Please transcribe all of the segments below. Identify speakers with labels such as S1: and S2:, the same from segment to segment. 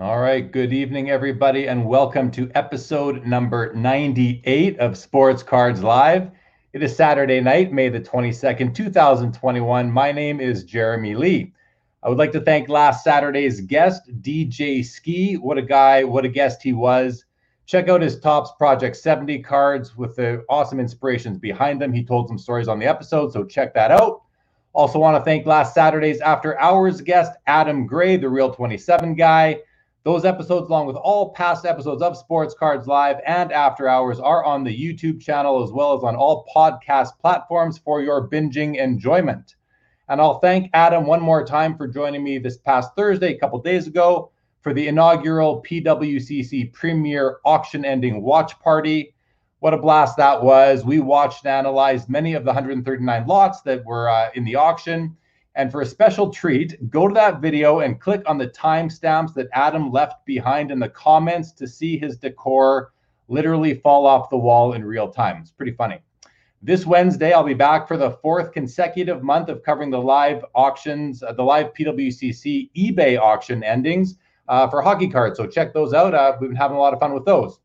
S1: All right. Good evening, everybody, and welcome to episode number 98 of Sports Cards Live. It is Saturday night, May the 22nd, 2021. My name is Jeremy Lee. I would like to thank last Saturday's guest, DJ Ski. What a guy, what a guest he was. Check out his Topps Project 70 cards with the awesome inspirations behind them. He told some stories on the episode, so check that out. Also, want to thank last Saturday's After Hours guest, Adam Gray, the Real 27 guy. Those episodes, along with all past episodes of Sports Cards Live and After Hours, are on the YouTube channel as well as on all podcast platforms for your binging enjoyment. And I'll thank Adam one more time for joining me this past Thursday, a couple days ago, for the inaugural PWCC Premier Auction Ending Watch Party. What a blast that was. We watched and analyzed many of the 139 lots that were uh, in the auction. And for a special treat, go to that video and click on the timestamps that Adam left behind in the comments to see his decor literally fall off the wall in real time. It's pretty funny. This Wednesday, I'll be back for the fourth consecutive month of covering the live auctions, uh, the live PWCC eBay auction endings uh, for hockey cards. So check those out. Uh, we've been having a lot of fun with those.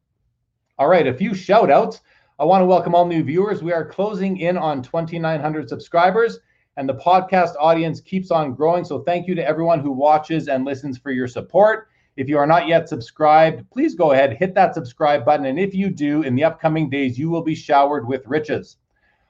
S1: All right, a few shout outs. I want to welcome all new viewers. We are closing in on 2,900 subscribers and the podcast audience keeps on growing. So thank you to everyone who watches and listens for your support. If you are not yet subscribed, please go ahead, hit that subscribe button. And if you do, in the upcoming days, you will be showered with riches.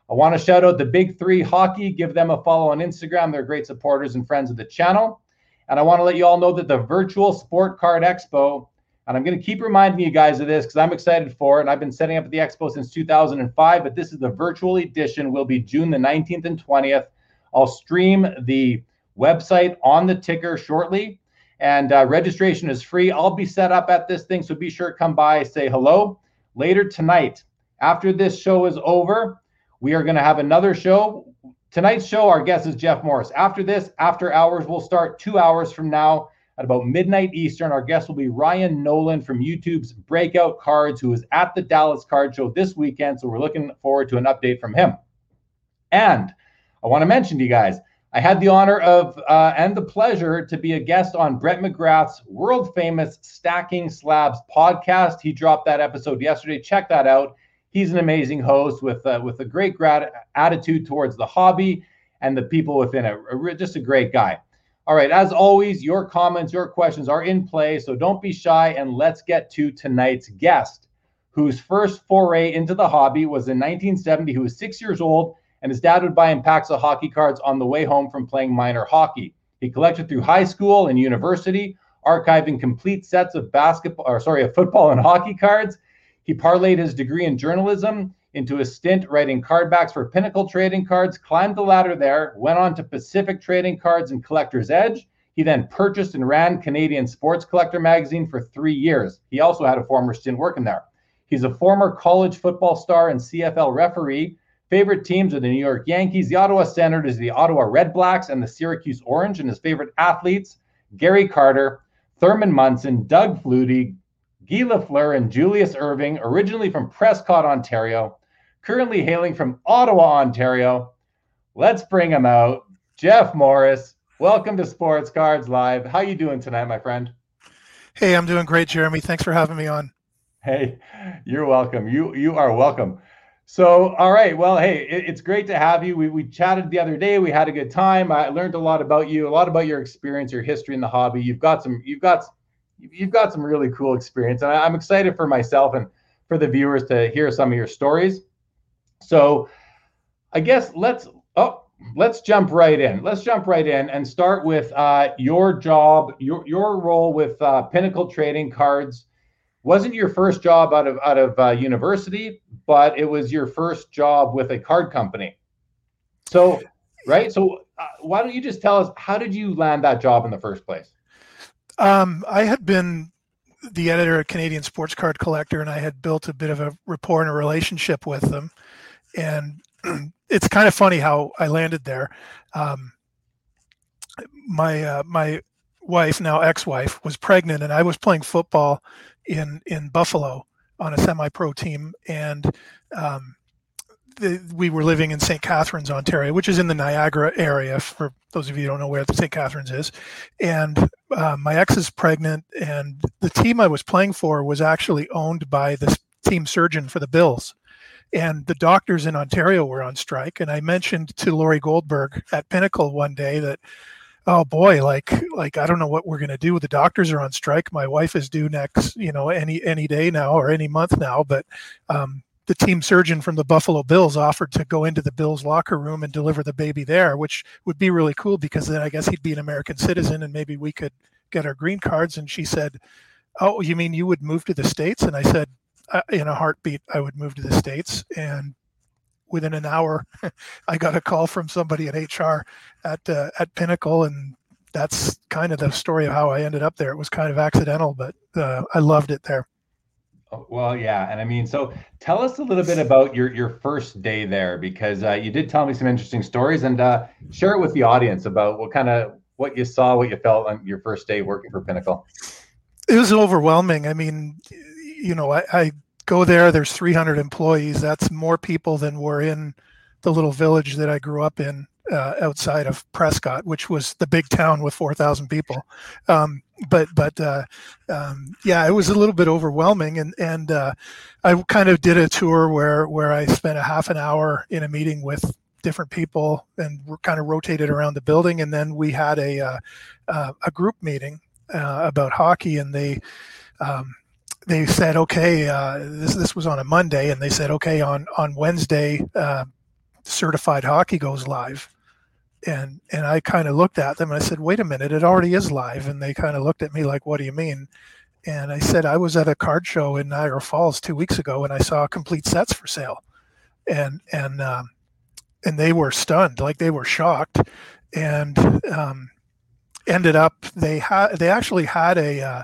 S1: I want to shout out the Big Three Hockey. Give them a follow on Instagram. They're great supporters and friends of the channel. And I want to let you all know that the virtual Sport Card Expo, and I'm going to keep reminding you guys of this because I'm excited for it. And I've been setting up the expo since 2005, but this is the virtual edition, will be June the 19th and 20th. I'll stream the website on the ticker shortly, and uh, registration is free. I'll be set up at this thing, so be sure to come by, say hello. Later tonight, after this show is over, we are going to have another show. Tonight's show, our guest is Jeff Morris. After this, after hours, we'll start two hours from now at about midnight Eastern. Our guest will be Ryan Nolan from YouTube's Breakout Cards, who is at the Dallas Card Show this weekend. So we're looking forward to an update from him. And I want to mention to you guys, I had the honor of uh, and the pleasure to be a guest on Brett McGrath's world famous Stacking Slabs podcast. He dropped that episode yesterday. Check that out. He's an amazing host with uh, with a great grad- attitude towards the hobby and the people within it. Just a great guy. All right, as always, your comments, your questions are in play, so don't be shy and let's get to tonight's guest, whose first foray into the hobby was in 1970. Who was six years old and his dad would buy him packs of hockey cards on the way home from playing minor hockey. He collected through high school and university, archiving complete sets of basketball, or sorry, of football and hockey cards. He parlayed his degree in journalism into a stint writing card backs for Pinnacle Trading Cards, climbed the ladder there, went on to Pacific Trading Cards and Collector's Edge. He then purchased and ran Canadian Sports Collector magazine for three years. He also had a former stint working there. He's a former college football star and CFL referee Favorite teams are the New York Yankees, the Ottawa Senators, the Ottawa Red Blacks, and the Syracuse Orange. And his favorite athletes, Gary Carter, Thurman Munson, Doug Flutie, Guy Lafleur, and Julius Erving, originally from Prescott, Ontario, currently hailing from Ottawa, Ontario. Let's bring him out. Jeff Morris, welcome to Sports Cards Live. How you doing tonight, my friend?
S2: Hey, I'm doing great, Jeremy. Thanks for having me on.
S1: Hey, you're welcome. You you are welcome. So, all right. Well, hey, it, it's great to have you. We, we chatted the other day. We had a good time. I learned a lot about you, a lot about your experience, your history in the hobby. You've got some, you've got, you've got some really cool experience, and I, I'm excited for myself and for the viewers to hear some of your stories. So, I guess let's oh let's jump right in. Let's jump right in and start with uh, your job, your your role with uh, Pinnacle Trading Cards wasn't your first job out of out of uh, university, but it was your first job with a card company. So, right? So, uh, why don't you just tell us how did you land that job in the first place?
S2: Um, I had been the editor of Canadian Sports Card Collector, and I had built a bit of a rapport and a relationship with them. And it's kind of funny how I landed there. Um, my uh, my wife, now ex-wife, was pregnant, and I was playing football in in Buffalo on a semi-pro team, and um, we were living in St. Catharines, Ontario, which is in the Niagara area. For those of you who don't know where St. Catharines is, and uh, my ex is pregnant, and the team I was playing for was actually owned by this team surgeon for the Bills, and the doctors in Ontario were on strike. And I mentioned to Laurie Goldberg at Pinnacle one day that oh boy like like i don't know what we're going to do the doctors are on strike my wife is due next you know any any day now or any month now but um, the team surgeon from the Buffalo Bills offered to go into the Bills locker room and deliver the baby there, which would be really cool because then I guess he'd be an American citizen and maybe we could get our green cards. And she said, "Oh, you mean you would move to the states?" And I said, uh, "In a heartbeat, I would move to the states." And within an hour, I got a call from somebody at HR at uh, at Pinnacle, and that's kind of the story of how I ended up there. It was kind of accidental, but uh, I loved it there.
S1: Oh, well, yeah, and I mean, so tell us a little bit about your your first day there because uh, you did tell me some interesting stories, and uh, share it with the audience about what kind of what you saw, what you felt on your first day working for Pinnacle.
S2: It was overwhelming. I mean, you know, I, I go there. There's 300 employees. That's more people than were in the little village that I grew up in uh, outside of Prescott, which was the big town with 4,000 people. Um, but but uh, um, yeah, it was a little bit overwhelming, and and uh, I kind of did a tour where where I spent a half an hour in a meeting with different people and we kind of rotated around the building, and then we had a uh, uh, a group meeting uh, about hockey, and they. Um, they said, okay, this this was on a Monday, and they said, okay, on on Wednesday, certified hockey goes live and and I kind of looked at them and I said, "Wait a minute, it already is live." And they kind of looked at me like, "What do you mean?" And I said, "I was at a card show in Niagara Falls two weeks ago, and I saw complete sets for sale." And and um, and they were stunned, like they were shocked, and um, ended up they had they actually had a, uh,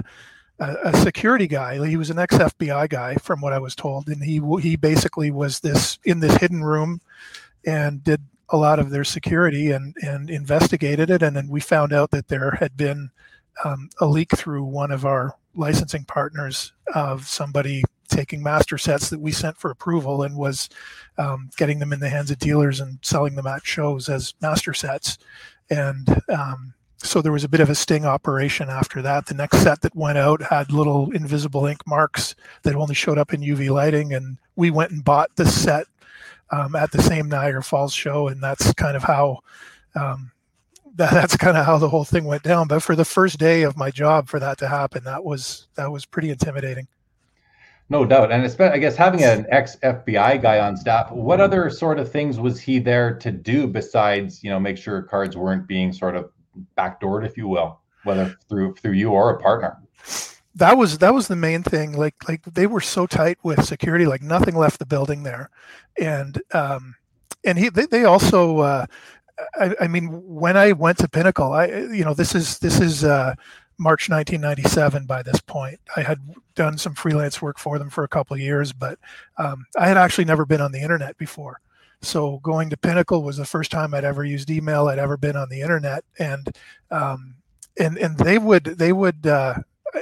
S2: a a security guy. He was an ex FBI guy, from what I was told, and he he basically was this in this hidden room and did a lot of their security and, and investigated it. And then we found out that there had been um, a leak through one of our licensing partners of somebody taking master sets that we sent for approval and was um, getting them in the hands of dealers and selling them at shows as master sets. And um, so there was a bit of a sting operation after that. The next set that went out had little invisible ink marks that only showed up in UV lighting. And we went and bought the set um, at the same Niagara Falls show, and that's kind of how um, that, that's kind of how the whole thing went down. But for the first day of my job, for that to happen, that was that was pretty intimidating.
S1: No doubt, and I guess having an ex FBI guy on staff, what other sort of things was he there to do besides you know make sure cards weren't being sort of backdoored, if you will, whether through through you or a partner?
S2: that was that was the main thing. Like like they were so tight with security like nothing left the building there. And um and he they, they also uh I, I mean when i went to pinnacle i you know this is this is uh march 1997 by this point. I had done some freelance work for them for a couple of years but um, i had actually never been on the internet before so going to pinnacle was the first time i'd ever used email i'd ever been on the internet and um, and and they would they would uh,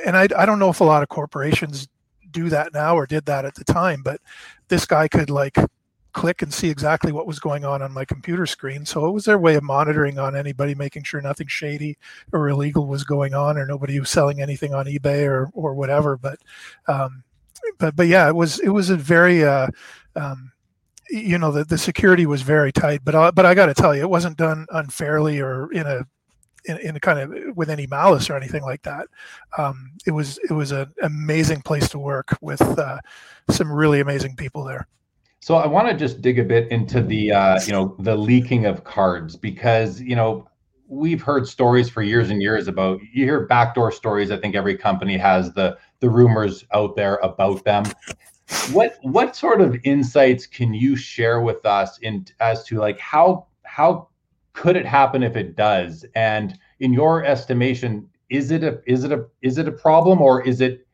S2: and I, I don't know if a lot of corporations do that now or did that at the time, but this guy could like click and see exactly what was going on on my computer screen. So it was their way of monitoring on anybody, making sure nothing shady or illegal was going on, or nobody was selling anything on eBay or or whatever. But um, but but yeah, it was it was a very uh, um, you know the, the security was very tight. But I, but I got to tell you, it wasn't done unfairly or in a in, in kind of with any malice or anything like that. Um, it was it was an amazing place to work with uh, some really amazing people there.
S1: So I want to just dig a bit into the uh, you know the leaking of cards because you know we've heard stories for years and years about you hear backdoor stories. I think every company has the the rumors out there about them. What what sort of insights can you share with us in as to like how how could it happen if it does? And in your estimation, is it a is it a is it a problem or is it,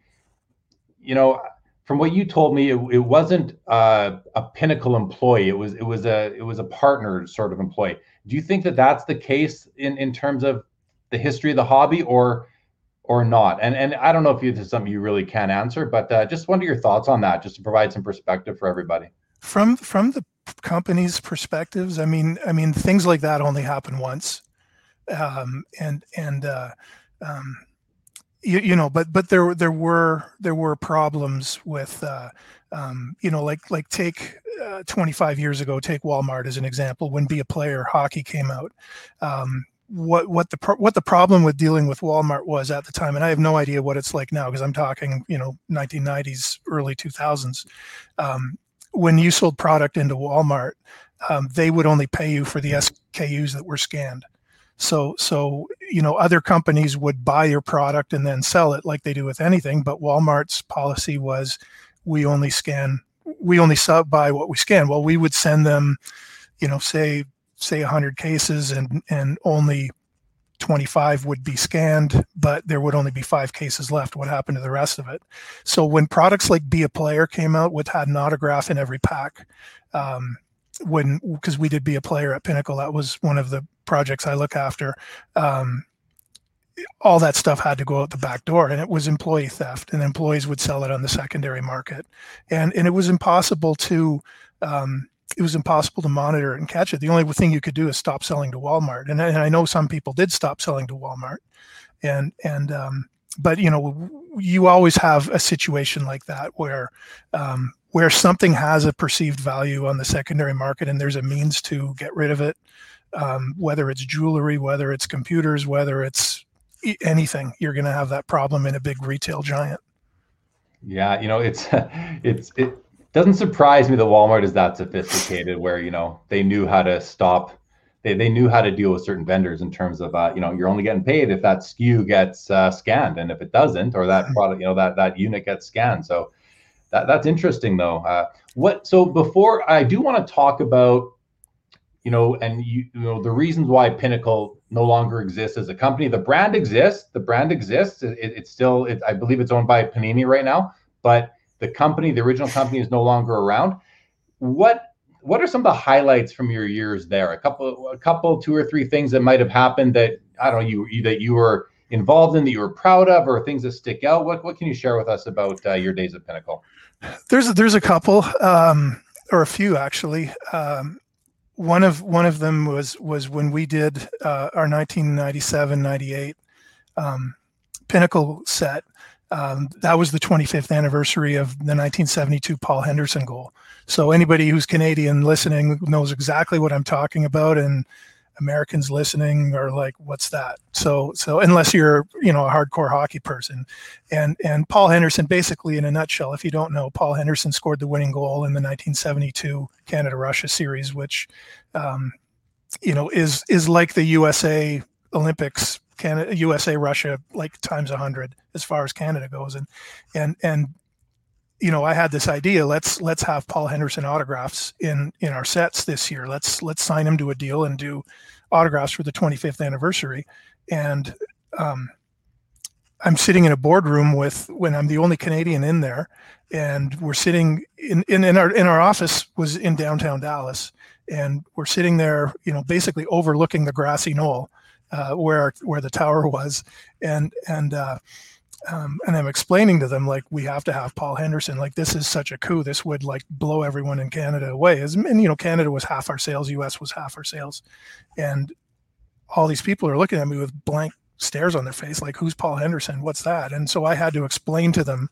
S1: you know, from what you told me, it, it wasn't uh, a pinnacle employee. It was it was a it was a partner sort of employee. Do you think that that's the case in in terms of the history of the hobby, or or not? And and I don't know if this is something you really can answer, but uh, just wonder your thoughts on that, just to provide some perspective for everybody.
S2: From from the companies' perspectives, I mean, I mean, things like that only happen once, um, and and uh, um, you, you know, but but there there were there were problems with uh, um, you know, like like take uh, 25 years ago, take Walmart as an example. When Be a Player hockey came out, um, what what the pro- what the problem with dealing with Walmart was at the time, and I have no idea what it's like now because I'm talking you know 1990s, early 2000s. Um, when you sold product into Walmart, um, they would only pay you for the SKUs that were scanned. So so you know other companies would buy your product and then sell it like they do with anything, but Walmart's policy was we only scan we only sub buy what we scan. Well, we would send them, you know, say say 100 cases and and only 25 would be scanned, but there would only be five cases left. What happened to the rest of it? So when products like Be a Player came out, with had an autograph in every pack, um, when because we did Be a Player at Pinnacle, that was one of the projects I look after. Um, all that stuff had to go out the back door and it was employee theft and employees would sell it on the secondary market and and it was impossible to um, it was impossible to monitor and catch it. The only thing you could do is stop selling to walmart. And, and i know some people did stop selling to walmart. And and um, but you know you always have a situation like that where um, where something has a perceived value on the secondary market and there's a means to get rid of it um, whether it's jewelry whether it's computers whether it's anything, you're going to have that problem in a big retail giant.
S1: Yeah, you know, it's it's it doesn't surprise me that Walmart is that sophisticated, where you know they knew how to stop. They, they knew how to deal with certain vendors in terms of uh, you know you're only getting paid if that SKU gets uh, scanned and if it doesn't or that product you know that that unit gets scanned so that that's interesting though uh, what so before I do want to talk about you know, and you, you know the reasons why Pinnacle no longer exists as a company. The brand exists. The brand exists. It, it's still, it, I believe, it's owned by Panini right now. But the company, the original company, is no longer around. What what are some of the highlights from your years there? A couple, a couple, two or three things that might have happened that I don't know you that you were involved in that you were proud of, or things that stick out. What what can you share with us about uh, your days at Pinnacle?
S2: There's a, there's a couple. Um, or a few actually. Um, one of one of them was was when we did uh, our 1997 98 um, pinnacle set um, that was the 25th anniversary of the 1972 paul henderson goal so anybody who's canadian listening knows exactly what i'm talking about and Americans listening are like, "What's that?" So, so unless you're, you know, a hardcore hockey person, and and Paul Henderson, basically in a nutshell, if you don't know, Paul Henderson scored the winning goal in the 1972 Canada-Russia series, which, um, you know, is is like the USA Olympics, Canada, USA Russia, like times a hundred as far as Canada goes, and and and you know, I had this idea. Let's let's have Paul Henderson autographs in in our sets this year. Let's let's sign him to a deal and do autographs for the 25th anniversary. And um, I'm sitting in a boardroom with when I'm the only Canadian in there, and we're sitting in, in in our in our office was in downtown Dallas, and we're sitting there, you know, basically overlooking the grassy knoll uh, where where the tower was, and and uh, um, and I'm explaining to them like we have to have Paul Henderson. Like this is such a coup. This would like blow everyone in Canada away. As and you know, Canada was half our sales, U.S. was half our sales, and all these people are looking at me with blank stares on their face, like who's Paul Henderson? What's that? And so I had to explain to them.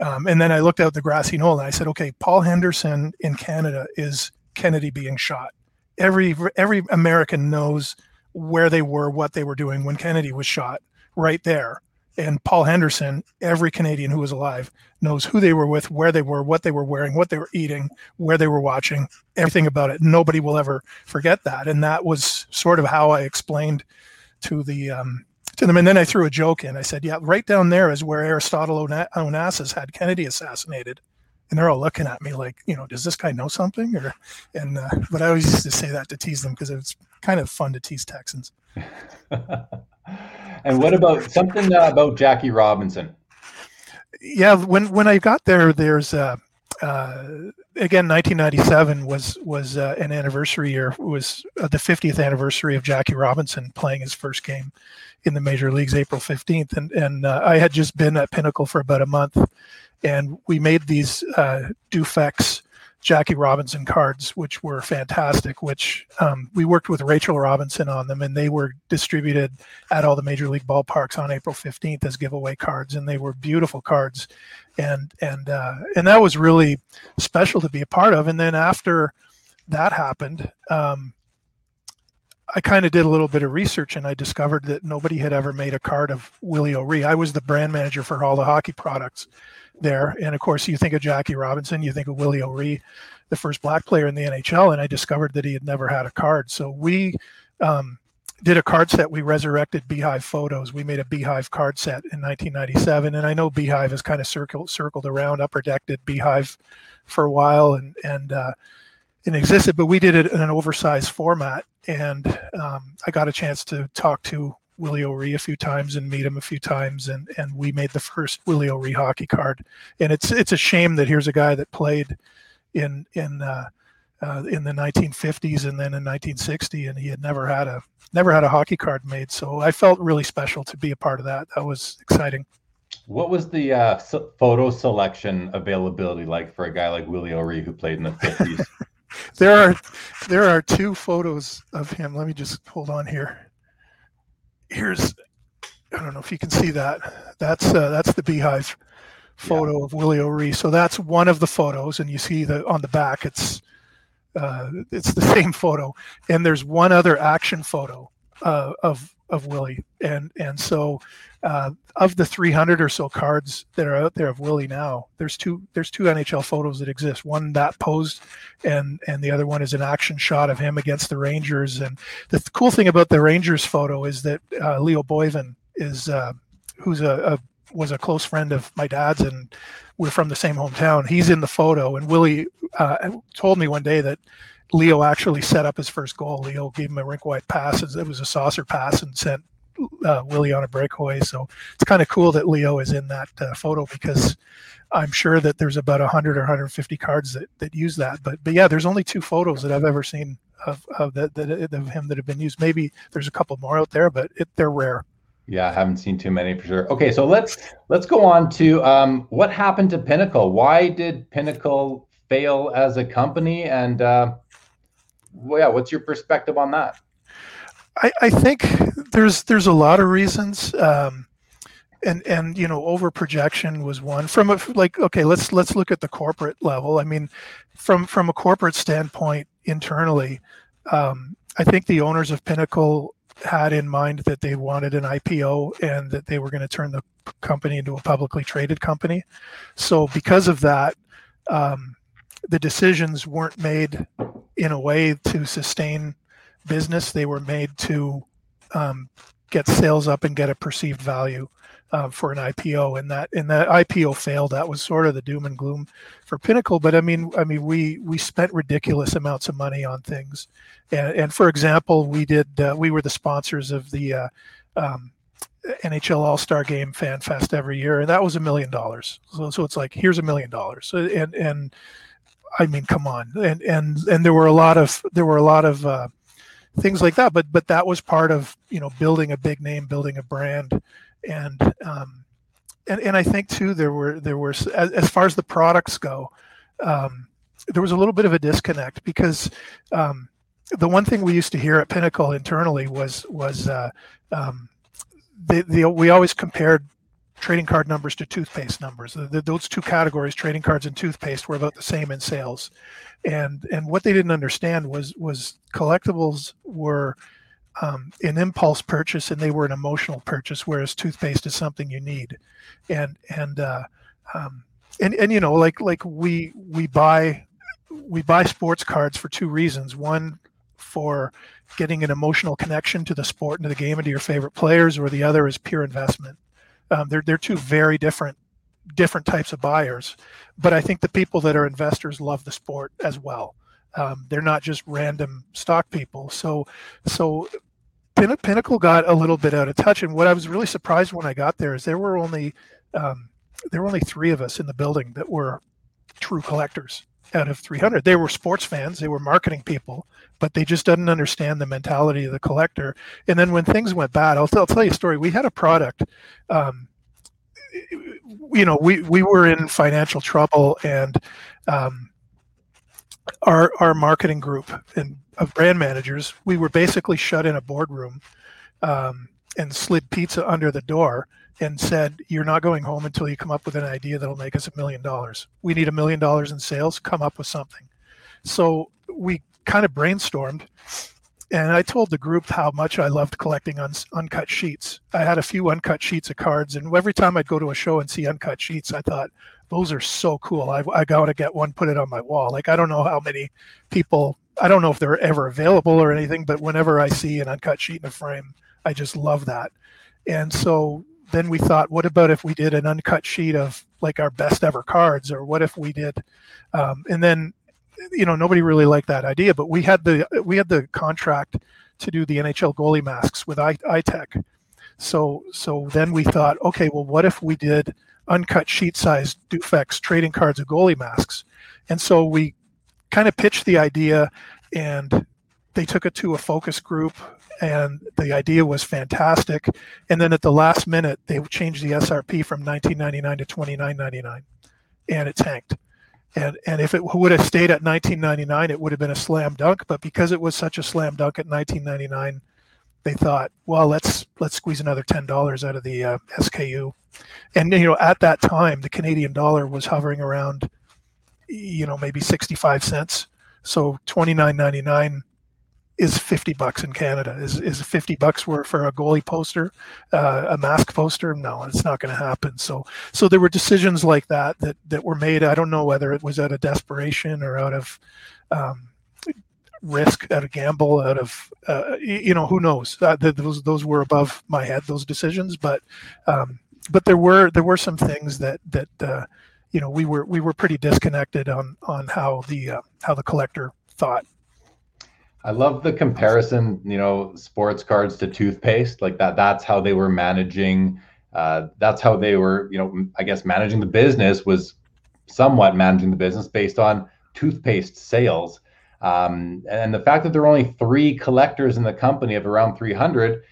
S2: Um, and then I looked out the grassy knoll and I said, okay, Paul Henderson in Canada is Kennedy being shot. Every every American knows where they were, what they were doing when Kennedy was shot, right there and Paul Henderson, every Canadian who was alive knows who they were with, where they were, what they were wearing, what they were eating, where they were watching, everything about it. Nobody will ever forget that. And that was sort of how I explained to the um, to them. And then I threw a joke in. I said, "Yeah, right down there is where Aristotle Onassis had Kennedy assassinated." And they're all looking at me like, you know, does this guy know something? Or, and uh, but I always used to say that to tease them because it's kind of fun to tease Texans.
S1: and what about something uh, about Jackie Robinson?
S2: Yeah, when when I got there, there's uh, uh, again 1997 was was uh, an anniversary year. It was uh, the 50th anniversary of Jackie Robinson playing his first game in the major leagues, April 15th, and and uh, I had just been at Pinnacle for about a month, and we made these uh, Dufex Jackie Robinson cards, which were fantastic. Which um, we worked with Rachel Robinson on them, and they were distributed at all the major league ballparks on April 15th as giveaway cards, and they were beautiful cards, and and uh, and that was really special to be a part of. And then after that happened, um, I kind of did a little bit of research, and I discovered that nobody had ever made a card of Willie O'Ree. I was the brand manager for all the hockey products there. And of course, you think of Jackie Robinson, you think of Willie O'Ree, the first black player in the NHL, and I discovered that he had never had a card. So we um, did a card set. We resurrected Beehive photos. We made a Beehive card set in 1997, and I know Beehive has kind of circled circled around Upper Deck did Beehive for a while and and uh, and existed, but we did it in an oversized format. And um, I got a chance to talk to Willie O'Ree a few times and meet him a few times, and and we made the first Willie O'Ree hockey card. And it's it's a shame that here's a guy that played in in uh, uh, in the 1950s and then in 1960, and he had never had a never had a hockey card made. So I felt really special to be a part of that. That was exciting.
S1: What was the uh, photo selection availability like for a guy like Willie O'Ree who played in the 50s?
S2: there are there are two photos of him. Let me just hold on here here's I don't know if you can see that. That's uh, that's the beehive photo yeah. of Willie O'Ree. So that's one of the photos, and you see the on the back. It's uh, it's the same photo, and there's one other action photo uh, of of Willie, and and so uh, of the 300 or so cards that are out there of Willie now, there's two there's two NHL photos that exist. One that posed, and and the other one is an action shot of him against the Rangers. And the th- cool thing about the Rangers photo is that uh, Leo Boivin is uh, who's a, a was a close friend of my dad's, and we're from the same hometown. He's in the photo, and Willie uh, told me one day that Leo actually set up his first goal. Leo gave him a rink wide pass. It was a saucer pass and sent uh, Willie on a breakaway. So it's kind of cool that Leo is in that uh, photo because I'm sure that there's about 100 or 150 cards that, that use that. But but yeah, there's only two photos that I've ever seen of of, that, of him that have been used. Maybe there's a couple more out there, but it, they're rare.
S1: Yeah, I haven't seen too many for sure. Okay, so let's let's go on to um, what happened to Pinnacle. Why did Pinnacle fail as a company? And uh, well, yeah, what's your perspective on that?
S2: I, I think there's there's a lot of reasons. Um, and and you know over projection was one from a like okay let's let's look at the corporate level i mean from from a corporate standpoint internally um, i think the owners of pinnacle had in mind that they wanted an ipo and that they were going to turn the company into a publicly traded company so because of that um, the decisions weren't made in a way to sustain business. They were made to um, get sales up and get a perceived value uh, for an IPO, and that and that IPO failed. That was sort of the doom and gloom for Pinnacle. But I mean, I mean, we we spent ridiculous amounts of money on things, and, and for example, we did uh, we were the sponsors of the uh, um, NHL All Star Game Fan Fest every year, and that was a million dollars. So so it's like here's a million dollars, and and I mean, come on, and and and there were a lot of there were a lot of uh, things like that. But but that was part of you know building a big name, building a brand, and um, and and I think too there were there were as, as far as the products go, um, there was a little bit of a disconnect because um, the one thing we used to hear at Pinnacle internally was was uh, um, they, we always compared trading card numbers to toothpaste numbers. The, the, those two categories, trading cards and toothpaste, were about the same in sales. And and what they didn't understand was was collectibles were um, an impulse purchase and they were an emotional purchase, whereas toothpaste is something you need. And and uh, um, and and you know like like we we buy we buy sports cards for two reasons. One for getting an emotional connection to the sport and to the game and to your favorite players, or the other is pure investment. Um, they're they're two very different different types of buyers, but I think the people that are investors love the sport as well. Um, they're not just random stock people. So so Pin- Pinnacle got a little bit out of touch, and what I was really surprised when I got there is there were only um, there were only three of us in the building that were true collectors out of 300. They were sports fans, they were marketing people, but they just didn't understand the mentality of the collector. And then when things went bad, I'll, will tell you a story. We had a product, um, you know, we, we were in financial trouble and um, our our marketing group and of brand managers, we were basically shut in a boardroom um, and slid pizza under the door and said, "You're not going home until you come up with an idea that'll make us a million dollars. We need a million dollars in sales. Come up with something." So we kind of brainstormed, and I told the group how much I loved collecting un- uncut sheets. I had a few uncut sheets of cards, and every time I'd go to a show and see uncut sheets, I thought, "Those are so cool. I, I got to get one, put it on my wall." Like I don't know how many people. I don't know if they're ever available or anything, but whenever I see an uncut sheet in a frame, I just love that. And so then we thought, what about if we did an uncut sheet of like our best ever cards, or what if we did? Um, and then, you know, nobody really liked that idea, but we had the we had the contract to do the NHL goalie masks with iTech. So so then we thought, okay, well, what if we did uncut sheet size Dufex trading cards of goalie masks? And so we kind of pitched the idea, and they took it to a focus group and the idea was fantastic. And then at the last minute, they changed the SRP from 19.99 to 29.99, and it tanked. And and if it would have stayed at 19.99, it would have been a slam dunk. But because it was such a slam dunk at 19.99, they thought, well, let's let's squeeze another ten dollars out of the uh, SKU. And you know, at that time, the Canadian dollar was hovering around, you know, maybe 65 cents. So 29.99 is 50 bucks in Canada. Is is 50 bucks worth for a goalie poster, uh, a mask poster? No, it's not going to happen. So so there were decisions like that that that were made. I don't know whether it was out of desperation or out of um, risk, out of gamble, out of uh, you know who knows. Uh, those those were above my head. Those decisions, but um, but there were there were some things that that uh, you know we were we were pretty disconnected on on how the uh, how the collector thought
S1: I love the comparison, you know, sports cards to toothpaste. Like that, that's how they were managing. Uh, that's how they were, you know, I guess managing the business was somewhat managing the business based on toothpaste sales. Um, and the fact that there are only three collectors in the company of around 300,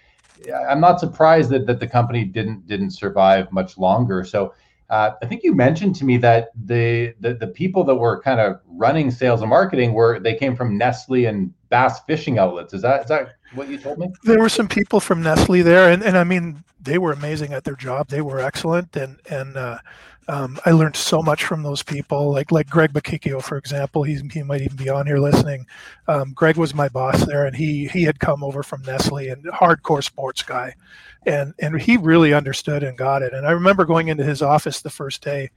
S1: I'm not surprised that, that the company didn't didn't survive much longer. So uh, I think you mentioned to me that the, the the people that were kind of running sales and marketing were they came from Nestle and Bass Fishing Outlets. Is that is that what you told me?
S2: There were some people from Nestle there, and, and I mean they were amazing at their job. They were excellent, and and uh, um, I learned so much from those people. Like like Greg Bakikio, for example, he he might even be on here listening. Um, Greg was my boss there, and he he had come over from Nestle and hardcore sports guy and and he really understood and got it. And I remember going into his office the first day,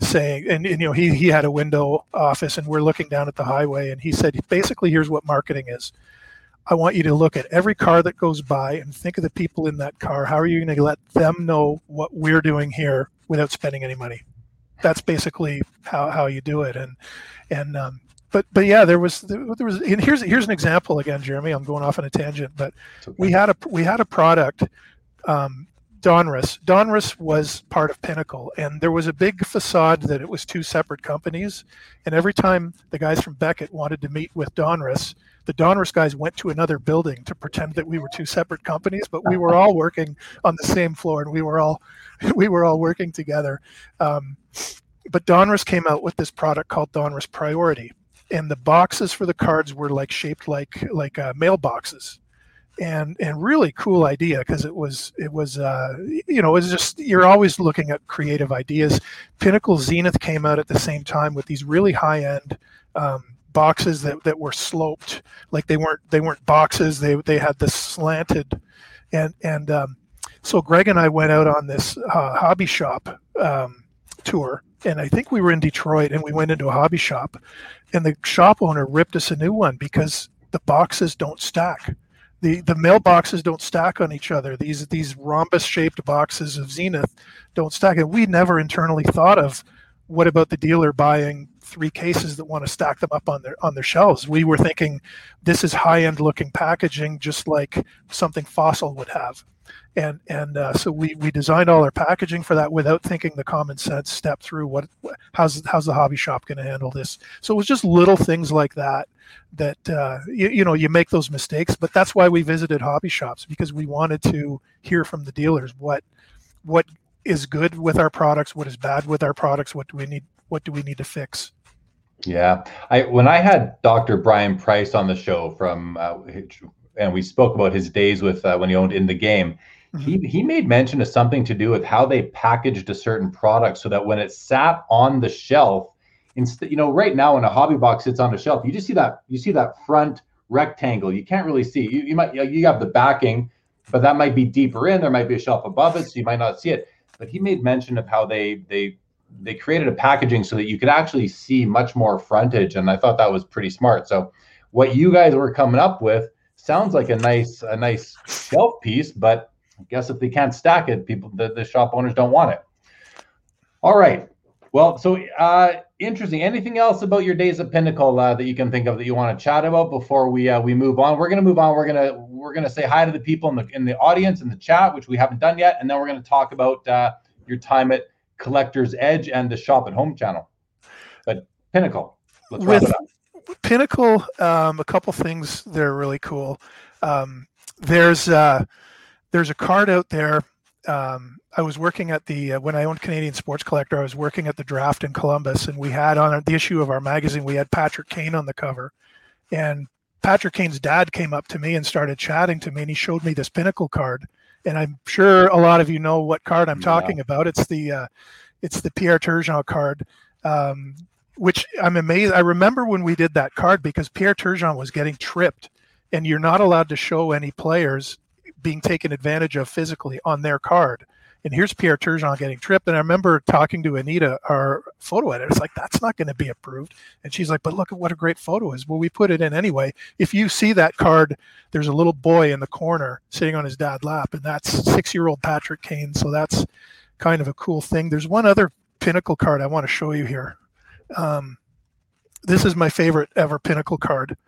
S2: saying, and, and you know he he had a window office, and we're looking down at the highway, and he said, basically, here's what marketing is. I want you to look at every car that goes by and think of the people in that car. How are you going to let them know what we're doing here without spending any money? That's basically how, how you do it. And and um, but but yeah, there was there was and here's here's an example again, Jeremy. I'm going off on a tangent, but okay. we had a we had a product um, Donruss. Donruss was part of Pinnacle, and there was a big facade that it was two separate companies. And every time the guys from Beckett wanted to meet with Donruss, the Donruss guys went to another building to pretend that we were two separate companies, but we were all working on the same floor, and we were all we were all working together. Um, but Donruss came out with this product called Donruss Priority, and the boxes for the cards were like shaped like like uh, mailboxes and and really cool idea because it was it was uh, you know it's just you're always looking at creative ideas. Pinnacle Zenith came out at the same time with these really high end um, boxes that, that were sloped. Like they weren't they weren't boxes. They they had this slanted and and um, so Greg and I went out on this uh, hobby shop um, tour and I think we were in Detroit and we went into a hobby shop and the shop owner ripped us a new one because the boxes don't stack the the mailboxes don't stack on each other. These these rhombus shaped boxes of Zenith don't stack. And we never internally thought of what about the dealer buying three cases that want to stack them up on their on their shelves. We were thinking this is high end looking packaging, just like something Fossil would have and and uh, so we we designed all our packaging for that without thinking the common sense step through what how's how's the hobby shop going to handle this so it was just little things like that that uh, you, you know you make those mistakes but that's why we visited hobby shops because we wanted to hear from the dealers what what is good with our products what is bad with our products what do we need what do we need to fix
S1: Yeah, I when I had Dr. Brian Price on the show from, uh, and we spoke about his days with uh, when he owned in the game. Mm-hmm. He he made mention of something to do with how they packaged a certain product so that when it sat on the shelf, instead, you know, right now when a hobby box sits on a shelf, you just see that you see that front rectangle. You can't really see. You, you might you have the backing, but that might be deeper in. There might be a shelf above it, so you might not see it. But he made mention of how they they they created a packaging so that you could actually see much more frontage, and I thought that was pretty smart. So what you guys were coming up with sounds like a nice a nice shelf piece, but I guess if they can't stack it, people the, the shop owners don't want it. All right. Well, so uh, interesting. Anything else about your days at Pinnacle uh, that you can think of that you want to chat about before we uh, we move on? We're to move on. We're gonna we're gonna say hi to the people in the in the audience in the chat, which we haven't done yet, and then we're to talk about uh, your time at Collector's Edge and the Shop at Home channel. But Pinnacle, let's
S2: With Pinnacle, um, a couple things that are really cool. Um, there's uh, there's a card out there. Um, I was working at the uh, when I owned Canadian Sports Collector. I was working at the draft in Columbus, and we had on the issue of our magazine we had Patrick Kane on the cover, and Patrick Kane's dad came up to me and started chatting to me, and he showed me this Pinnacle card, and I'm sure a lot of you know what card I'm talking about. It's the uh, it's the Pierre Turgeon card, um, which I'm amazed. I remember when we did that card because Pierre Turgeon was getting tripped, and you're not allowed to show any players being taken advantage of physically on their card and here's Pierre Turgeon getting tripped. And I remember talking to Anita, our photo editor. It's like, that's not going to be approved. And she's like, but look at what a great photo is. Well, we put it in anyway. If you see that card, there's a little boy in the corner sitting on his dad's lap, and that's six year old Patrick Kane. So that's kind of a cool thing. There's one other pinnacle card I want to show you here. Um, this is my favorite ever pinnacle card.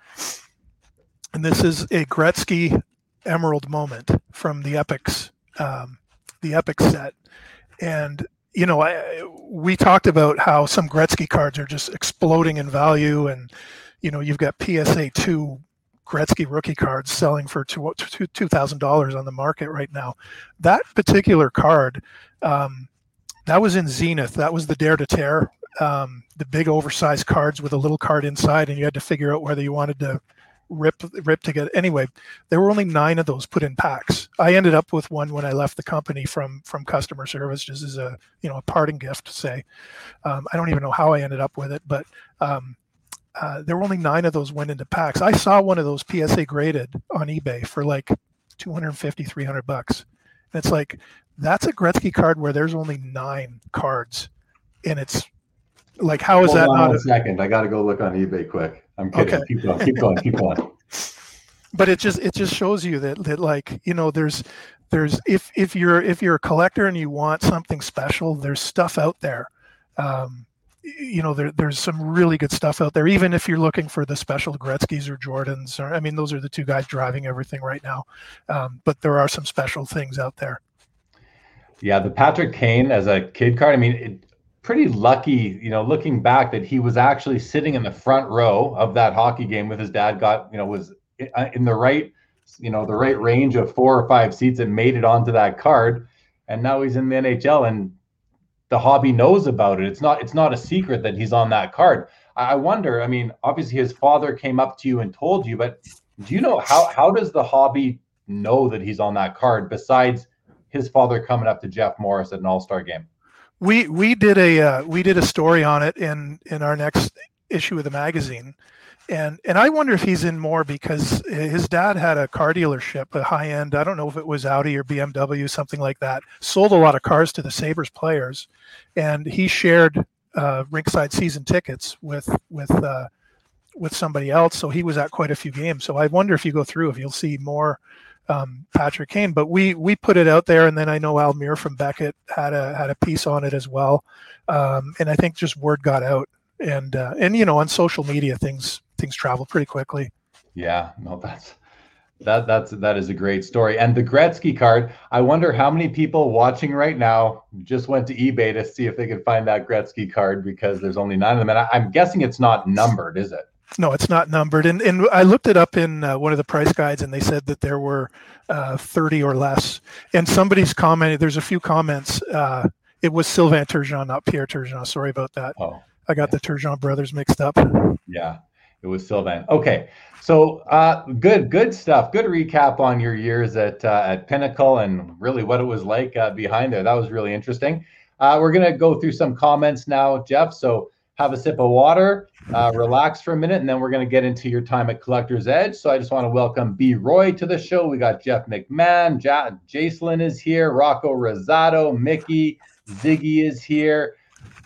S2: And this is a Gretzky Emerald moment from the Epix. Um, the Epic set, and you know, I, we talked about how some Gretzky cards are just exploding in value, and you know, you've got PSA two Gretzky rookie cards selling for two thousand dollars on the market right now. That particular card, um, that was in Zenith. That was the Dare to Tear, um, the big oversized cards with a little card inside, and you had to figure out whether you wanted to rip rip to together. Anyway, there were only nine of those put in packs. I ended up with one when I left the company from from customer service, just as a you know a parting gift. Say, um, I don't even know how I ended up with it, but um, uh, there were only nine of those went into packs. I saw one of those PSA graded on eBay for like 250, 300 bucks. And it's like that's a Gretzky card where there's only nine cards, and it's like how is
S1: Hold
S2: that
S1: on
S2: not
S1: a second? I got to go look on eBay quick. I'm kidding. Okay. Keep going. Keep going. Keep going.
S2: but it just it just shows you that that like you know there's there's if if you're if you're a collector and you want something special, there's stuff out there. Um, you know there, there's some really good stuff out there even if you're looking for the special gretzky's or jordans or i mean those are the two guys driving everything right now um, but there are some special things out there
S1: yeah the patrick kane as a kid card i mean it, pretty lucky, you know, looking back that he was actually sitting in the front row of that hockey game with his dad. Got you know was uh, in the right, you know, the right range of four or five seats and made it onto that card, and now he's in the NHL and the hobby knows about it. It's not it's not a secret that he's on that card. I wonder. I mean, obviously his father came up to you and told you, but do you know how how does the hobby know that he's on that card besides his father coming up to Jeff Morris at an All Star game?
S2: We we did a uh, we did a story on it in in our next issue of the magazine and and I wonder if he's in more because his dad had a car dealership, a high end. I don't know if it was Audi or BMW, something like that. Sold a lot of cars to the Sabres players, and he shared uh, rinkside season tickets with with uh, with somebody else. So he was at quite a few games. So I wonder if you go through if you'll see more um, Patrick Kane. But we we put it out there, and then I know Al Muir from Beckett had a had a piece on it as well, um, and I think just word got out, and uh, and you know on social media things things travel pretty quickly.
S1: Yeah, no, that's that that's that is a great story. And the Gretzky card, I wonder how many people watching right now just went to eBay to see if they could find that Gretzky card because there's only nine of them, and I, I'm guessing it's not numbered, is it?
S2: No, it's not numbered. And and I looked it up in uh, one of the price guides, and they said that there were uh, 30 or less. And somebody's commented. There's a few comments. Uh, it was Sylvain Turgeon, not Pierre Turgeon. Sorry about that.
S1: Oh.
S2: I got the Turgeon brothers mixed up.
S1: Yeah, it was Sylvain. Okay, so uh, good, good stuff. Good recap on your years at uh, at Pinnacle and really what it was like uh, behind there. That was really interesting. Uh, we're gonna go through some comments now, Jeff. So have a sip of water, uh, relax for a minute, and then we're gonna get into your time at Collector's Edge. So I just want to welcome B. Roy to the show. We got Jeff McMahon, ja- Jacelyn is here, Rocco Rosado, Mickey, Ziggy is here.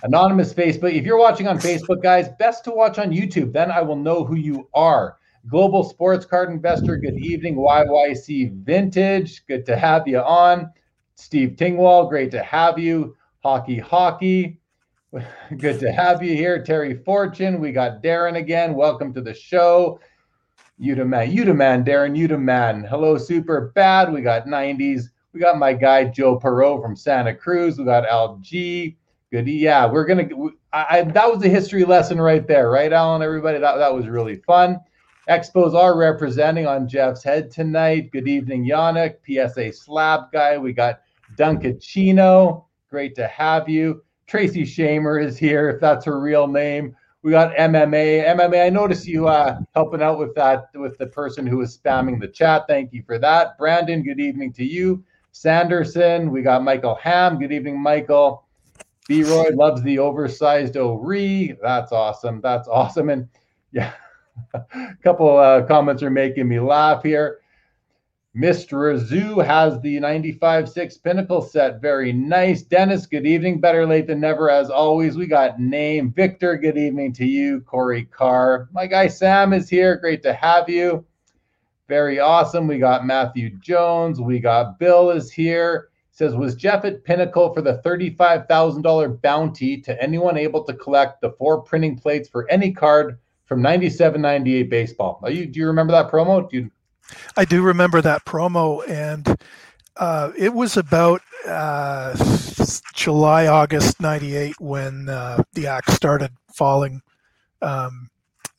S1: Anonymous Facebook. If you're watching on Facebook, guys, best to watch on YouTube. Then I will know who you are. Global Sports Card Investor. Good evening. YYC Vintage. Good to have you on. Steve Tingwall. Great to have you. Hockey Hockey. Good to have you here. Terry Fortune. We got Darren again. Welcome to the show. Utaman, Utaman, Darren Utaman. Hello, Super Bad. We got 90s. We got my guy Joe Perot from Santa Cruz. We got Al G. Good. Yeah, we're gonna. I, I, that was a history lesson right there, right, Alan? Everybody, that that was really fun. Expos are representing on Jeff's head tonight. Good evening, Yannick, PSA Slab guy. We got Dunkachino. Great to have you. Tracy Shamer is here, if that's her real name. We got MMA. MMA, I noticed you uh, helping out with that with the person who was spamming the chat. Thank you for that. Brandon, good evening to you. Sanderson, we got Michael Ham. Good evening, Michael. B. Roy loves the oversized O'Ree. That's awesome. That's awesome. And yeah, a couple uh, comments are making me laugh here. Mr. Zoo has the 95-6 Pinnacle set. Very nice. Dennis, good evening. Better late than never, as always. We got name. Victor, good evening to you. Corey Carr. My guy Sam is here. Great to have you. Very awesome. We got Matthew Jones. We got Bill is here says, was Jeff at Pinnacle for the $35,000 bounty to anyone able to collect the four printing plates for any card from 97 98 baseball? Are you, do you remember that promo? Do you...
S2: I do remember that promo. And uh, it was about uh, July, August 98 when uh, the axe started falling. Um,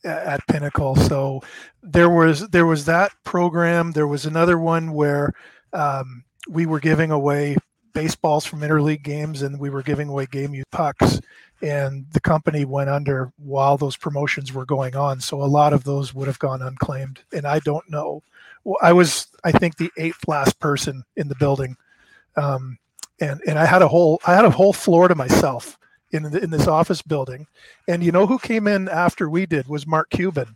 S2: at Pinnacle. So there was there was that program. There was another one where um, we were giving away baseballs from interleague games and we were giving away game used pucks and the company went under while those promotions were going on so a lot of those would have gone unclaimed and i don't know i was i think the eighth last person in the building. Um, and and i had a whole i had a whole floor to myself in the, in this office building. And you know who came in after we did was mark cuban.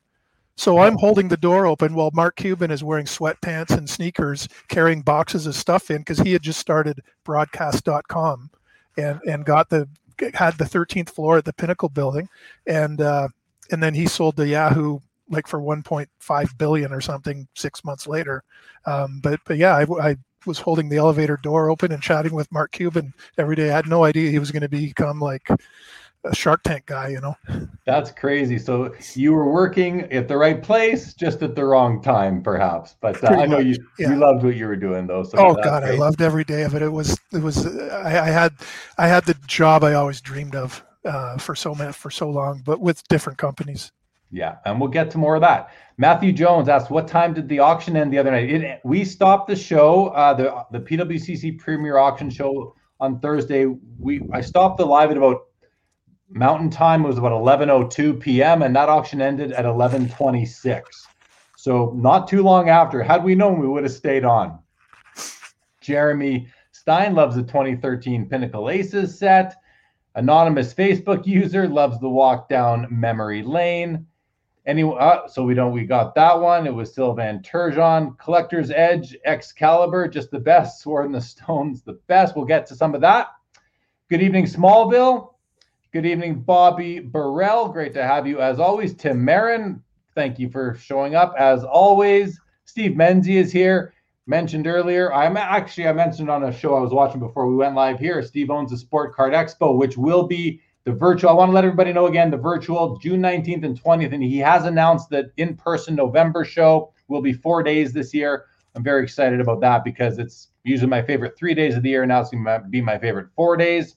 S2: So I'm holding the door open while Mark Cuban is wearing sweatpants and sneakers, carrying boxes of stuff in because he had just started broadcast.com and, and got the had the 13th floor at the Pinnacle building. And uh, and then he sold the Yahoo like for 1.5 billion or something six months later. Um, but but yeah, I, I was holding the elevator door open and chatting with Mark Cuban every day. I had no idea he was going to become like a Shark Tank guy, you know.
S1: That's crazy. So you were working at the right place, just at the wrong time, perhaps. But uh, I know you yeah. you loved what you were doing, though. So
S2: oh God, great. I loved every day of it. It was it was I, I had I had the job I always dreamed of uh, for so many for so long, but with different companies.
S1: Yeah, and we'll get to more of that. Matthew Jones asked, "What time did the auction end the other night?" It, we stopped the show, uh, the the PWCC Premier Auction Show on Thursday. We I stopped the live at about Mountain time was about 11:02 p.m. and that auction ended at 11:26. So not too long after. Had we known, we would have stayed on. Jeremy Stein loves the 2013 Pinnacle Aces set. Anonymous Facebook user loves the walk down memory lane. Anyway, uh, so we don't. We got that one. It was Sylvain Turgeon. Collector's Edge, Excalibur, just the best. Sword in the Stones, the best. We'll get to some of that. Good evening, Smallville. Good evening, Bobby Burrell. Great to have you as always. Tim Marin, thank you for showing up as always. Steve Menzie is here. Mentioned earlier, I'm actually I mentioned on a show I was watching before we went live here. Steve owns a Sport Card Expo, which will be the virtual. I want to let everybody know again the virtual June 19th and 20th, and he has announced that in-person November show will be four days this year. I'm very excited about that because it's usually my favorite three days of the year. Now it's going to be my favorite four days.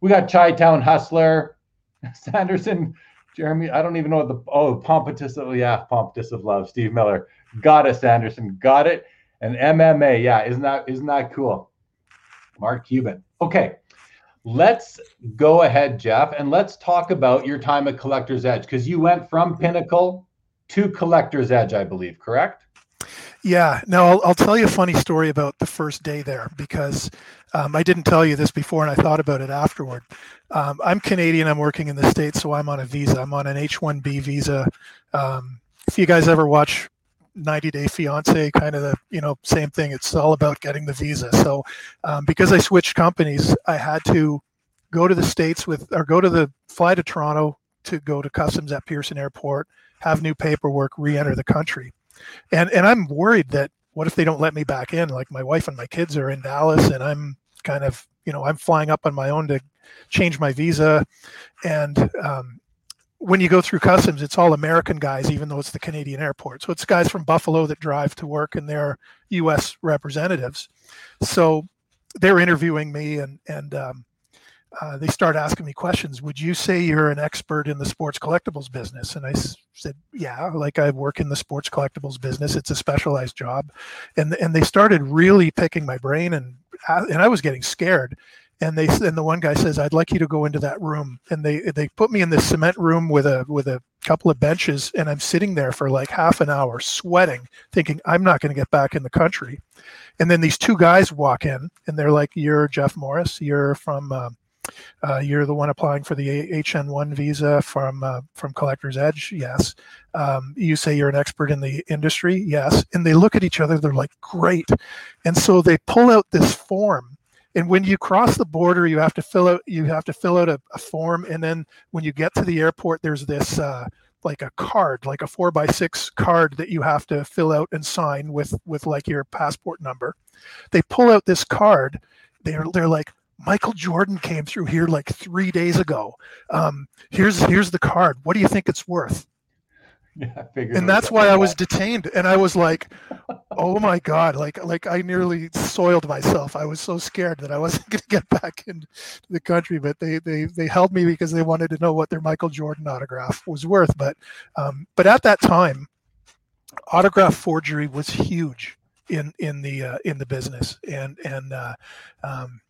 S1: We got Chi Town Hustler, Sanderson, Jeremy. I don't even know what the oh Pompatus of yeah Pompatus of Love. Steve Miller got it. Sanderson got it. And MMA, yeah, isn't that isn't that cool? Mark Cuban. Okay, let's go ahead, Jeff, and let's talk about your time at Collector's Edge because you went from Pinnacle to Collector's Edge, I believe, correct?
S2: Yeah. Now I'll, I'll tell you a funny story about the first day there because um, I didn't tell you this before and I thought about it afterward. Um, I'm Canadian. I'm working in the States, so I'm on a visa. I'm on an H 1B visa. Um, if you guys ever watch 90 Day Fiance, kind of the you know same thing. It's all about getting the visa. So um, because I switched companies, I had to go to the states with or go to the fly to Toronto to go to customs at Pearson Airport, have new paperwork, re-enter the country, and and I'm worried that what if they don't let me back in? Like my wife and my kids are in Dallas, and I'm kind of you know I'm flying up on my own to change my visa, and um, when you go through customs, it's all American guys, even though it's the Canadian airport. So it's guys from Buffalo that drive to work and they're U.S. representatives. So they're interviewing me and and um, uh, they start asking me questions. Would you say you're an expert in the sports collectibles business? And I s- said, yeah, like I work in the sports collectibles business. It's a specialized job, and and they started really picking my brain and and I was getting scared and they and the one guy says i'd like you to go into that room and they they put me in this cement room with a with a couple of benches and i'm sitting there for like half an hour sweating thinking i'm not going to get back in the country and then these two guys walk in and they're like you're jeff morris you're from uh, uh, you're the one applying for the HN1 visa from uh, from Collector's Edge. Yes. Um, you say you're an expert in the industry. Yes. And they look at each other. They're like, great. And so they pull out this form and when you cross the border you have to fill out you have to fill out a, a form and then when you get to the airport there's this uh, like a card like a four by six card that you have to fill out and sign with with like your passport number. They pull out this card. They're they're like michael jordan came through here like three days ago. Um, here's here's the card. What do you think it's worth yeah, and that's why I was detained. And I was like, "Oh my god!" Like, like I nearly soiled myself. I was so scared that I wasn't going to get back into the country. But they, they, they held me because they wanted to know what their Michael Jordan autograph was worth. But, um, but at that time, autograph forgery was huge in in the uh, in the business, and and uh, um,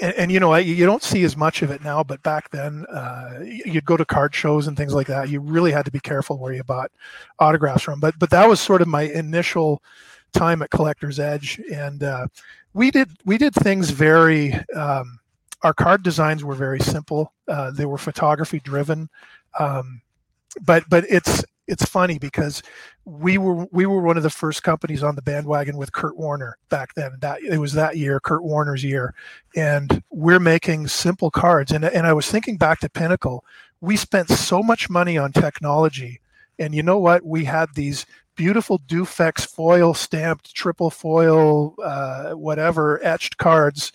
S2: and, and, you know you don't see as much of it now but back then uh, you'd go to card shows and things like that. You really had to be careful where you bought autographs from. But but that was sort of my initial time at collector's edge. And uh, we did we did things very um, our card designs were very simple. Uh, they were photography driven. Um, but but it's it's funny because we were we were one of the first companies on the bandwagon with Kurt Warner back then. That it was that year, Kurt Warner's year, and we're making simple cards. And and I was thinking back to Pinnacle, we spent so much money on technology, and you know what? We had these beautiful Dufex foil stamped, triple foil, uh, whatever etched cards.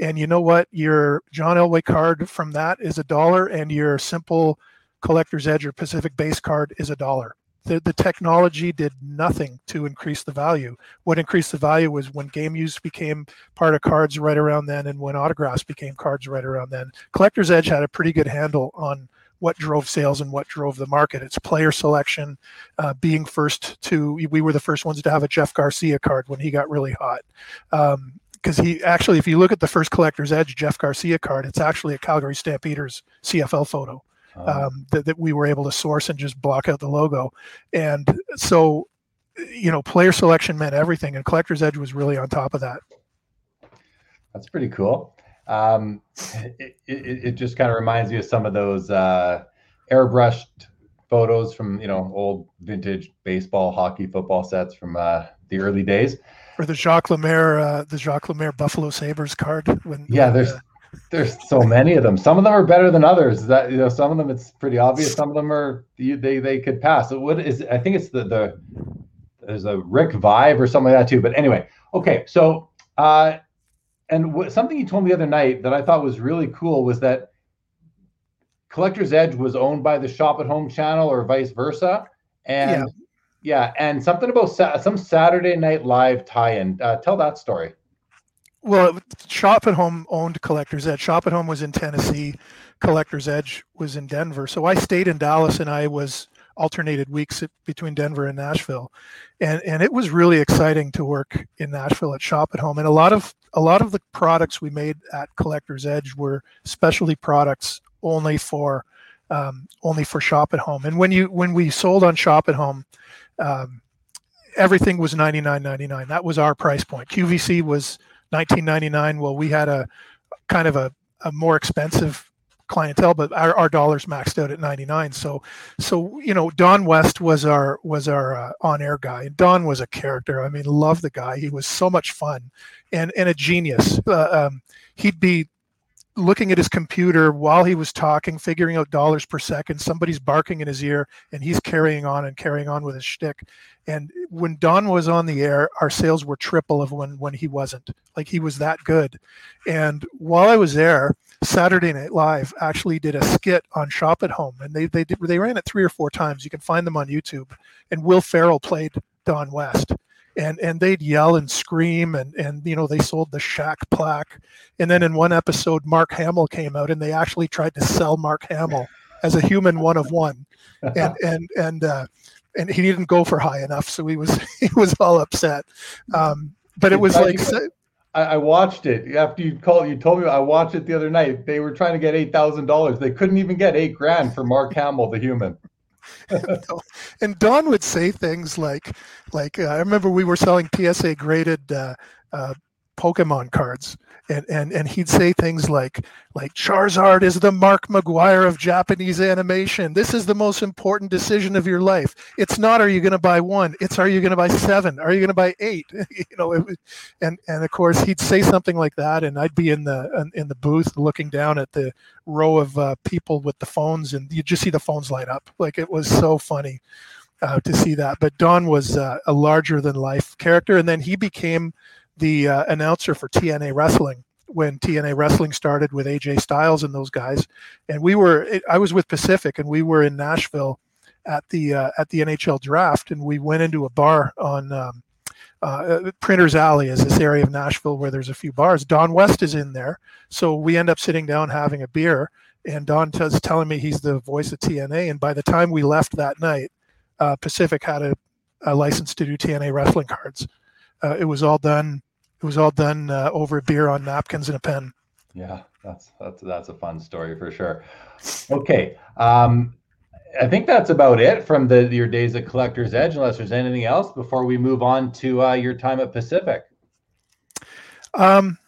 S2: And you know what? Your John Elway card from that is a dollar, and your simple Collector's Edge or Pacific Base card is a dollar. The, the technology did nothing to increase the value. What increased the value was when game use became part of cards right around then, and when autographs became cards right around then. Collector's Edge had a pretty good handle on what drove sales and what drove the market. It's player selection, uh, being first to. We were the first ones to have a Jeff Garcia card when he got really hot. Um, because he actually, if you look at the first Collector's Edge Jeff Garcia card, it's actually a Calgary Stampeders CFL photo. Uh-huh. um, that, that we were able to source and just block out the logo. And so, you know, player selection meant everything, and Collector's Edge was really on top of that.
S1: That's pretty cool. Um, it, it, it, just kind of reminds me of some of those uh, airbrushed photos from you know old vintage baseball, hockey, football sets from uh, the early days.
S2: Or the Jacques Lemaire, uh, the Jacques Lemaire Buffalo Sabres card. When
S1: yeah, there's uh, there's so many of them. Some of them are better than others. That you know, some of them it's pretty obvious. Some of them are they they could pass. So what is? I think it's the the there's a Rick Vaive or something like that too. But anyway, okay. So uh, and what, something you told me the other night that I thought was really cool was that Collector's Edge was owned by the Shop at Home channel or vice versa, and yeah, yeah and something about sa- some Saturday Night Live tie-in. Uh, tell that story
S2: well, Shop at Home owned Collector's Edge. Shop at Home was in Tennessee. Collector's Edge was in Denver. So I stayed in Dallas and I was alternated weeks between Denver and Nashville, and and it was really exciting to work in Nashville at Shop at Home. And a lot of a lot of the products we made at Collector's Edge were specialty products only for um, only for Shop at Home. And when you when we sold on Shop at Home. Um, everything was 99.99 that was our price point qvc was 19.99 well we had a kind of a, a more expensive clientele, but our, our dollars maxed out at 99. So, so you know, Don West was our was our uh, on air guy, and Don was a character. I mean, love the guy. He was so much fun, and and a genius. Uh, um, he'd be looking at his computer while he was talking, figuring out dollars per second. Somebody's barking in his ear, and he's carrying on and carrying on with his shtick. And when Don was on the air, our sales were triple of when when he wasn't. Like he was that good. And while I was there, Saturday Night Live actually did a skit on Shop at Home, and they they did, they ran it three or four times. You can find them on YouTube. And Will Ferrell played Don West and and they'd yell and scream and and you know they sold the Shaq plaque and then in one episode mark hamill came out and they actually tried to sell mark hamill as a human one of one and and and uh and he didn't go for high enough so he was he was all upset um but it was like
S1: I, watched it after you called. You told me I watched it the other night. They were trying to get eight thousand dollars. They couldn't even get eight grand for Mark Hamill, the human.
S2: and Don would say things like, like uh, I remember we were selling PSA graded uh, uh, Pokemon cards, and and and he'd say things like like Charizard is the Mark McGwire of Japanese animation. This is the most important decision of your life. It's not are you going to buy one. It's are you going to buy seven? Are you going to buy eight? you know, it, and and of course he'd say something like that, and I'd be in the in the booth looking down at the row of uh, people with the phones, and you just see the phones light up. Like it was so funny. Uh, to see that, but Don was uh, a larger than life character, and then he became the uh, announcer for TNA Wrestling when TNA Wrestling started with AJ Styles and those guys. And we were, I was with Pacific, and we were in Nashville at the uh, at the NHL draft, and we went into a bar on um, uh, Printers Alley, is this area of Nashville where there's a few bars. Don West is in there, so we end up sitting down having a beer, and Don was telling me he's the voice of TNA. And by the time we left that night, uh, Pacific had a, a license to do TNA wrestling cards. Uh, it was all done it was all done uh, over a beer on napkins and a pen.
S1: Yeah, that's that's that's a fun story for sure. Okay, um, I think that's about it from the your days at Collector's Edge. Unless there's anything else before we move on to uh, your time at Pacific.
S2: Um,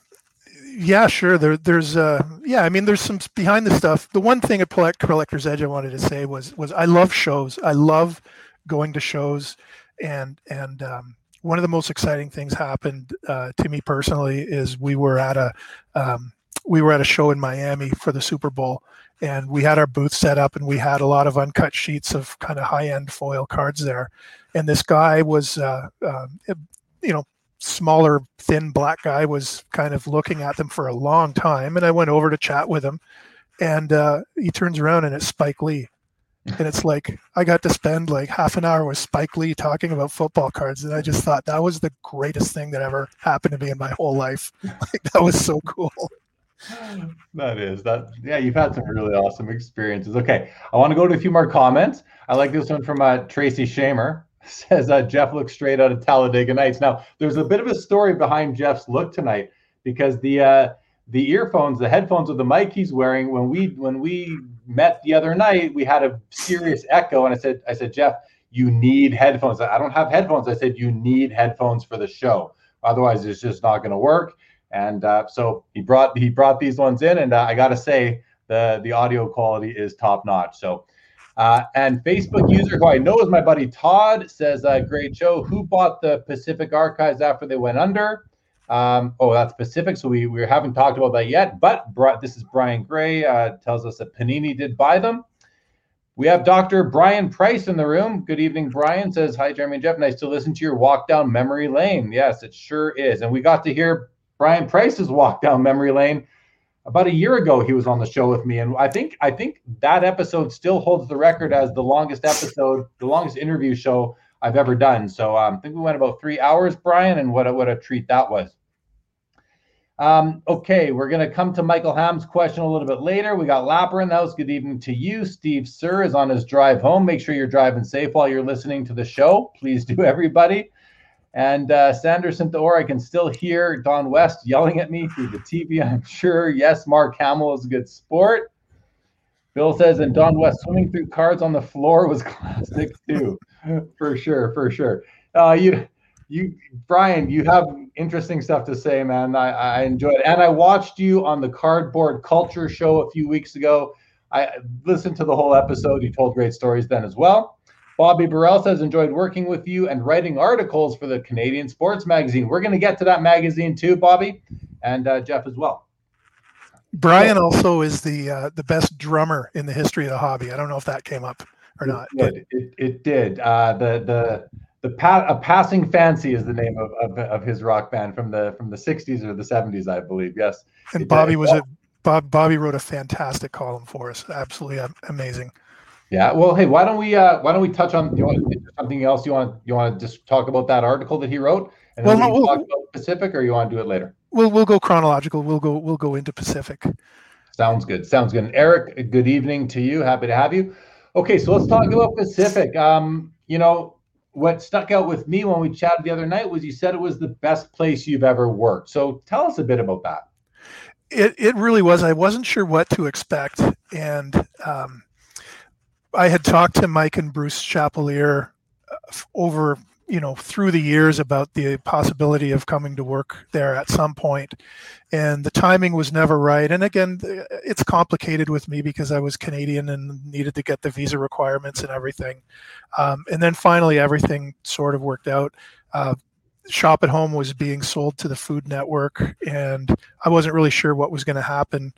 S2: yeah, sure. There, there's, uh, yeah. I mean, there's some behind the stuff. The one thing at Collector's Edge I wanted to say was, was I love shows. I love going to shows, and and um, one of the most exciting things happened uh, to me personally is we were at a um, we were at a show in Miami for the Super Bowl, and we had our booth set up, and we had a lot of uncut sheets of kind of high end foil cards there, and this guy was, uh, uh, you know, smaller, thin black guy was kind of looking at them for a long time, and I went over to chat with him, and uh, he turns around and it's Spike Lee, and it's like I got to spend like half an hour with Spike Lee talking about football cards, and I just thought that was the greatest thing that ever happened to me in my whole life. Like that was so cool.
S1: That is that. Yeah, you've had some really awesome experiences. Okay, I want to go to a few more comments. I like this one from uh, Tracy Shamer. Says uh, Jeff looks straight out of Talladega Nights. Now, there's a bit of a story behind Jeff's look tonight because the uh, the earphones, the headphones with the mic he's wearing, when we when we met the other night, we had a serious echo, and I said, I said, Jeff, you need headphones. I don't have headphones. I said, you need headphones for the show. Otherwise, it's just not going to work. And uh, so he brought he brought these ones in, and uh, I got to say the the audio quality is top notch. So. Uh, and Facebook user who I know is my buddy Todd says, uh, "Great show. Who bought the Pacific Archives after they went under?" Um, oh, that's Pacific. So we, we haven't talked about that yet. But this is Brian Gray uh, tells us that Panini did buy them. We have Dr. Brian Price in the room. Good evening, Brian. Says, Hi, Jeremy and Jeff. Nice to listen to your walk down memory lane. Yes, it sure is. And we got to hear Brian Price's walk down memory lane about a year ago. He was on the show with me. And I think I think that episode still holds the record as the longest episode, the longest interview show I've ever done. So um, I think we went about three hours, Brian, and what a, what a treat that was. Um, okay, we're going to come to Michael Ham's question a little bit later. We got Lapper in the house. Good evening to you. Steve Sir is on his drive home. Make sure you're driving safe while you're listening to the show. Please do, everybody. And uh, Sanderson Thor, I can still hear Don West yelling at me through the TV, I'm sure. Yes, Mark Hamill is a good sport. Bill says, and Don West swimming through cards on the floor was classic too. for sure, for sure. Uh, you, you, Brian, you have interesting stuff to say, man. I, I enjoyed it. And I watched you on the Cardboard Culture show a few weeks ago. I listened to the whole episode. You told great stories then as well. Bobby Burrell says, enjoyed working with you and writing articles for the Canadian Sports Magazine. We're going to get to that magazine too, Bobby, and uh, Jeff as well.
S2: Brian also is the uh, the best drummer in the history of the hobby. I don't know if that came up or not.
S1: It did. It, it did. Uh, the the the pa- a passing fancy is the name of, of, of his rock band from the from the 60s or the 70s, I believe. Yes.
S2: And Bobby was a Bob Bobby wrote a fantastic column for us. Absolutely amazing.
S1: Yeah. Well, hey, why don't we uh, why don't we touch on you want something else you want you want to just talk about that article that he wrote and then well, we we'll, talk about Pacific or you want to do it later?
S2: We'll we'll go chronological. We'll go we'll go into Pacific.
S1: Sounds good. Sounds good. And Eric, good evening to you. Happy to have you. Okay, so let's talk about Pacific. Um, you know, what stuck out with me when we chatted the other night was you said it was the best place you've ever worked. So tell us a bit about that.
S2: It it really was. I wasn't sure what to expect, and um, I had talked to Mike and Bruce Chapelier uh, over you know through the years about the possibility of coming to work there at some point. And the timing was never right. And again it's complicated with me because i was canadian and needed to get the visa requirements and everything. Um, and then finally everything sort of worked out. Uh, shop at home was being sold to the food network and i wasn't really sure what was going to happen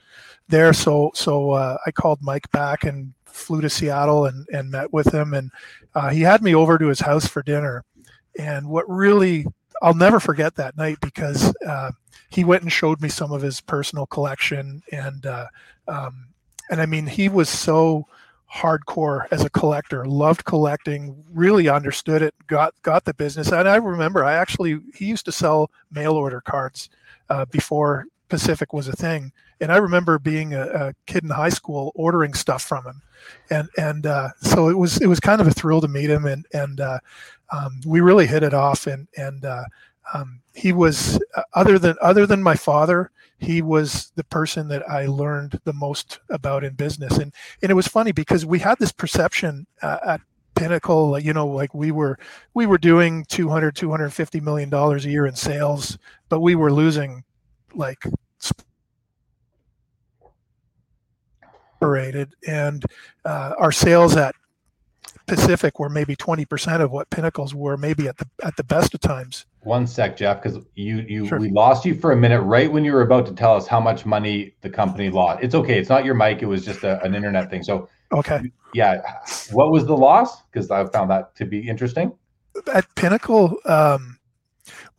S2: there. So so uh, i called mike back and flew to seattle and, and met with him. And uh, he had me over to his house for dinner and what really, I'll never forget that night because uh, he went and showed me some of his personal collection. And, uh, um, and I mean, he was so hardcore as a collector, loved collecting, really understood it, got, got the business. And I remember I actually, he used to sell mail order cards uh, before Pacific was a thing. And I remember being a, a, kid in high school ordering stuff from him, and and uh, so it was it was kind of a thrill to meet him, and and uh, um, we really hit it off. And and uh, um, he was uh, other than other than my father, he was the person that I learned the most about in business. And and it was funny because we had this perception uh, at pinnacle you know like we were we were doing 200 250 million dollars a year in sales but we were losing like and uh, our sales at Pacific were maybe 20% of what Pinnacles were maybe at the at the best of times.
S1: One sec, Jeff, because you you sure. we lost you for a minute right when you were about to tell us how much money the company lost. It's okay, it's not your mic, it was just a, an internet thing. So
S2: okay,
S1: yeah, what was the loss? Because I found that to be interesting.
S2: At Pinnacle, um,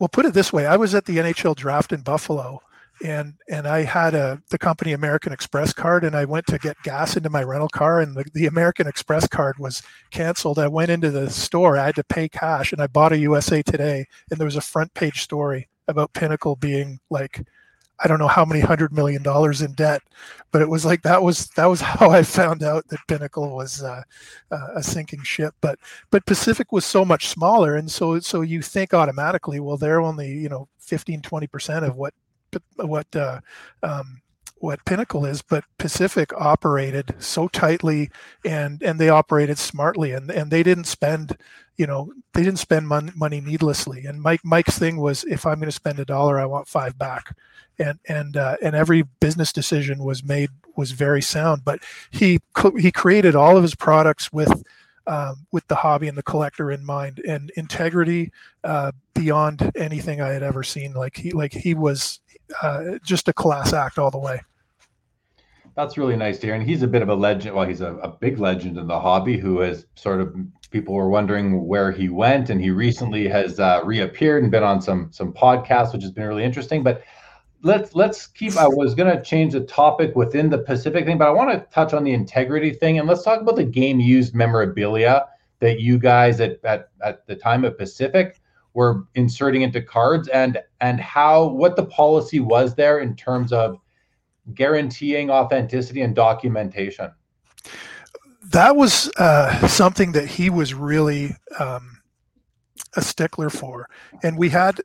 S2: well, put it this way: I was at the NHL draft in Buffalo, and and I had a the company American Express card, and I went to get gas into my rental car, and the, the American Express card was canceled. I went into the store, I had to pay cash, and I bought a USA Today, and there was a front page story about Pinnacle being like, I don't know how many hundred million dollars in debt, but it was like that was that was how I found out that Pinnacle was uh, uh, a sinking ship. But but Pacific was so much smaller, and so so you think automatically, well, they're only you know 15 20 percent of what what uh, um, what Pinnacle is, but Pacific operated so tightly and and they operated smartly and and they didn't spend you know they didn't spend mon- money needlessly. And Mike Mike's thing was if I'm going to spend a dollar, I want five back. And and uh, and every business decision was made was very sound. But he he created all of his products with um, with the hobby and the collector in mind and integrity uh, beyond anything I had ever seen. Like he like he was uh, just a class act all the way.
S1: That's really nice to hear. And he's a bit of a legend. Well, he's a, a big legend in the hobby who has sort of people were wondering where he went, and he recently has uh, reappeared and been on some some podcasts, which has been really interesting. But let's let's keep. I was going to change the topic within the Pacific thing, but I want to touch on the integrity thing, and let's talk about the game used memorabilia that you guys at at, at the time of Pacific were inserting into cards and and how what the policy was there in terms of guaranteeing authenticity and documentation?
S2: That was uh, something that he was really um, a stickler for, and we had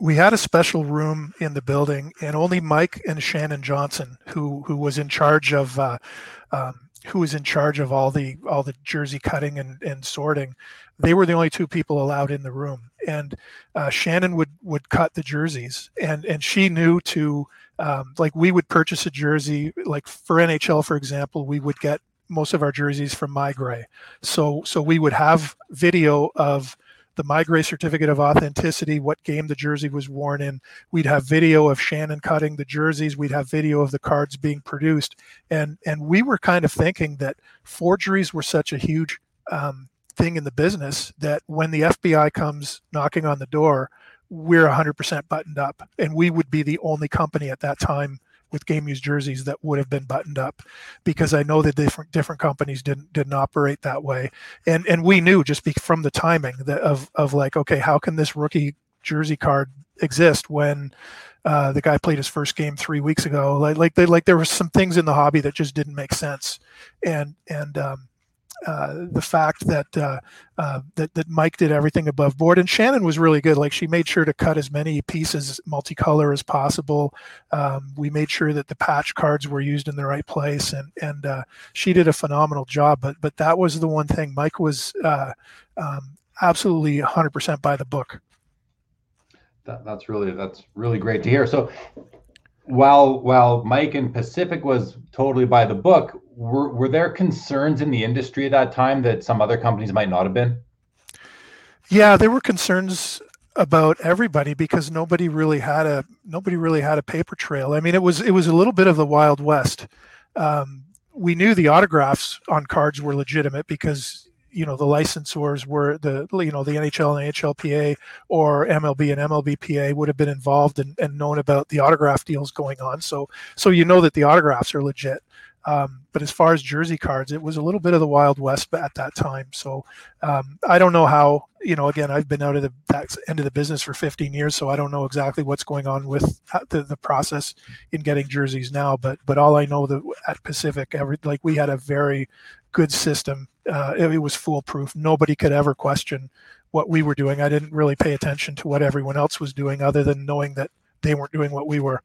S2: we had a special room in the building, and only Mike and Shannon Johnson, who who was in charge of uh, um, who was in charge of all the all the jersey cutting and, and sorting, they were the only two people allowed in the room. And uh, Shannon would would cut the jerseys, and and she knew to um, like we would purchase a jersey like for NHL, for example, we would get most of our jerseys from MeiGray. So so we would have video of the MeiGray certificate of authenticity, what game the jersey was worn in. We'd have video of Shannon cutting the jerseys. We'd have video of the cards being produced, and and we were kind of thinking that forgeries were such a huge um, thing in the business that when the FBI comes knocking on the door, we're 100% buttoned up, and we would be the only company at that time with game used jerseys that would have been buttoned up because I know that different different companies didn't didn't operate that way. And and we knew just be, from the timing that of of like okay how can this rookie jersey card exist when uh, the guy played his first game three weeks ago? Like like they like there were some things in the hobby that just didn't make sense. And and um, uh, the fact that uh, uh, that that Mike did everything above board, and Shannon was really good. Like she made sure to cut as many pieces multicolor as possible. Um, we made sure that the patch cards were used in the right place, and and uh, she did a phenomenal job. But but that was the one thing Mike was uh, um, absolutely 100% by the book.
S1: That, that's really that's really great to hear. So while while Mike and Pacific was totally by the book, were were there concerns in the industry at that time that some other companies might not have been?
S2: Yeah, there were concerns about everybody because nobody really had a nobody really had a paper trail. I mean, it was it was a little bit of the wild west. Um, we knew the autographs on cards were legitimate because you know the licensors were the you know the NHL and NHLPA or MLB and MLBPA would have been involved and, and known about the autograph deals going on. So so you know that the autographs are legit. Um, but as far as jersey cards, it was a little bit of the wild west at that time. So um, I don't know how. You know, again, I've been out of the that end of the business for 15 years, so I don't know exactly what's going on with the, the process in getting jerseys now. But but all I know that at Pacific, every like we had a very good system. Uh, it, it was foolproof. Nobody could ever question what we were doing. I didn't really pay attention to what everyone else was doing, other than knowing that they weren't doing what we were.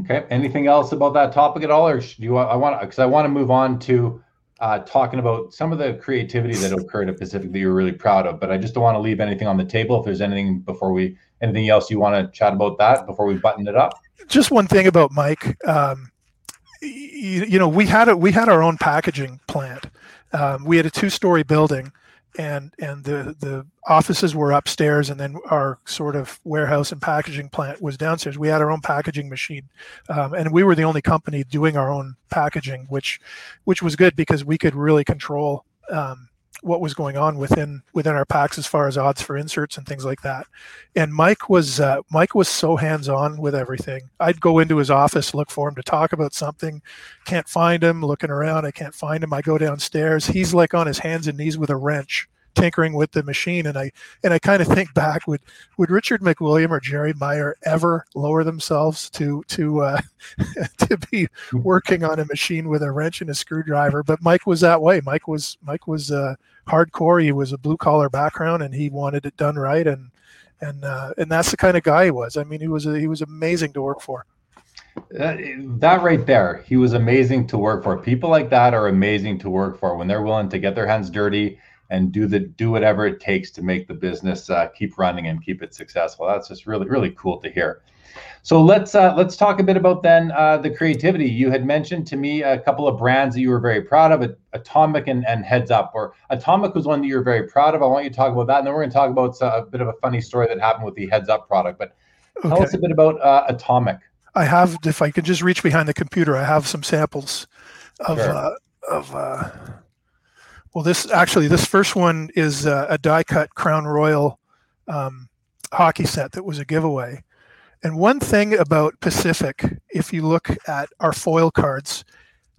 S1: Okay. Anything else about that topic at all, or do you? I want because I want to move on to uh, talking about some of the creativity that occurred at Pacific that you're really proud of. But I just don't want to leave anything on the table. If there's anything before we, anything else you want to chat about that before we button it up.
S2: Just one thing about Mike. Um, you, you, know, we had a, we had our own packaging plant. Um, we had a two-story building and and the the offices were upstairs and then our sort of warehouse and packaging plant was downstairs. We had our own packaging machine um, and we were the only company doing our own packaging which which was good because we could really control um, what was going on within within our packs as far as odds for inserts and things like that. And Mike was uh, Mike was so hands on with everything. I'd go into his office, look for him to talk about something, can't find him. Looking around, I can't find him. I go downstairs. He's like on his hands and knees with a wrench, tinkering with the machine and i and i kind of think back would would richard mcwilliam or jerry meyer ever lower themselves to to uh to be working on a machine with a wrench and a screwdriver? But mike was that way. Mike was mike was uh hardcore. He was a blue collar background and he wanted it done right and and uh and that's the kind of guy he was. I mean he was a, he was amazing to work for.
S1: That, that right there, he was amazing to work for. People like that are amazing to work for. When they're willing to get their hands dirty and do the do whatever it takes to make the business uh, keep running and keep it successful. That's just really really cool to hear. So let's uh, let's talk a bit about then uh, the creativity. You had mentioned to me a couple of brands that you were very proud of, Atomic and, and Heads Up. Or Atomic was one that you were very proud of. I want you to talk about that, and then we're going to talk about uh, a bit of a funny story that happened with the Heads Up product. But tell okay. us a bit about uh, Atomic.
S2: I have, if I could just reach behind the computer, I have some samples of sure. Uh, of well, this actually, this first one is uh, a die cut Crown Royal um, hockey set that was a giveaway. And one thing about Pacific, if you look at our foil cards,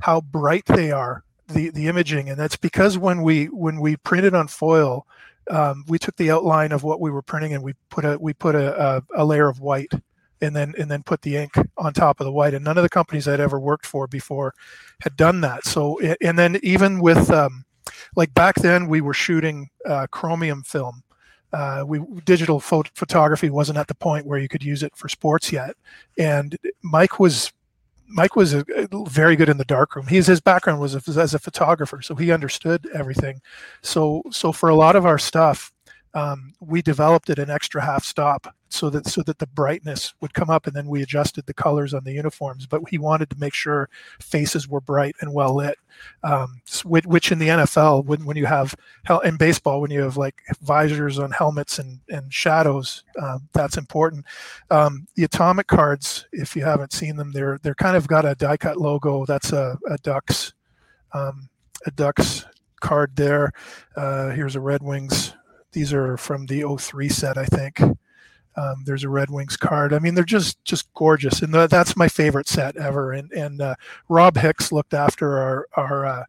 S2: how bright they are, the the imaging, and that's because when we when we printed on foil, um, we took the outline of what we were printing and we put a we put a, a, a layer of white and then and then put the ink on top of the white. And none of the companies I'd ever worked for before had done that. So and then even with um, like back then we were shooting uh, chromium film. Uh, we digital photography wasn't at the point where you could use it for sports yet, and Mike was Mike was a, a very good in the darkroom. His his background was a, as a photographer, so he understood everything. So so for a lot of our stuff, um, we developed it an extra half stop so that so that the brightness would come up and then we adjusted the colors on the uniforms. But he wanted to make sure faces were bright and well lit um, which in the nfl when, when you have in baseball when you have like visors on helmets and, and shadows um, that's important. Um, the atomic cards if you haven't seen them they're they're kind of got a die cut logo. That's a, a ducks um, a ducks card there. Uh, here's a red wings. These are from the 03 set, I think. Um, there's a Red Wings card. I mean, they're just just gorgeous, and that's my favorite set ever. And and uh, Rob Hicks looked after our our uh,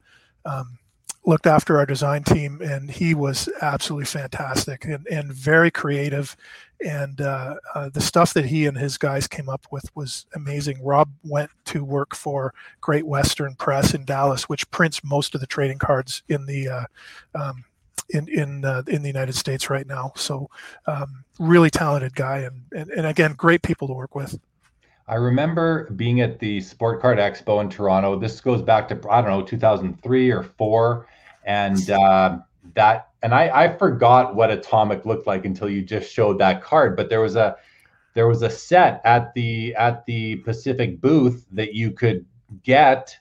S2: um, looked after our design team, and he was absolutely fantastic and and very creative. And uh, uh the stuff that he and his guys came up with was amazing. Rob went to work for Great Western Press in Dallas, which prints most of the trading cards in the uh, um, in in uh, in the United States right now. So um, really talented guy, and, and and again, great people to work with.
S1: I remember being at the Sport Card Expo in Toronto. This goes back to I don't know 2003 or four, and uh, that and I, I forgot what Atomic looked like until you just showed that card. But there was a there was a set at the at the Pacific booth that you could get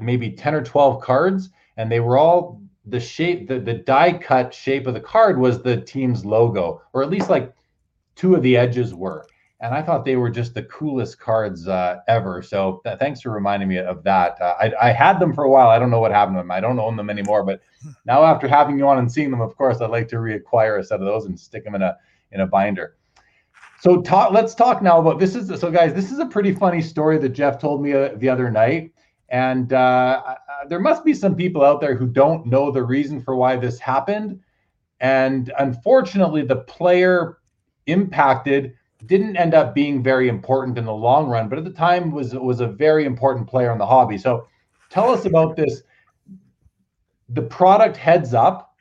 S1: maybe 10 or 12 cards and they were all the shape, the, the die cut shape of the card was the team's logo, or at least like two of the edges were. And I thought they were just the coolest cards uh, ever. So th- thanks for reminding me of that. Uh, I, I had them for a while. I don't know what happened to them. I don't own them anymore. But now after having you on and seeing them, of course, I'd like to reacquire a set of those and stick them in a in a binder. So talk, let's talk now about this. Is so, guys. This is a pretty funny story that Jeff told me uh, the other night. And uh, there must be some people out there who don't know the reason for why this happened. And unfortunately, the player impacted didn't end up being very important in the long run, but at the time was was a very important player in the hobby. So tell us about this. The product heads up.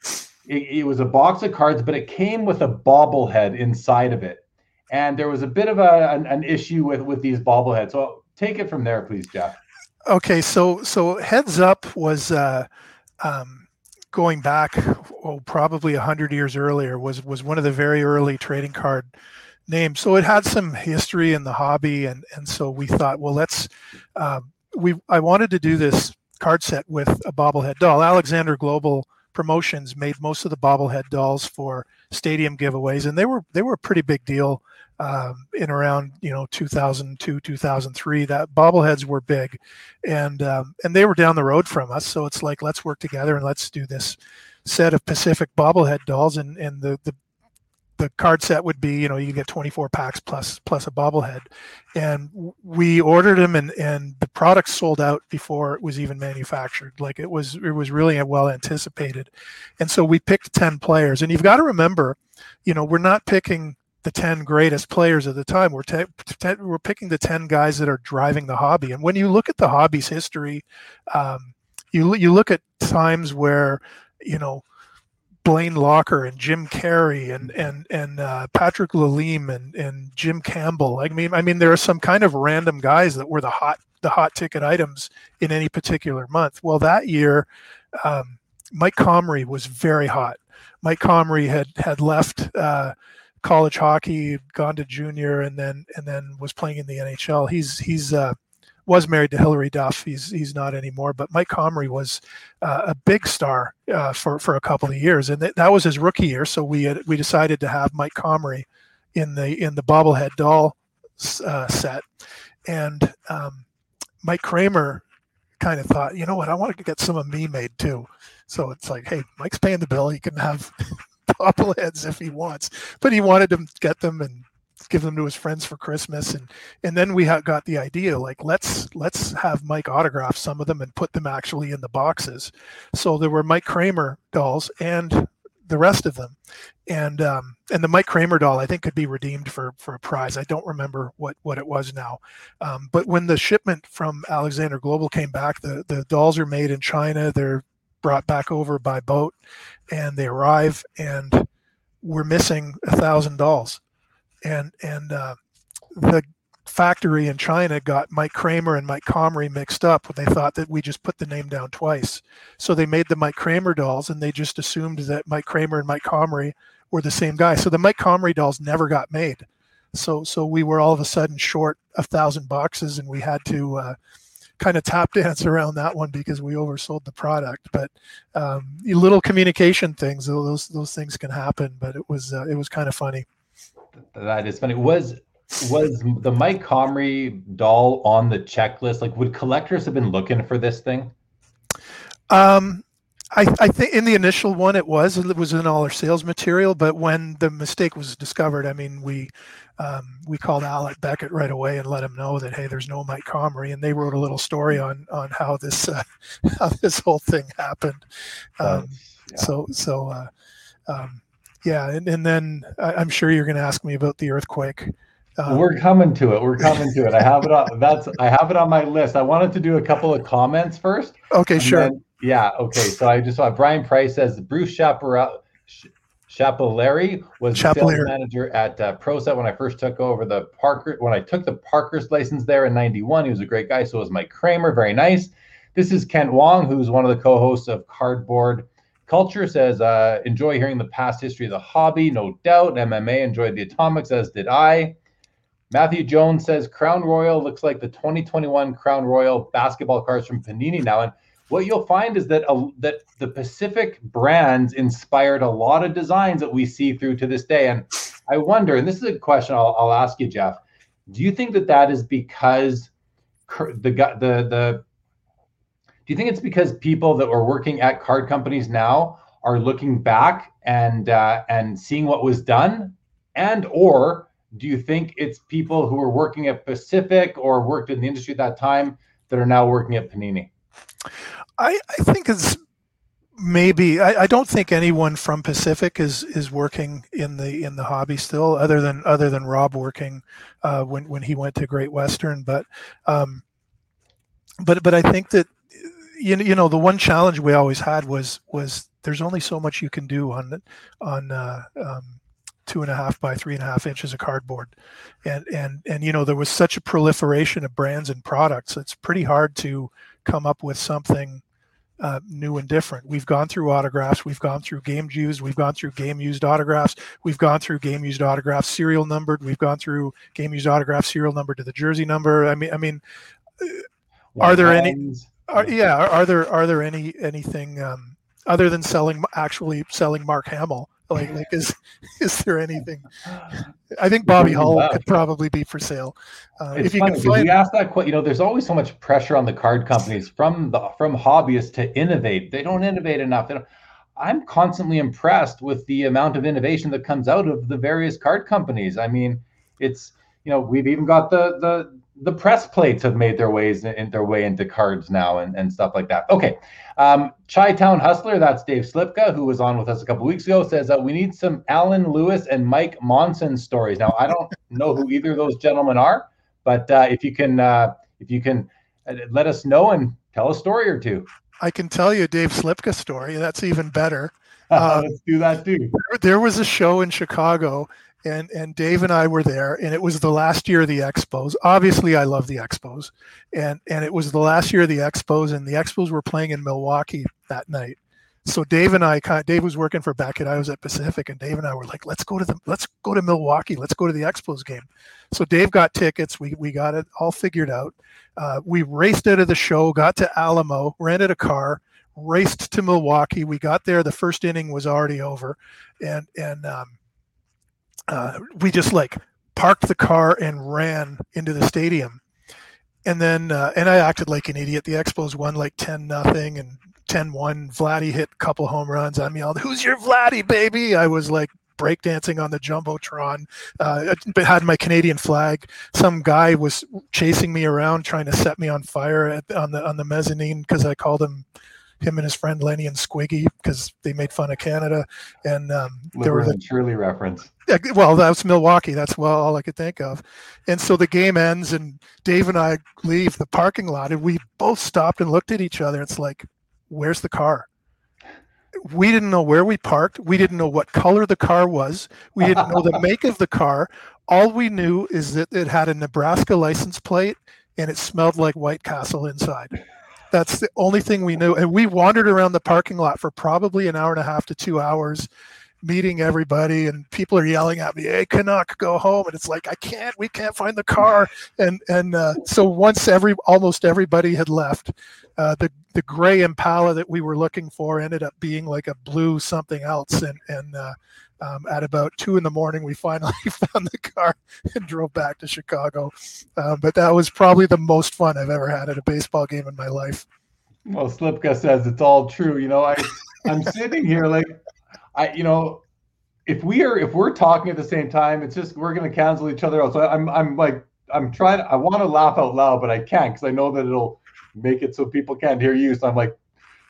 S1: It, it was a box of cards, but it came with a bobblehead inside of it. And there was a bit of a, an, an issue with with these bobbleheads. So take it from there, please, Jeff.
S2: Okay, so so heads up was uh, um, going back, oh, probably a hundred years earlier. Was was one of the very early trading card names. So it had some history in the hobby, and and so we thought, well, let's. Um, we I wanted to do this card set with a bobblehead doll. Alexander Global Promotions made most of the bobblehead dolls for stadium giveaways, and they were they were a pretty big deal um, in around you know 2002 2003 that bobbleheads were big. And um, and they were down the road from us. So it's like let's work together and let's do this set of pacific bobblehead dolls. And and the the the card set would be you know you get 24 packs plus plus a bobblehead. And we ordered them and and the product sold out before it was even manufactured. Like it was it was really well anticipated. And so we picked 10 players. And you've got to remember you know we're not picking the 10 greatest players of the time. We're, te- te- we're picking the 10 guys that are driving the hobby. And when you look at the hobby's history, um, you, you look at times where, you know, Blaine Lacher and Jim Carey and and and uh, Patrick Lalime and and Jim Campbell. I mean, I mean, there are some kind of random guys that were the hot the hot ticket items in any particular month. Well, that year, um, Mike Comrie was very hot. Mike Comrie had had left. Uh, college hockey, gone to junior, and then and then was playing in the NHL. He's he's uh, was married to Hilary Duff. He's he's not anymore. But Mike Comrie was uh, a big star uh, for for a couple of years, and th- that was his rookie year. So we had, we decided to have Mike Comrie in the in the bobblehead doll uh, set, and um, Mike Cramer kind of thought, you know what, I want to get some of me made too. So it's like, hey, Mike's paying the bill. He can have bobbleheads if he wants, but he wanted to get them and give them to his friends for Christmas. And and then we got the idea like let's let's have Mike autograph some of them and put them actually in the boxes. So there were Mike Cramer dolls and the rest of them. And um, and the Mike Cramer doll I think could be redeemed for for a prize. I don't remember what what it was now. Um, but when the shipment from Alexander Global came back, the the dolls are made in China. They're brought back over by boat, and they arrive and we're missing a thousand dolls. And and uh, the factory in China got Mike Cramer and Mike Comrie mixed up. When they thought that we just put the name down twice. So they made the Mike Cramer dolls and they just assumed that Mike Cramer and Mike Comrie were the same guy. So the Mike Comrie dolls never got made. So so we were all of a sudden short a thousand boxes and we had to uh, kind of tap dance around that one because we oversold the product. But um, little communication things, those those things can happen. But it was uh, it was kind of funny.
S1: That is funny. Was was the Mike Comrie doll on the checklist? Like, would collectors have been looking for this thing?
S2: Um, I, I think in the initial one it was it was in all our sales material, but when the mistake was discovered, I mean we um, we called Alec Beckett right away and let him know that hey, there's no Mike Comrie, and they wrote a little story on on how this uh, how this whole thing happened. Um, yeah. So so uh, um, yeah, and, and then I, am sure you're going to ask me about the earthquake.
S1: Um, We're coming to it. We're coming to it. I have it on. That's I have it on my list. I wanted to do a couple of comments first.
S2: Okay, sure. Then,
S1: yeah. Okay. So I just saw Brian Price says Bruce Chaparral. Chapelleri was the sales manager at uh, ProSet when I first took over the Parkhurst. When I took the Parkhurst license there in '91, he was a great guy. So was Mike Cramer, very nice. This is Kent Wong, who's one of the co-hosts of Cardboard Culture. Says uh, enjoy hearing the past history of the hobby, no doubt. MMA enjoyed the Atomics, as did I. Matthew Jones says Crown Royal looks like the 2021 Crown Royal basketball cards from Panini now. And what you'll find is that that the Pacific brands inspired a lot of designs that we see through to this day. And I wonder, and this is a question I'll, I'll ask you, Jeff. Do you think that that is because the the the do you think it's because people that were working at card companies now are looking back and uh, and seeing what was done, and or do you think it's people who were working at Pacific or worked in the industry at that time that are now working at Panini?
S2: I, I think it's maybe I, I, don't think anyone from Pacific is is working in the in the hobby still, other than other than Rob working uh, when when he went to Great Western. But um, but but I think that you you know the one challenge we always had was was there's only so much you can do on on uh, um, two and a half by three and a half inches of cardboard and and and you know there was such a proliferation of brands and products it's pretty hard to come up with something uh, new and different. We've gone through autographs we've gone through game used we've gone through game used autographs we've gone through game used autographs serial numbered we've gone through game used autographs serial number to the jersey number. I mean i mean uh, are there any are, yeah are, are, there are there any anything um, other than selling actually selling mark hamill like, like is is there anything? I think Bobby Hull could probably be for sale.
S1: Uh, if you can find, we ask that question. You know, there's always so much pressure on the card companies from the from hobbyists to innovate. They don't innovate enough. Don't, I'm constantly impressed with the amount of innovation that comes out of the various card companies. I mean, it's you know we've even got the the the press plates have made their ways in their way into cards now and, and stuff like that. Okay. Um, Chi Town Hustler, that's Dave Slipka, who was on with us a couple weeks ago, says that we need some Alan Lewis and Mike Monson stories. Now, I don't know who either of those gentlemen are, but uh, if you can, uh, if you can uh, let us know and tell a story or two.
S2: I can tell you Dave Slipka story. That's even better.
S1: Uh, Let's do that too.
S2: There was a show in Chicago and and Dave and I were there, and it was the last year of the Expos. Obviously, I love the Expos, and and it was the last year of the Expos, and the Expos were playing in Milwaukee that night. So Dave and I, Dave was working for Beckett, I was at Pacific, and Dave and I were like, let's go to the, let's go to Milwaukee, let's go to the Expos game. So Dave got tickets, we we got it all figured out. Uh, we raced out of the show, got to Alamo, rented a car, raced to Milwaukee. We got there, the first inning was already over, and and um, uh, we just like parked the car and ran into the stadium. And then, uh, and I acted like an idiot. The Expos won like 10 nothing and 10 1. Vladdy hit a couple home runs. I'm yelled, Who's your Vladdy, baby? I was like breakdancing on the Jumbotron. Uh, I had my Canadian flag. Some guy was chasing me around trying to set me on fire at, on the on the mezzanine because I called him him and his friend Lenny and Squiggy because they made fun of Canada. And um,
S1: there was a Shirley reference.
S2: Yeah, well, that's Milwaukee. That's well all I could think of. And so the game ends, and Dave and I leave the parking lot, and we both stopped and looked at each other. It's like, where's the car? we didn't know where we parked. We didn't know what color the car was. We didn't know the make of the car. All we knew is that it had a Nebraska license plate and it smelled like White Castle inside. That's the only thing we knew. And we wandered around the parking lot for probably an hour and a half to two hours, meeting everybody. And people are yelling at me, "Hey, Canuck, go home!" And it's like, I can't. We can't find the car. And and uh, so once every almost everybody had left, uh, the the gray Impala that we were looking for ended up being like a blue something else. And and uh, um, at about two in the morning, we finally found the car and drove back to Chicago. Uh, but that was probably the most fun I've ever had at a baseball game in my life.
S1: Well, Slipka says it's all true. You know, I I'm sitting here like I you know if we are if we're talking at the same time, it's just we're going to cancel each other out. So I'm I'm like I'm trying. I want to laugh out loud, but I can't because I know that it'll make it so people can't hear you. So I'm like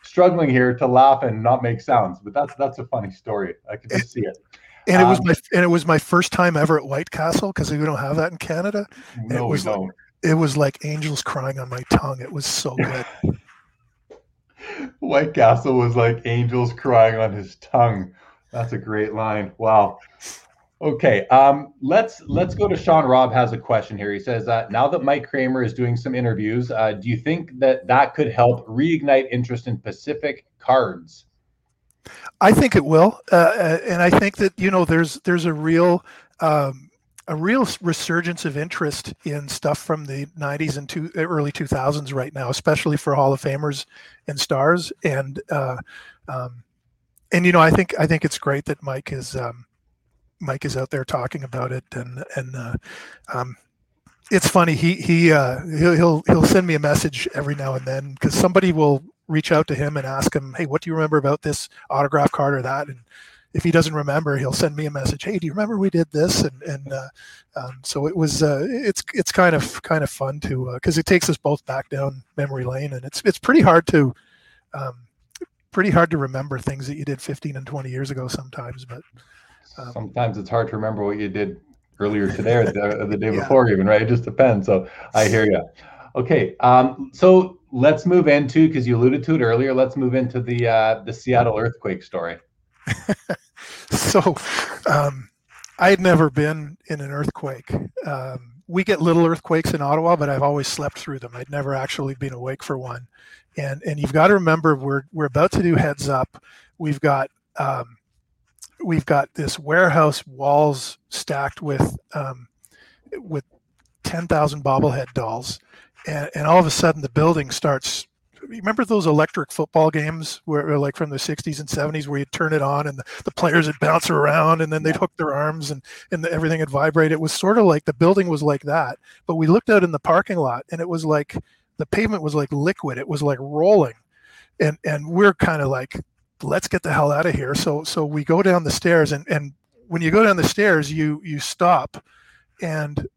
S1: struggling here to laugh and not make sounds. But that's that's a funny story. I can just see it.
S2: And um, it was um, my and it was my first time ever at White Castle because we don't have that in Canada.
S1: No,
S2: it was
S1: we don't.
S2: Like, it was like angels crying on my tongue. It was so good.
S1: White Castle was like angels crying on his tongue. That's a great line. Wow. Okay, um, let's let's go to Sean. Rob has a question here. He says, uh, "Now that Mike Cramer is doing some interviews, uh, do you think that that could help reignite interest in Pacific cards?"
S2: I think it will, uh, uh and I think that you know there's there's a real um, a real resurgence of interest in stuff from the 90s and two, early 2000s right now, especially for Hall of Famers and stars. And uh, um, and you know I think I think it's great that Mike is. Um, Mike is out there talking about it, and and uh, um, it's funny. He he uh, he'll, he'll he'll send me a message every now and then because somebody will reach out to him and ask him, "Hey, what do you remember about this autograph card or that?" And if he doesn't remember, he'll send me a message. Hey, do you remember we did this? And and uh, um, so it was. Uh, it's it's kind of kind of fun to because uh, it takes us both back down memory lane, and it's it's pretty hard to. Um, pretty hard to remember things that you did 15 and 20 years ago sometimes but
S1: um, Sometimes it's hard to remember what you did earlier today or the, the day yeah. before, even right? It just depends. So I hear you. Okay, um, so let's move into because you alluded to it earlier. Let's move into the uh, the Seattle earthquake story.
S2: so, um, I had never been in an earthquake. Um, we get little earthquakes in Ottawa, but I've always slept through them. I'd never actually been awake for one. And and you've got to remember we're we're about to do heads up. We've got um, we've got this warehouse walls stacked with um, with 10,000 bobblehead dolls and, and all of a sudden the building starts remember those electric football games where like from the 60s and 70s where you'd turn it on and the, the players would bounce around and then they'd hook their arms and, and the, everything would vibrate? It was sort of like the building was like that but we looked out in the parking lot and it was like the pavement was like liquid. It was like rolling. And and we're kind of like let's get the hell out of here. So so we go down the stairs and and when you go down the stairs, you you stop and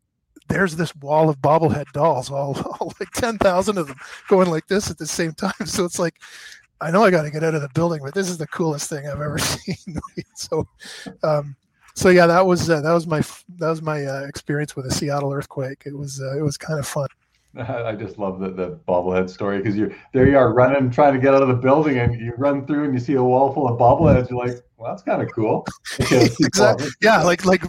S2: there's this wall of bobblehead dolls, all, all like 10,000 of them going like this at the same time. So it's like, I know I got to get out of the building, but this is the coolest thing I've ever seen. so, um, so yeah, that was, uh, that was my, that was my uh, experience with a Seattle earthquake. It was, uh, it was kind of fun.
S1: I just love the, the bobblehead story because you there you are running trying to get out of the building and you run through and you see a wall full of bobbleheads. You're like, well, that's kind of cool.
S2: exactly. Yeah, like like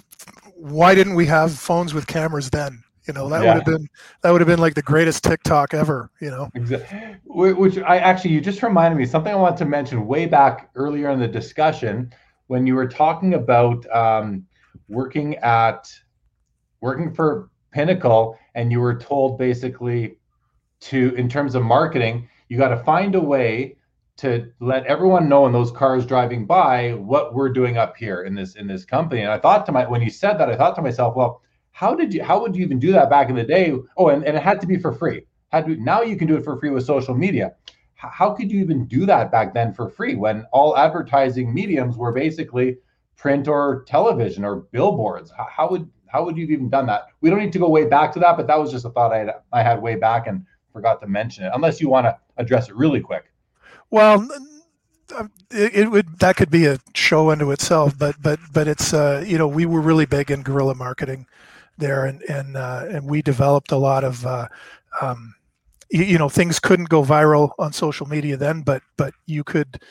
S2: why didn't we have phones with cameras then? You know, that yeah. would have been that would have been like the greatest TikTok ever. You know,
S1: exactly. Which I actually you just reminded me something I want to mention way back earlier in the discussion when you were talking about um, working at working for Pinnacle and you were told basically to in terms of marketing you got to find a way to let everyone know in those cars driving by what we're doing up here in this in this company. And i thought to my when you said that i thought to myself well how did you how would you even do that back in the day? Oh and, and it had to be for free. Had to now you can do it for free with social media. How could you even do that back then for free when all advertising mediums were basically print or television or billboards? How would how would you have even done that? We don't need to go way back to that, but that was just a thought I had, I had way back and forgot to mention it. Unless you want to address it really quick.
S2: Well, it, it, would that could be a show unto itself, but but but it's uh, you know we were really big in guerrilla marketing there, and and uh, and we developed a lot of uh, um, you, you, know things couldn't go viral on social media then, but but you could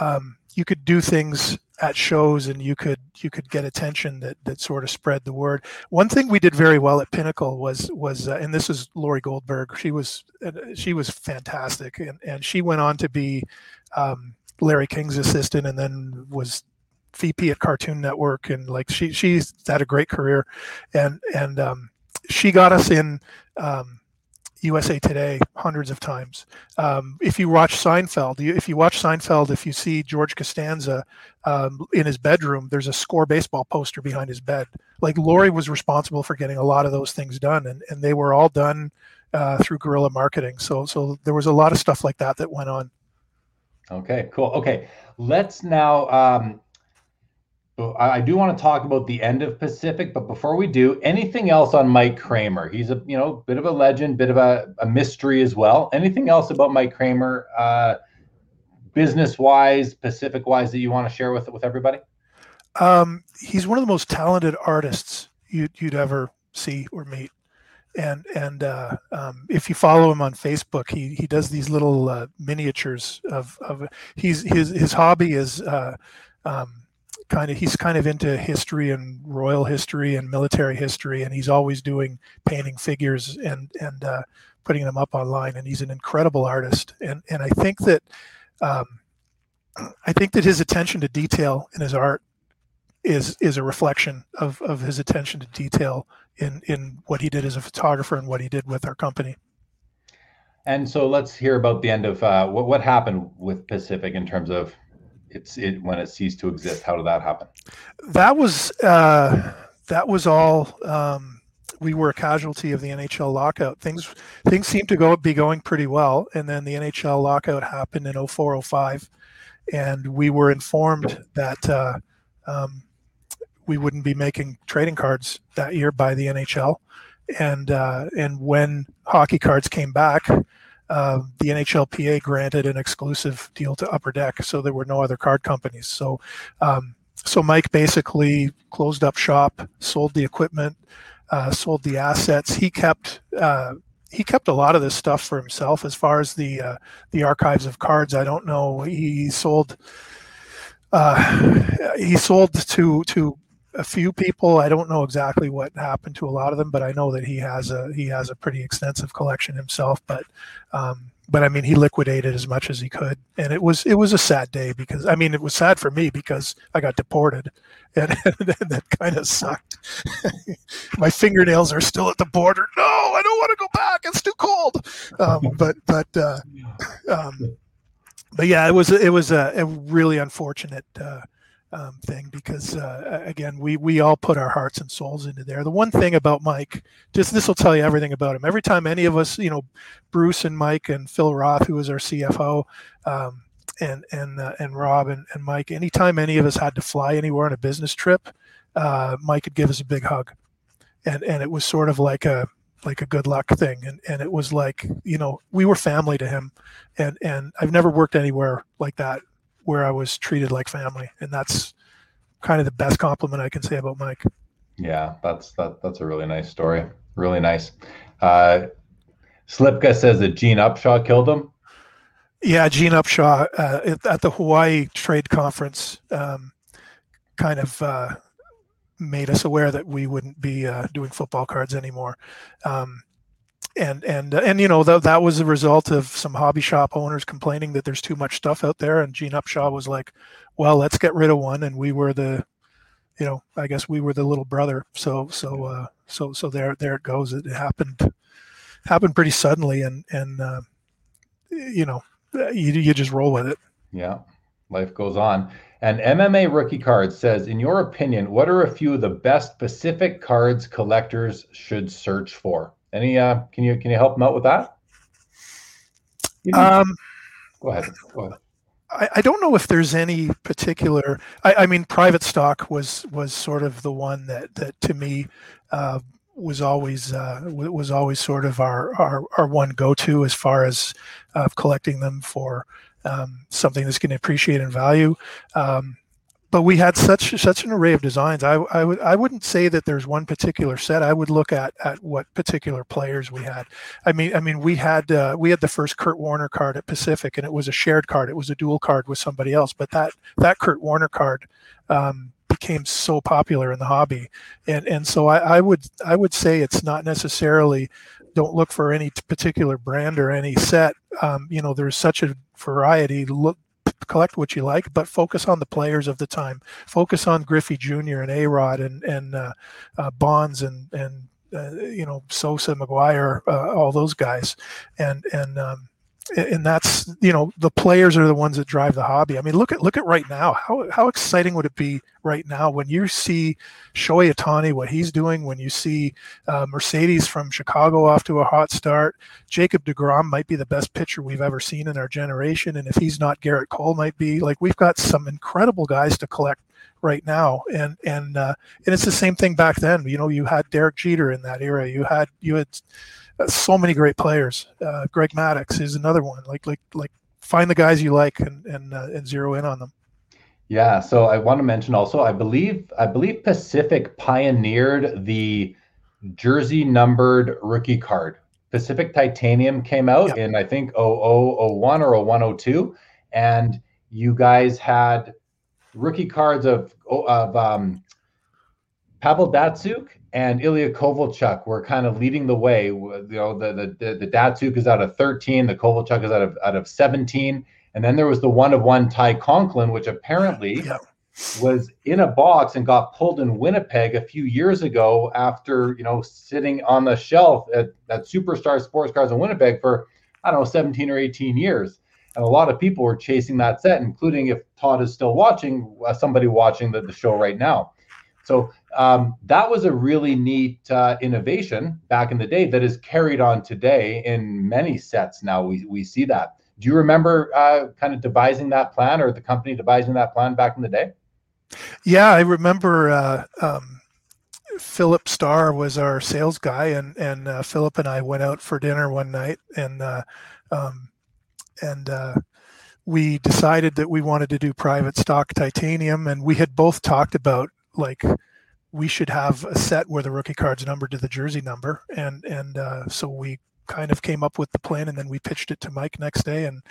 S2: um, you could do things at shows and you could you could get attention that that sort of spread the word. One thing we did very well at Pinnacle was was uh, and this is Lori Goldberg. She was uh, she was fantastic and and she went on to be um, Larry King's assistant and then was VP at Cartoon Network and like she she's had a great career and and um, she got us in um, USA Today hundreds of times. Um, if you watch Seinfeld, if you watch Seinfeld, if you see George Costanza um, in his bedroom, there's a score baseball poster behind his bed. Like Lori was responsible for getting a lot of those things done, and, and they were all done uh, through guerrilla marketing. So so there was a lot of stuff like that that went on.
S1: Okay, cool. Okay, let's now um, I do want to talk about the end of Pacific, but before we do, anything else on Mike Cramer? He's a you know bit of a legend, bit of a, a mystery as well. Anything else about Mike Cramer, uh, business wise, Pacific wise, that you want to share with with everybody?
S2: Um, he's one of the most talented artists you'd, you'd ever see or meet, and and uh, um, if you follow him on Facebook, he he does these little uh, miniatures of of he's his his hobby is. Uh, um, kind of he's kind of into history and royal history and military history and he's always doing painting figures and and uh, putting them up online and he's an incredible artist and and i think that um, i think that his attention to detail in his art is is a reflection of of his attention to detail in in what he did as a photographer and what he did with our company
S1: and so let's hear about the end of uh, what what happened with pacific in terms of it's it when it ceased to exist? How did that happen?
S2: That was uh, that was all. Um, we were a casualty of the NHL lockout. Things things seemed to go be going pretty well, and then the NHL lockout happened in 0405, and we were informed that uh, um, we wouldn't be making trading cards that year by the NHL, and uh, and when hockey cards came back, uh, the NHLPA granted an exclusive deal to Upper Deck, so there were no other card companies. So, um, so Mike basically closed up shop, sold the equipment, uh, sold the assets. He kept uh, he kept a lot of this stuff for himself. As far as the uh, the archives of cards, I don't know. He sold uh, he sold to to a few people. I don't know exactly what happened to a lot of them, but I know that he has a he has a pretty extensive collection himself. But um, but I mean, he liquidated as much as he could, and it was it was a sad day because I mean, it was sad for me because I got deported, and, and that kind of sucked. My fingernails are still at the border. No, I don't want to go back. It's too cold. Um, but but uh, um, but yeah, it was it was a, a really unfortunate. Uh, um, thing because uh, again we we all put our hearts and souls into there. The one thing about mike just this will tell you everything about him. Every time any of us you know bruce and mike and phil roth who was our cfo um, and and uh, and rob and, and mike anytime any of us had to fly anywhere on a business trip uh, mike would give us a big hug. And and it was sort of like a like a good luck thing. And and it was like you know we were family to him. And and i've never worked anywhere like that where I was treated like family, and that's kind of the best compliment I can say about Mike.
S1: Yeah, that's that. That's a really nice story. Really nice. Uh, Slipka says that Gene Upshaw killed him.
S2: Yeah, Gene Upshaw uh, at the Hawaii Trade Conference um, kind of uh, made us aware that we wouldn't be uh, doing football cards anymore. Um, and and uh, and you know that that was a result of some hobby shop owners complaining that there's too much stuff out there. And gene upshaw was like well let's get rid of one. And we were the you know i guess we were the little brother. So so uh so so there there it goes. It happened happened pretty suddenly. And and uh, you know you, you just roll with it.
S1: Yeah. Life goes on. And mma rookie cards says in your opinion what are a few of the best pacific cards collectors should search for any uh, can you can you help them out with that?
S2: You know, um,
S1: go ahead. Go ahead.
S2: I, I don't know if there's any particular. I, I, mean, private stock was was sort of the one that that to me uh, was always uh, was always sort of our our, our one go to as far as uh, collecting them for um, something that's going to appreciate in value. Um, but we had such such an array of designs. I, I would I wouldn't say that there's one particular set. I would look at at what particular players we had. I mean I mean we had uh, we had the first Kurt Warner card at Pacific, and it was a shared card. It was a dual card with somebody else. But that that Kurt Warner card um, became so popular in the hobby, and and so I, I would I would say it's not necessarily don't look for any particular brand or any set. Um, you know, there's such a variety. Look, collect what you like, but focus on the players of the time. Focus on Griffey Jr. and A Rod and and uh, uh, Bonds and and uh, you know Sosa, McGwire, uh, all those guys, and and um, and that's you know the players are the ones that drive the hobby. I mean, look at look at right now. How how exciting would it be right now when you see Shohei Ohtani what he's doing? When you see uh, Mercedes from Chicago off to a hot start, Jacob Degrom might be the best pitcher we've ever seen in our generation, and if he's not, Gerrit Cole might be. Like we've got some incredible guys to collect right now and and uh, and it's the same thing back then you know you had Derek Jeter in that era you had you had so many great players. Uh, Greg Maddux is another one. Like like like find the guys you like and and uh, and zero in on them.
S1: Yeah. So I want to mention also, I believe I believe Pacific pioneered the jersey numbered rookie card. Pacific Titanium came out yep. in I think 0001 or 0102, and you guys had rookie cards of of um, Pavel Datsyuk and Ilya Kovalchuk were kind of leading the way. You know, the the the, Datsyuk is out of 13, the Kovalchuk is out of out of 17, and then there was the one of one Ty Conklin, which apparently yeah. was in a box and got pulled in Winnipeg a few years ago after you know sitting on the shelf at at Superstar Sports Cars in Winnipeg for I don't know 17 or 18 years. And a lot of people were chasing that set, including if Todd is still watching, uh, somebody watching the, the show right now. So um, that was a really neat uh, innovation back in the day that is carried on today in many sets. Now we we see that. Do you remember uh, kind of devising that plan or the company devising that plan back in the day?
S2: Yeah, I remember. Uh, um, Philip Starr was our sales guy, and and uh, Philip and I went out for dinner one night, and uh, um, and uh, we decided that we wanted to do private stock titanium, and we had both talked about like we should have a set where the rookie card's numbered to the jersey number, and and uh, so we kind of came up with the plan, and then we pitched it to Mike next day, and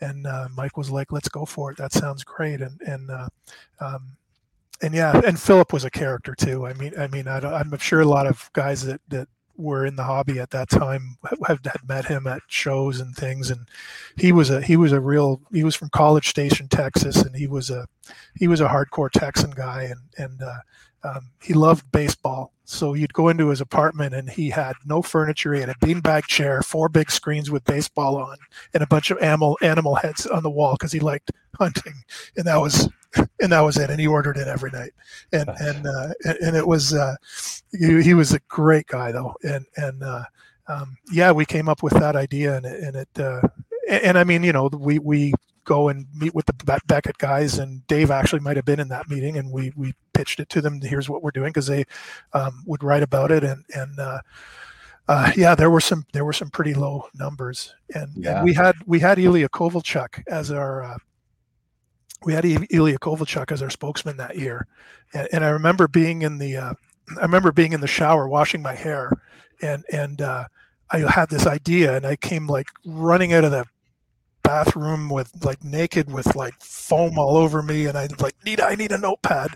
S2: and uh, Mike was like, "Let's go for it. That sounds great." And and uh, um, and yeah, and Philip was a character too. I mean, I mean, I am sure a lot of guys that that were in the hobby at that time have had met him at shows and things and he was a he was a real he was from college station texas and he was a he was a hardcore texan guy and and uh, um, he loved baseball. So you'd go into his apartment and he had no furniture he had a beanbag chair four big screens with baseball on and a bunch of animal animal heads on the wall because he liked hunting and that was and that was it. And he ordered it every night, and and uh, and it was uh, he, he was a great guy though, and and uh, um, yeah, we came up with that idea, and it, and it uh, and I mean, you know, we we go and meet with the Beckett guys, and Dave actually might have been in that meeting, and we we pitched it to them. Here's what we're doing because they um, would write about it, and and uh, uh, yeah, there were some there were some pretty low numbers, and, yeah. and we had we had Ilya Kovalchuk as our uh, we had Ilya Kovalchuk as our spokesman that year, and, and I remember being in the uh, I remember being in the shower washing my hair, and and uh, I had this idea, and I came like running out of the bathroom with like naked with like foam all over me and I like need I need a notepad.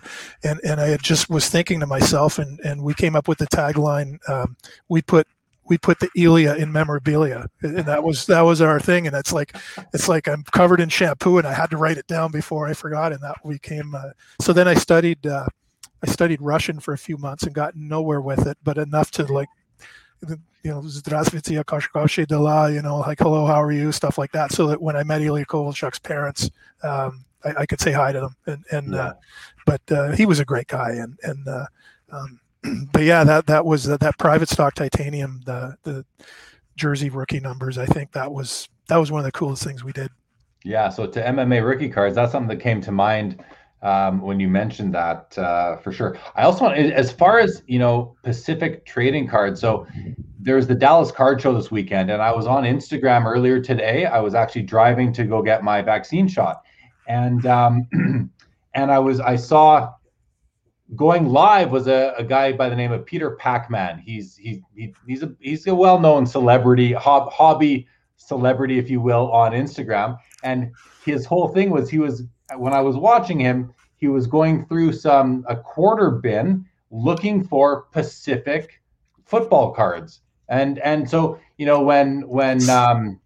S2: And and I just was thinking to myself and and we came up with the tagline um, we put we put the Elia in memorabilia, and that was that was our thing. And it's like, it's like I'm covered in shampoo, and I had to write it down before I forgot. And that became uh, so. Then I studied uh, I studied Russian for a few months and got nowhere with it, but enough to like, you know, Zdravstvite, Akashkovshe Dala, you know, like hello, how are you, stuff like that. So that when I met Ilya Kovalchuk's parents, um, I, I, could say hi to them. And and uh, but uh, he was a great guy, and and uh, um, but yeah, that that was that private stock titanium, the the jersey rookie numbers. I think that was that was one of the coolest things we did.
S1: Yeah. So to MMA rookie cards, that's something that came to mind um, when you mentioned that uh, for sure. I also want, as far as you know, Pacific trading cards. So there's the Dallas Card Show this weekend, and I was on Instagram earlier today. I was actually driving to go get my vaccine shot, and um, and I was I saw going live was a, a guy by the name of Peter Pacman. He's he's he, he's a he's a well known celebrity hob, hobby celebrity, if you will, on Instagram, and his whole thing was he was when I was watching him, he was going through some a quarter bin looking for Pacific football cards. And and so, you know, when when um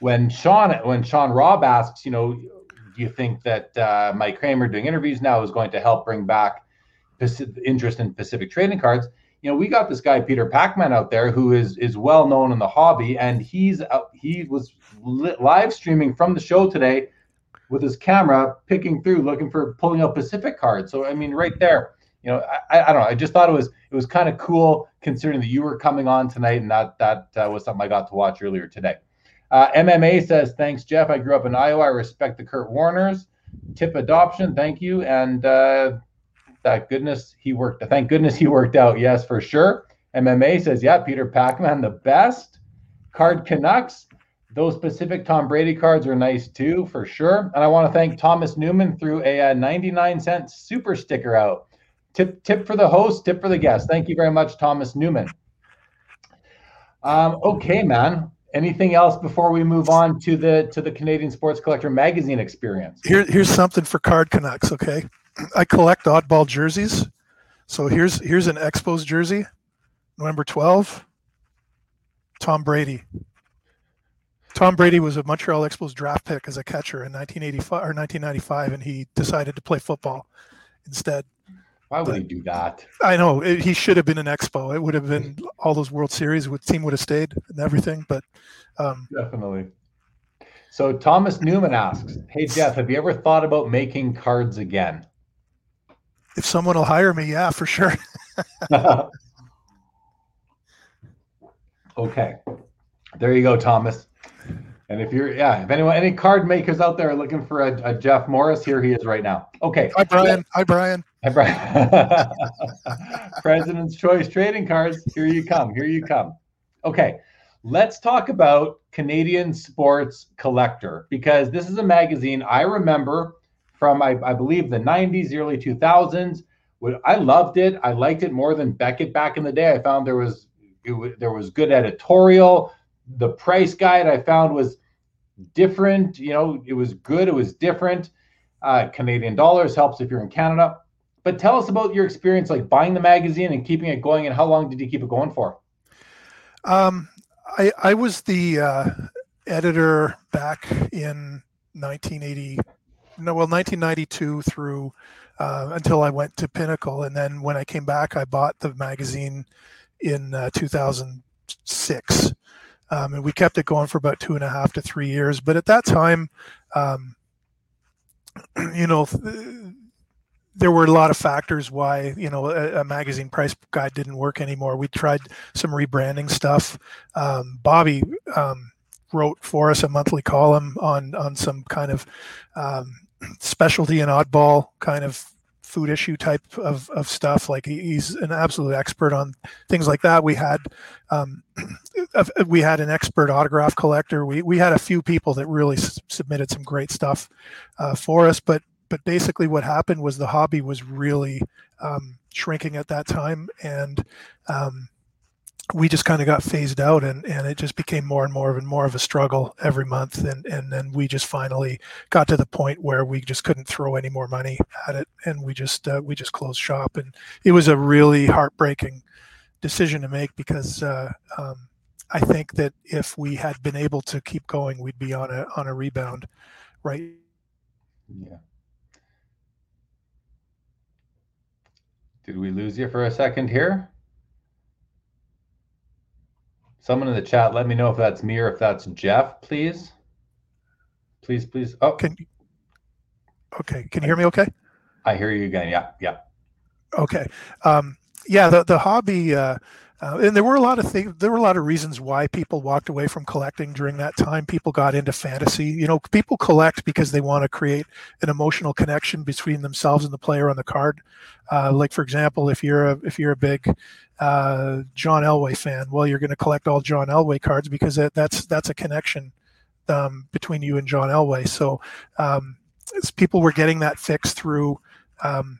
S1: when Sean when Sean Robb asks, you know, do you think that uh, Mike Cramer doing interviews now is going to help bring back interest in Pacific trading cards? You know, we got this guy Peter Pacman out there who is is well known in the hobby, and he's he was li- live streaming from the show today with his camera picking through looking for pulling out pacific cards. So i mean right there you know i, I don't know i just thought it was it was kind of cool considering that you were coming on tonight and that that uh, was something i got to watch earlier today. Uh, mma says thanks jeff. I grew up in iowa. I respect the kurt warners. Tip adoption. Thank you. And uh, that goodness he worked thank goodness he worked out yes for sure mma says yeah peter pacman the best card canucks those Pacific Tom Brady cards are nice too, for sure. And I want to thank Thomas Newman through a, uh, 99 cent super sticker out. Tip tip for the host, tip for the guest. Thank you very much, Thomas Newman. Um, okay, man. Anything else before we move on to the to the Canadian Sports Collector magazine experience?
S2: Here, here's something for Card Canucks. Okay, I collect oddball jerseys. So here's here's an Expos jersey, November 12. Tom Brady. Tom Brady was a Montreal Expos draft pick as a catcher in 1985 or 1995, and he decided to play football instead.
S1: Why would but, he do that?
S2: I know it, he should have been an Expo. It would have been all those World Series. Would team would have stayed and everything, but um,
S1: definitely. So Thomas Newman asks, "Hey Jeff, have you ever thought about making cards again?"
S2: If someone will hire me, yeah, for sure.
S1: okay, there you go, Thomas. And if you're, yeah, if anyone, any card makers out there looking for a, a Jeff Morris, here he is right now. Okay.
S2: Hi, Brian. Hi, Brian.
S1: Hi, Brian. President's Choice Trading Cards. Here you come. Here you come. Okay. Let's talk about Canadian Sports Collector because this is a magazine I remember from, I, I believe, the 90s, early 2000s. I loved it. I liked it more than Beckett back in the day. I found there was it, there was good editorial the price guide I found was different. You know, it was good. It was different. Uh, Canadian dollars helps if you're in Canada. But tell us about your experience, like buying the magazine and keeping it going, and how long did you keep it going for?
S2: Um, I I was the uh, editor back in 1980, no, well, 1992 through uh, until I went to Pinnacle, and then when I came back, I bought the magazine in uh, 2006. Um, and we kept it going for about two and a half to three years. But at that time, um, you know, th- there were a lot of factors why you know a, a, magazine price guide didn't work anymore. We tried some rebranding stuff. Um, Bobby um, wrote for us a monthly column on on some kind of um, specialty and oddball kind of food issue type of, of stuff. Like he's an absolute expert on things like that. We had um, we had an expert autograph collector. We we had a few people that really s- submitted some great stuff uh, for us. But but basically, what happened was the hobby was really um, shrinking at that time, and um, we just kind of got phased out and, and it just became more and more and more of a struggle every month. And, and then we just finally got to the point where we just couldn't throw any more money at it. And we just uh, we just closed shop. And it was a really heartbreaking decision to make because uh, um, I think that if we had been able to keep going we'd be on a on a rebound right?
S1: Yeah. Did we lose you for a second here Someone in the chat, let me know if that's me or if that's Jeff, please. Please, please. Oh,
S2: can you, okay. Can you hear me? Okay.
S1: I hear you again. Yeah, yeah.
S2: Okay. Um, yeah, the the hobby. Uh, uh, and there were a lot of things. There were a lot of reasons why people walked away from collecting during that time. People got into fantasy. You know, people collect because they want to create an emotional connection between themselves and the player on the card. Uh, like for example, if you're a if you're a big uh, John Elway fan, well, you're going to collect all John Elway cards because that, that's that's a connection um, between you and John Elway. So um, people were getting that fix through um,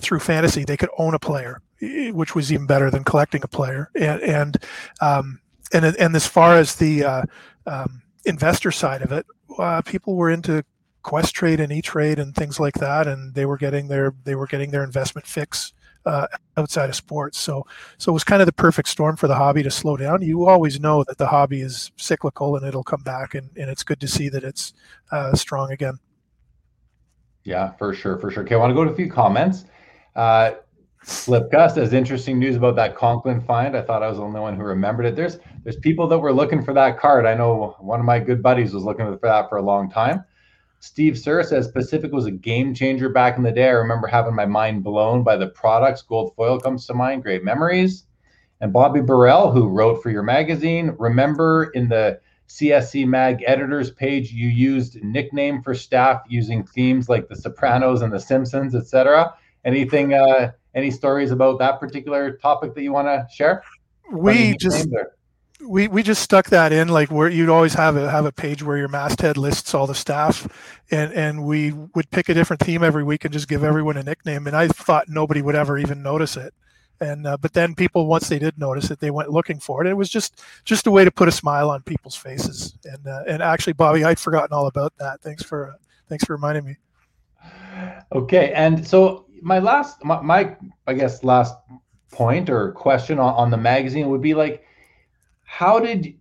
S2: through fantasy. They could own a player which was even better than collecting a player. And and um, and, and as far as the uh, um, investor side of it, uh, people were into Questrade and E Trade and things like that, and they were getting their they were getting their investment fix. Uh, outside of sports, so so it was kind of the perfect storm for the hobby to slow down. You always know that the hobby is cyclical and it'll come back, and, and it's good to see that it's uh, strong again.
S1: Yeah, for sure, for sure. Okay, I want to go to a few comments. Uh, Slipka says interesting news about that Conklin find. I thought I was the only one who remembered it. There's there's people that were looking for that card. I know one of my good buddies was looking for that for a long time. Steve Sir says Pacific was a game changer back in the day. I remember having my mind blown by the products. Gold foil comes to mind. Great memories. And Bobby Burrell, who wrote for your magazine, remember in the CSC Mag editors page, you used nickname for staff using themes like The Sopranos and The Simpsons, etc. Anything uh, any stories about that particular topic that you want to share?
S2: We just we we just stuck that in like where you'd always have a have a page where your masthead lists all the staff and and we would pick a different theme every week and just give everyone a nickname and i thought nobody would ever even notice it. And uh, but then people once they did notice it they went looking for it. It was just just a way to put a smile on people's faces. And uh, and actually bobby i'd forgotten all about that. Thanks for uh, thanks for reminding me.
S1: Okay and so my last my, my i guess last point or question on, on the magazine would be like how did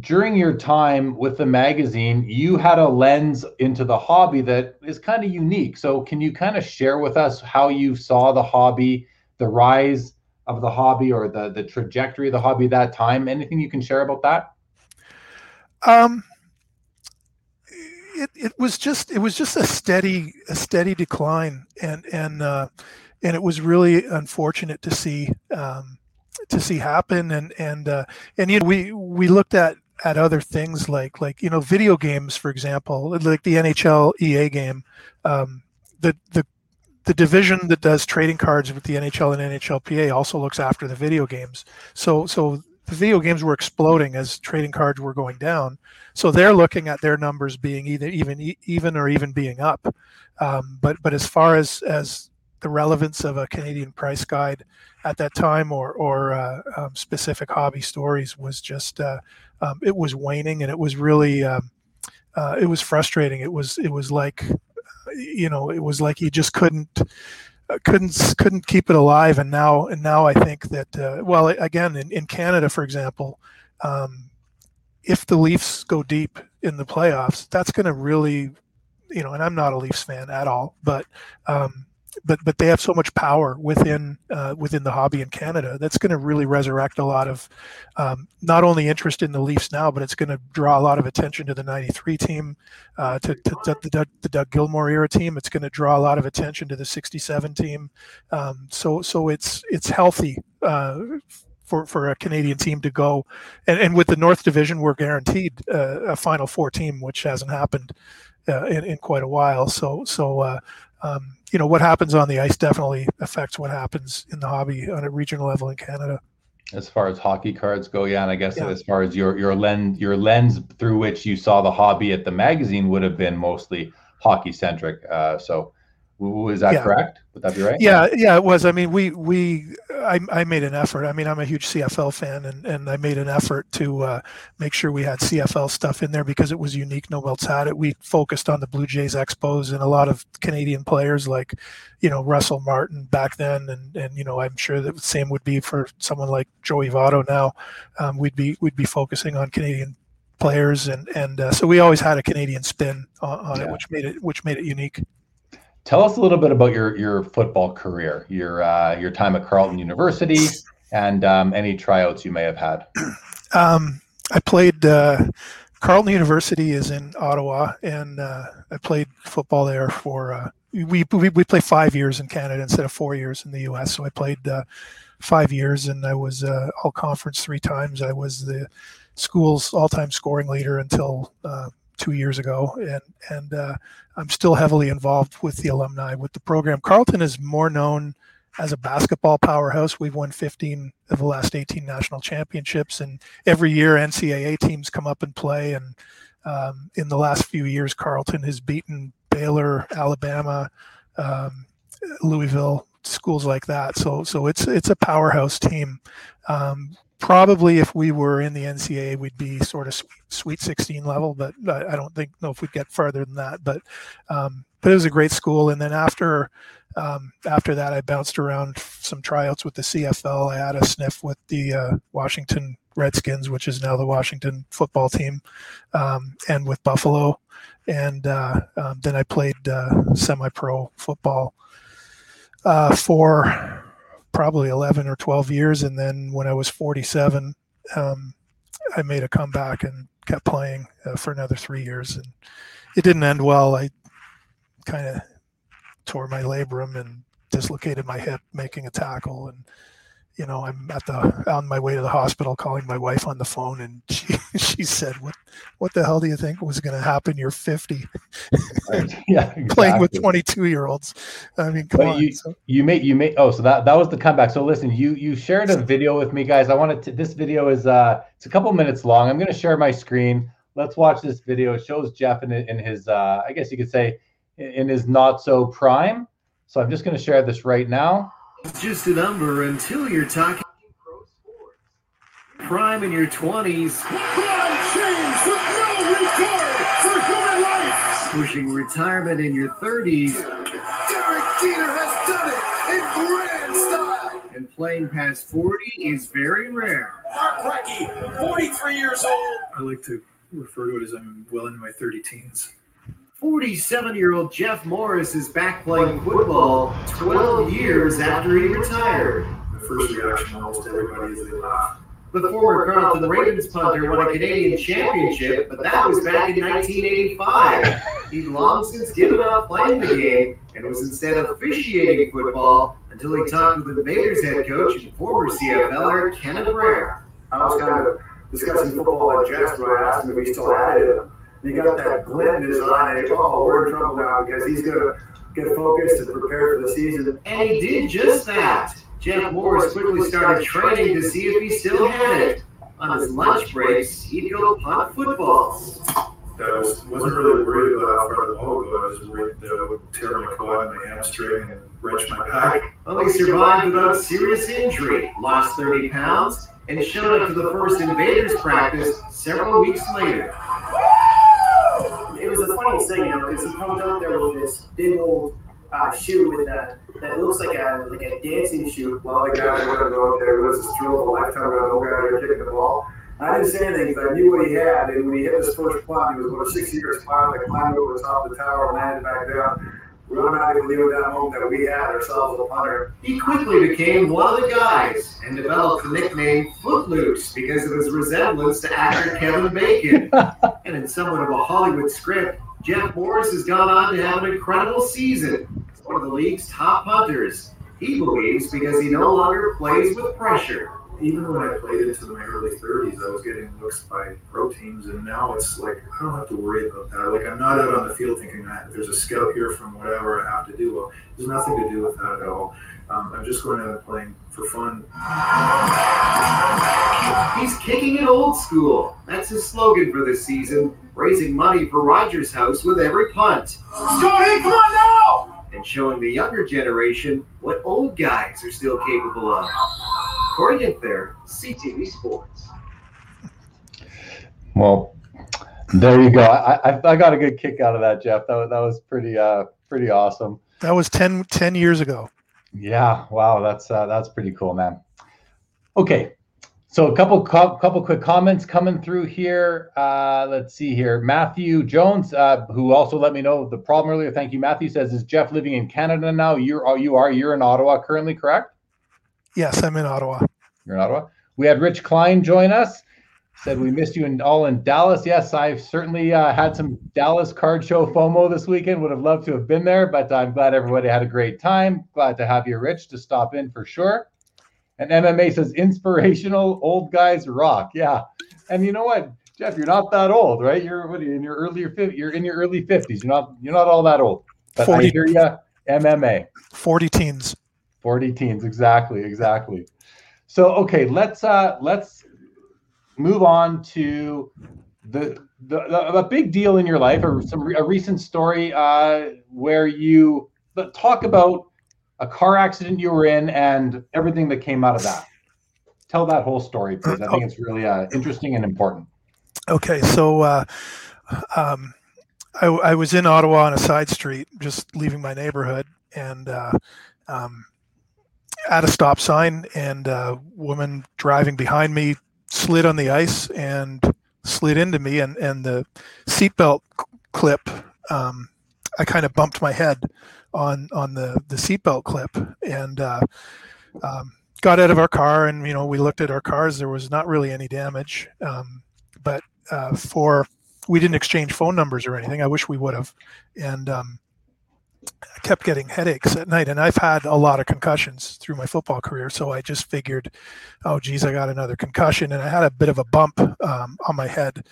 S1: during your time with the magazine you had a lens into the hobby that is kind of unique. So can you kind of share with us how you saw the hobby the rise of the hobby or the the trajectory of the hobby that time? Anything you can share about that?
S2: Um it, it was just it was just a steady a steady decline. And and uh, and it was really unfortunate to see um, to see happen. And and uh, and you know we we looked at at other things like like you know video games for example like the NHL EA game. Um, the the the division that does trading cards with the NHL and NHLPA also looks after the video games. So so the video games were exploding as trading cards were going down. So they're looking at their numbers being either even even or even being up. Um, but but as far as as the relevance of a Canadian price guide at that time or or uh, um, specific hobby stories was just uh, um, it was waning and it was really um, uh, it was frustrating. It was it was like you know it was like you just couldn't couldn't couldn't keep it alive and now and now I think that uh, well again in, in Canada for example um, if the Leafs go deep in the playoffs that's going to really you know and I'm not a Leafs fan at all but um, but but they have so much power within uh, within the hobby in Canada that's going to really resurrect a lot of um, not only interest in the Leafs now, but it's going to draw a lot of attention to the '93 team, uh, to, to, to the, Doug, the, Doug, Gilmour era team. It's going to draw a lot of attention to the '67 team. Um, so so it's it's healthy. Uh, for, for a Canadian team to go, and, and with the North Division, we're guaranteed uh, a Final Four team, which hasn't happened uh, in, in quite a while. So so uh, um, you know what happens on the ice definitely affects what happens in the hobby on a regional level in Canada.
S1: As far as hockey cards go, yeah, and I guess yeah. as far as your your lens your lens through which you saw the hobby at the magazine would have been mostly hockey centric. Uh, so is that yeah. correct? Would that be right?
S2: Yeah, yeah, it was. I mean, we we I, I made an effort. I mean, I'm a huge CFL fan, and, and I made an effort to uh, make sure we had CFL stuff in there because it was unique. No one else had it. We focused on the Blue Jays Expos and a lot of Canadian players like, you know, Russell Martin back then, and and you know, I'm sure that the same would be for someone like Joey Votto now. Um, we'd be we'd be focusing on Canadian players, and and uh, so we always had a Canadian spin on, on yeah. it, which made it which made it unique.
S1: Tell us a little bit about your your football career, your uh, your time at Carleton University, and um, any tryouts you may have had.
S2: Um, I played. Uh, Carleton University is in Ottawa, and uh, I played football there for. Uh, we, we we play five years in Canada instead of four years in the U.S. So I played uh, five years, and I was uh, all conference three times. I was the school's all-time scoring leader until two years ago, and and uh, I'm still heavily involved with the alumni with the program. Carleton is more known as a basketball powerhouse. We've won 15 of the last 18 national championships, and every year NCAA teams come up and play. And um, in the last few years, Carleton has beaten Baylor, Alabama, um, Louisville, schools like that. So so it's it's a powerhouse team. Um, probably if we were in the NCAA, we'd be sort of Sweet 16 level, but I don't think know if we'd get farther than that. But um, but it was a great school. And then after um, after that, I bounced around some tryouts with the CFL. I had a sniff with the uh, Washington Redskins, which is now the Washington football team, um, and with Buffalo. And uh, um, then I played uh, semi-pro football uh, for probably 11 or 12 years. And then when I was 47, um, I made a comeback and kept playing uh, for another three years. And it didn't end well. I kind of tore my labrum and dislocated my hip making a tackle. And you know, I'm at the on my way to the hospital calling my wife on the phone and she she said, What what the hell do you think was gonna happen? You're 50. yeah, exactly. playing with 22 year olds. I mean, come but
S1: on. You, so. you made you made oh so that that was the comeback. So listen, you you shared a video with me, guys. I wanted to this video is uh it's a couple minutes long. I'm gonna share my screen. Let's watch this video. It shows Jeff in in his uh I guess you could say in his not so prime. So I'm just gonna share this right now.
S3: It's just a number until you're talking pro sports. Prime in your 20s. LeBron with no regard for human life. Pushing retirement in your 30s. Derek Jeter has done it in grand style. And playing past 40 is very rare.
S4: Mark Recchi, 43 years old.
S5: I like to refer to it as I'm well into my 30 teens.
S3: 47 year old Jeff Morris is back playing football 12 years after he retired.
S5: The first reaction almost everybody is.
S3: The former Carleton Ravens punter won a Canadian championship, but that was back in 1985. He'd long since given up playing the game and was instead officiating football until he talked with the Invaders head coach and former CFLer Kenneth Brer.
S6: I was kind of discussing football at Jets when I asked him if he still had it you got that glint in his eye, and oh, we're in trouble now because he's going to get focused and prepare for the season.
S3: And he did just that. Jeff Morris quickly started training to see if he still had it. On his lunch breaks, he'd go punt footballs.
S5: I was, wasn't really worried about how far the ball would go. I was worried that I would tear my quad, my hamstring, and wrench my back.
S3: Well, he survived without serious injury, lost 30 pounds, and showed up to the first Invaders practice several weeks later
S7: the funniest thing, you know, because he comes out there with this big old uh, shoe with a that looks like a like a dancing shoe.
S6: Well, the guy went out there was a thrill of a lifetime. I go out there kicking the ball. I didn't say anything because I knew what he had, and when he hit his first punt, he was about a six-year spot that climbed over the top of the tower and landed back down. We automatically knew at that that we had ourselves a punter.
S3: He quickly became one of the guys and developed the nickname Footloose because of his resemblance to actor Kevin Bacon. and in somewhat of a Hollywood script, Jeff Morris has gone on to have an incredible season. He's one of the league's top punters. He believes because he no longer plays with pressure
S5: even when I played into my early 30s, I was getting looks by pro teams, and now it's like I don't have to worry about that. Like I'm not out on the field thinking that there's a scout here from whatever I have to do. Well, there's nothing to do with that at all. Um, I'm just going out playing for fun.
S3: He's kicking it old school. That's his slogan for this season. Raising money for Rogers House with every punt.
S4: Scotty, come on now!
S3: And showing the younger generation what old guys are still capable of. Corey Ginther, CTV Sports.
S1: Well, there you go. I, I, I, got a good kick out of that, Jeff. That, that was pretty uh pretty awesome.
S2: That was 10, 10 years ago.
S1: Yeah. Wow. That's uh, that's pretty cool, man. Okay. So a couple couple quick comments coming through here. Uh, let's see here. Matthew Jones, uh, who also let me know the problem earlier. Thank you, Matthew. Says is Jeff living in Canada now? You're you are you're in Ottawa currently, correct?
S2: Yes, I'm in Ottawa.
S1: You're in Ottawa. We had Rich Klein join us. Said we missed you in, all in Dallas. Yes, I've certainly uh, had some Dallas card show FOMO this weekend. Would have loved to have been there, but I'm glad everybody had a great time. Glad to have you, Rich, to stop in for sure. And MMA says inspirational old guys rock. Yeah. And you know what, Jeff, you're not that old, right? You're what in your earlier 50, you're in your early 50s. You're not you're not all that old. But 40, I hear you, MMA.
S2: 40 teens.
S1: 40 teens, exactly, exactly. So okay, let's uh let's move on to the the, the a big deal in your life or some a recent story uh where you talk about a car accident you were in and everything that came out of that. Tell that whole story, please. I think it's really uh, interesting and important.
S2: Okay, so uh, um, I, I, was in Ottawa on a side street, just leaving my neighborhood, and uh, um, at a stop sign, and a woman driving behind me slid on the ice and slid into me, and and the seatbelt clip. Um, I kind of bumped my head on on the the seatbelt clip and uh, um, got out of our car and you know we looked at our cars there was not really any damage um, but uh, for we didn't exchange phone numbers or anything i wish we would have and um, I kept getting headaches at night and i've had a lot of concussions through my football career so i just figured oh geez i got another concussion and i had a bit of a bump um, on my head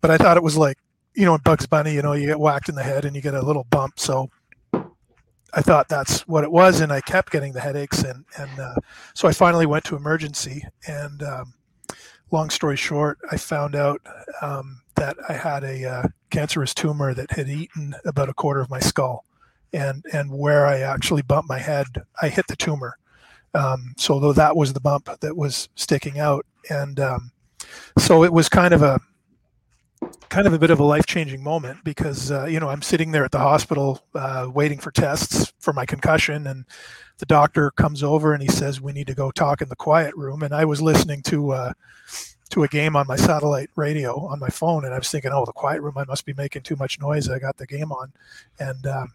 S2: but i thought it was like you know in bugs bunny you know you get whacked in the head and you get a little bump so I thought that's what it was, and I kept getting the headaches, and and uh, so I finally went to emergency. And um, long story short, I found out um, that I had a uh, cancerous tumor that had eaten about a quarter of my skull, and and where I actually bumped my head, I hit the tumor. Um, so though that was the bump that was sticking out, and um, so it was kind of a kind of a bit of a life changing moment because uh, you know I'm sitting there at the hospital uh, waiting for tests for my concussion, and the doctor comes over and he says we need to go talk in the quiet room. And I was listening to uh, to a game on my satellite radio on my phone, and I was thinking, oh, the quiet room, I must be making too much noise. I got the game on, and um,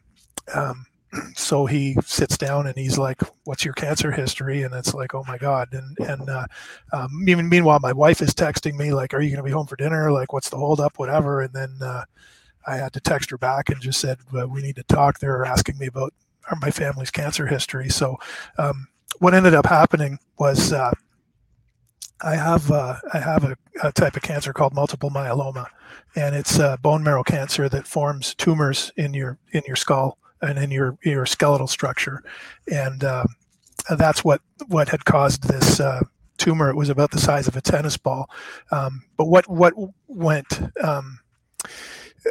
S2: um, so he sits down and he's like, "What's your cancer history?" And it's like, "Oh my god!" And and uh, um, even meanwhile, my wife is texting me like, "Are you going to be home for dinner? Like, what's the holdup? Whatever." And then uh, I had to text her back and just said, well, "We need to talk." They're asking me about my family's cancer history. So um, what ended up happening was. Uh, I have uh, I have a, a, type of cancer called multiple myeloma, and it's a bone marrow cancer that forms tumors in your in your skull and in your your skeletal structure, and uh, that's what what had caused this uh, tumor. It was about the size of a tennis ball, um, but what what went um,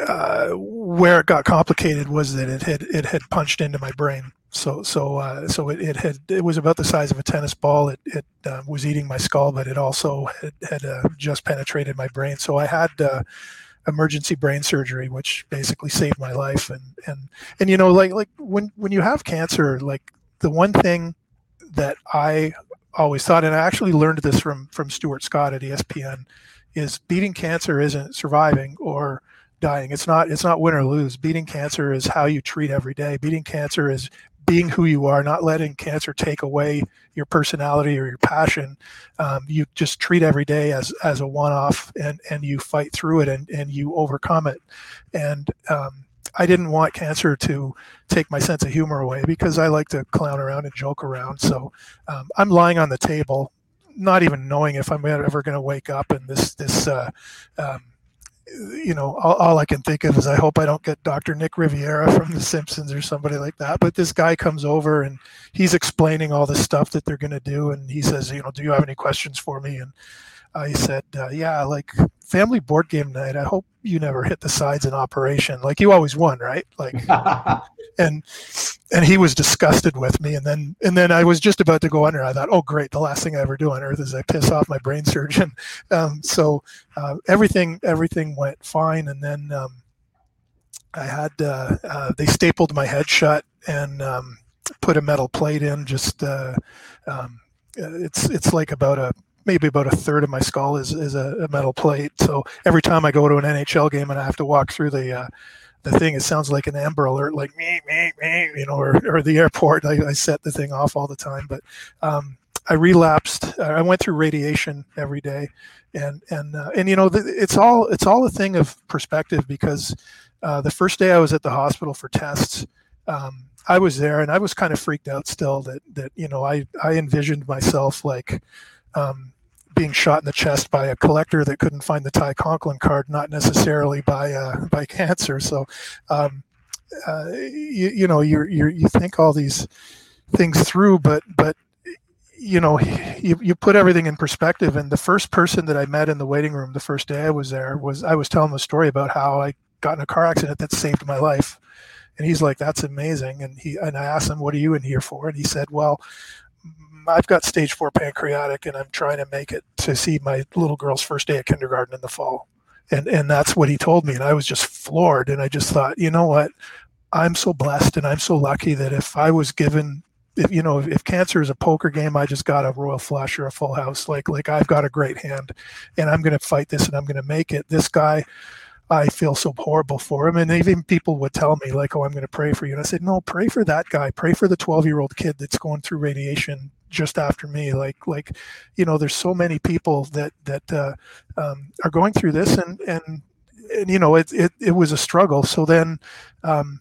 S2: uh, where it got complicated was that it had it had punched into my brain. So so uh, so it, it had it was about the size of a tennis ball. It it uh, was eating my skull, but it also had, had uh, just penetrated my brain. So I had uh, emergency brain surgery, which basically saved my life. And and and you know, like like when when you have cancer, like the one thing that I always thought, and I actually learned this from from Stuart Scott at ESPN, is beating cancer isn't surviving or dying. It's not it's not win or lose. Beating cancer is how you treat every day. Beating cancer is being who you are, not letting cancer take away your personality or your passion. Um, you just treat every day as as a one-off, and and you fight through it, and and you overcome it. And um, I didn't want cancer to take my sense of humor away because I like to clown around and joke around. So um, I'm lying on the table, not even knowing if I'm ever going to wake up, and this this. Uh, um, you know, all, all, I can think of is I hope I don't get Dr. Nick Riviera from The Simpsons or somebody like that. But this guy comes over and he's explaining all the stuff that they're going to do, and he says, you know, do you have any questions for me? And I said, uh, yeah, like family board game night. I hope you never hit the sides in operation. Like you always won, right? Like, and and he was disgusted with me. And then and then I was just about to go under. I thought, oh great, the last thing I ever do on earth is I piss off my brain surgeon. Um, so uh, everything everything went fine. And then um, I had uh, uh they stapled my head shut and um, put a metal plate in. Just uh, um, it's it's like about a maybe about a third of my skull is, is a, metal plate. So every time I go to an NHL game and I have to walk through the uh, the thing, it sounds like an Amber Alert, like me, me, me, you know, or, or the airport. I, I set the thing off all the time. But um, I relapsed. I went through radiation every day, and and uh, and you know, it's all it's all a thing of perspective because uh, the first day I was at the hospital for tests. Um, I was there, and I was kind of freaked out still that that you know I I envisioned myself like. Um, being shot in the chest by a collector that couldn't find the Ty Conklin card, not necessarily by uh, by cancer. So, um, uh, you, you know, you you you think all these things through, but but you know, you, you put everything in perspective. And the first person that I met in the waiting room the first day I was there was I was telling the story about how I got in a car accident that saved my life. And he's like, "That's amazing." And he and I asked him, "What are you in here for?" And he said, "Well, I've got stage four pancreatic, and I'm trying to make it to see my little girl's first day of kindergarten in the fall." And and that's what he told me, and I was just floored. And I just thought, you know what? I'm so blessed, and I'm so lucky that if I was given if you know if cancer is a poker game i just got a royal flush or a full house like like i've got a great hand and i'm going to fight this and i'm going to make it this guy i feel so horrible for him and even people would tell me like oh i'm going to pray for you and i said no pray for that guy pray for the 12 year old kid that's going through radiation just after me like like you know there's so many people that that uh, um, are going through this and and and you know it, it it was a struggle so then um,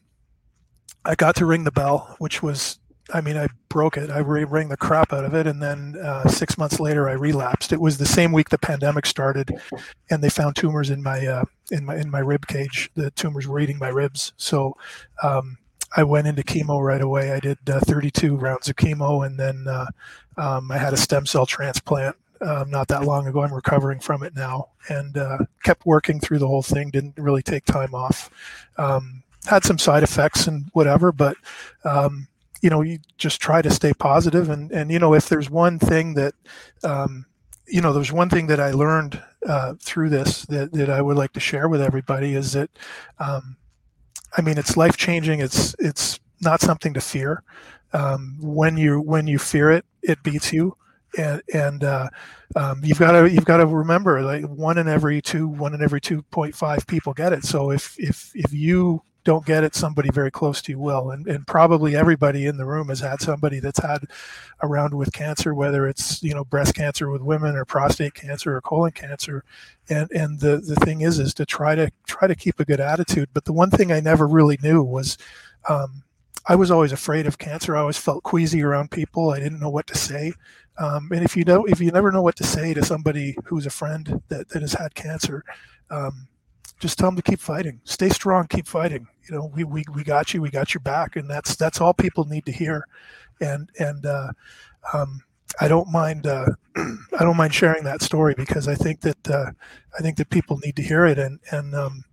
S2: I got to ring the bell, which was I mean, I broke it. I rang the crap out of it, and then uh, six months later, I relapsed. It was the same week the pandemic started, and they found tumors in my uh, in my in my rib cage. The tumors were eating my ribs, so um, I went into chemo right away. I did uh, 32 rounds of chemo, and then uh, um, I had a stem cell transplant um, not that long ago. I'm recovering from it now, and uh, kept working through the whole thing. Didn't really take time off. Um, had some side effects and whatever, but um, you know you just try to stay positive. and and you know if there's one thing that um, you know there's one thing that i learned uh, through this that, that i would like to share with everybody is that um, i mean it's life changing it's it's not something to fear. Um, when you when you fear it it beats you. And and uh, um, you've got to you've got to remember like one in every two one in every 2.5 people get it. So if if if you don't get it, somebody very close to you will. And, and probably everybody in the room has had somebody that's had around with cancer, whether it's, you know, breast cancer with women or prostate cancer or colon cancer. And, and the, the thing is, is to try to try to keep a good attitude. But the one thing I never really knew was, um, I was always afraid of cancer. I always felt queasy around people. I didn't know what to say. Um, and if you know, if you never know what to say to somebody who's a friend that, that has had cancer, um, just tell them to keep fighting. Stay strong keep fighting. You know we, we, we got you we got your back and that's that's all people need to hear. And and uh, um, i don't mind uh, i don't mind sharing that story because i think that uh, i think that people need to hear it. And and um,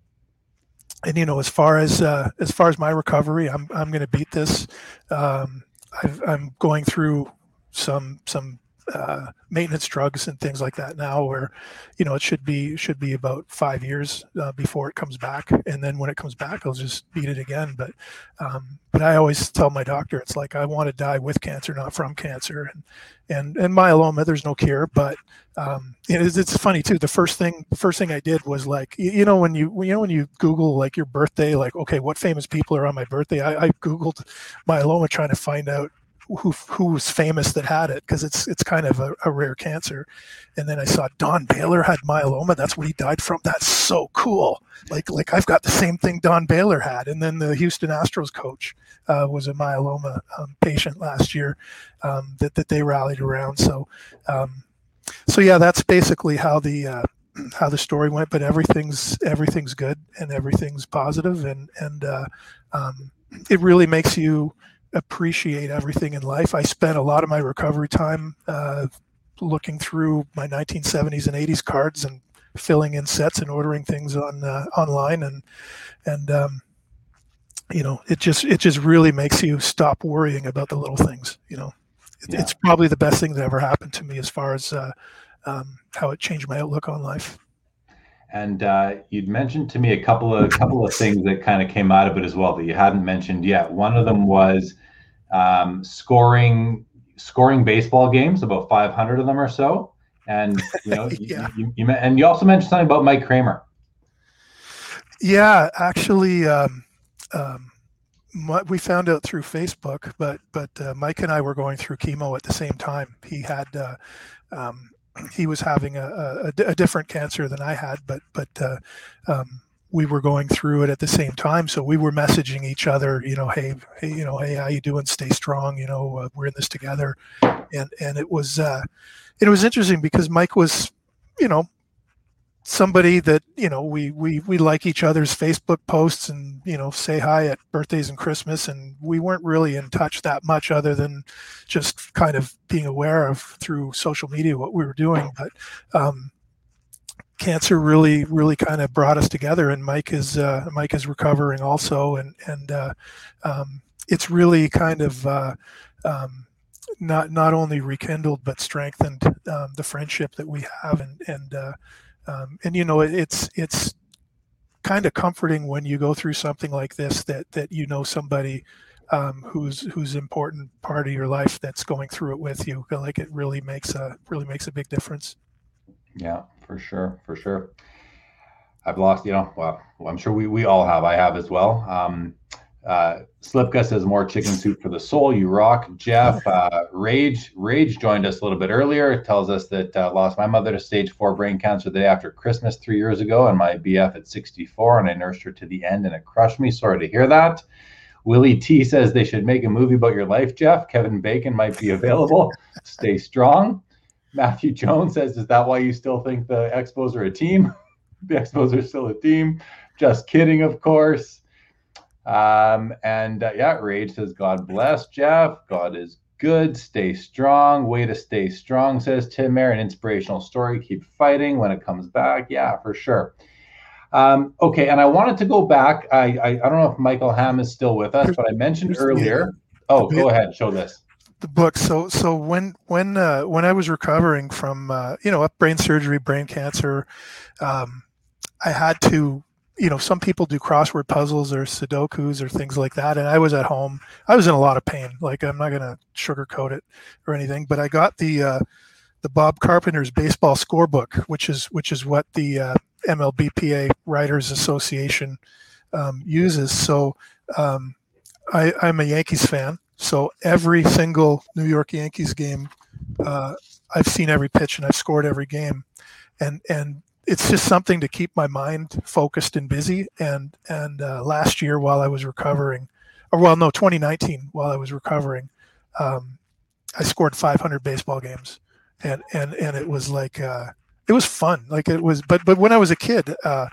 S2: and you know as far as uh, as far as my recovery i'm i'm going to beat this. Um, i am going through some some uh, maintenance drugs and things like that now where you know it should be should be about five years uh, before it comes back. And then when it comes back i'll just beat it again. But um, but i always tell my doctor it's like i want to die with cancer not from cancer. And and and myeloma there's no cure. But um, it's, it's funny too. The first thing the first thing i did was like you, you know when you you know when you google like your birthday like okay what famous people are on my birthday? I, I googled myeloma trying to find out who who was famous that had it because it's it's kind of a, a, rare cancer. And then I saw Don Baylor had myeloma. That's what he died from. That's so cool. Like like I've got the same thing Don Baylor had. And then the Houston Astros coach uh, was a myeloma um, patient last year um, that that they rallied around. So um, so yeah, that's basically how the uh, how the story went. But everything's everything's good and everything's positive and and uh, um, it really makes you appreciate everything in life. I spent a lot of my recovery time uh, looking through my 1970s and 80s cards and filling in sets and ordering things on uh, online and and um, you know it just it just really makes you stop worrying about the little things. You know, it, yeah. it's probably the best thing that ever happened to me as far as uh, um, how it changed my outlook on life.
S1: And uh, you'd mentioned to me a couple of couple of things that kind of came out of it as well that you hadn't mentioned yet. One of them was um, scoring scoring baseball games, about 500 of them or so. And you know, yeah. you, you, you, and you also mentioned something about Mike Cramer.
S2: Yeah, actually, um, um, we found out through Facebook, but but uh, Mike and I were going through chemo at the same time. He had uh, um, he was having a, a, a, different cancer than I had, but but uh, um, we were going through it at the same time. So we were messaging each other, you know, hey, hey, you know, hey, how you doing? Stay strong. You know, uh, we're in this together. And and it was uh, it was interesting because Mike was, you know, somebody that you know we we we like each other's Facebook posts and you know say hi at birthdays and Christmas, and we weren't really in touch that much other than just kind of being aware of through social media what we were doing. But um, cancer really really kind of brought us together, and Mike is uh, Mike is recovering also, and and uh, um, it's really kind of. Uh, um, not not only rekindled but strengthened um, the friendship that we have and and uh, um, and you know it's it's kind of comforting when you go through something like this that that you know somebody um, who's who's important part of your life that's going through it with you. Like it really makes a really makes a big difference.
S1: Yeah for sure for sure. I've lost you know well i'm sure we, we all have. I have as well. Um, uh, Slipka says more chicken soup for the soul. You rock, Jeff. Uh, Rage Rage joined us a little bit earlier. It tells us that uh, lost my mother to stage four brain cancer the day after Christmas three years ago, and my BF at 64, and I nursed her to the end, and it crushed me. Sorry to hear that. Willie T says they should make a movie about your life, Jeff. Kevin Bacon might be available. Stay strong. Matthew Jones says, "Is that why you still think the Expos are a team? the Expos are still a team." Just kidding, of course. Um, and uh, yeah, Rage says, God bless Jeff. God is good. Stay strong. Way to stay strong, says Tim Mayer. An inspirational story. Keep fighting when it comes back. Yeah, for sure. Um, okay, and I wanted to go back. I, I, I don't know if Michael Ham is still with us, but I mentioned earlier. Oh, go ahead. Show this.
S2: The book. So so when when uh, when I was recovering from uh, you know brain surgery, brain cancer, um, I had to you know, some people do crossword puzzles or Sudokus or things like that. And I was at home. I was in a lot of pain. Like I'm not going to sugarcoat it or anything, but I got the uh, the Bob Carpenter's baseball scorebook, which is which is what the uh, MLBPA Writers Association um, uses. So um, I, I'm a Yankees fan. So every single New York Yankees game, uh, I've seen every pitch and I've scored every game. And and it's just something to keep my mind focused and busy. And and uh, last year, while I was recovering, or well, no, 2019, while I was recovering, um, I scored 500 baseball games, and and and it was like uh, it was fun. Like it was, but but when I was a kid, uh,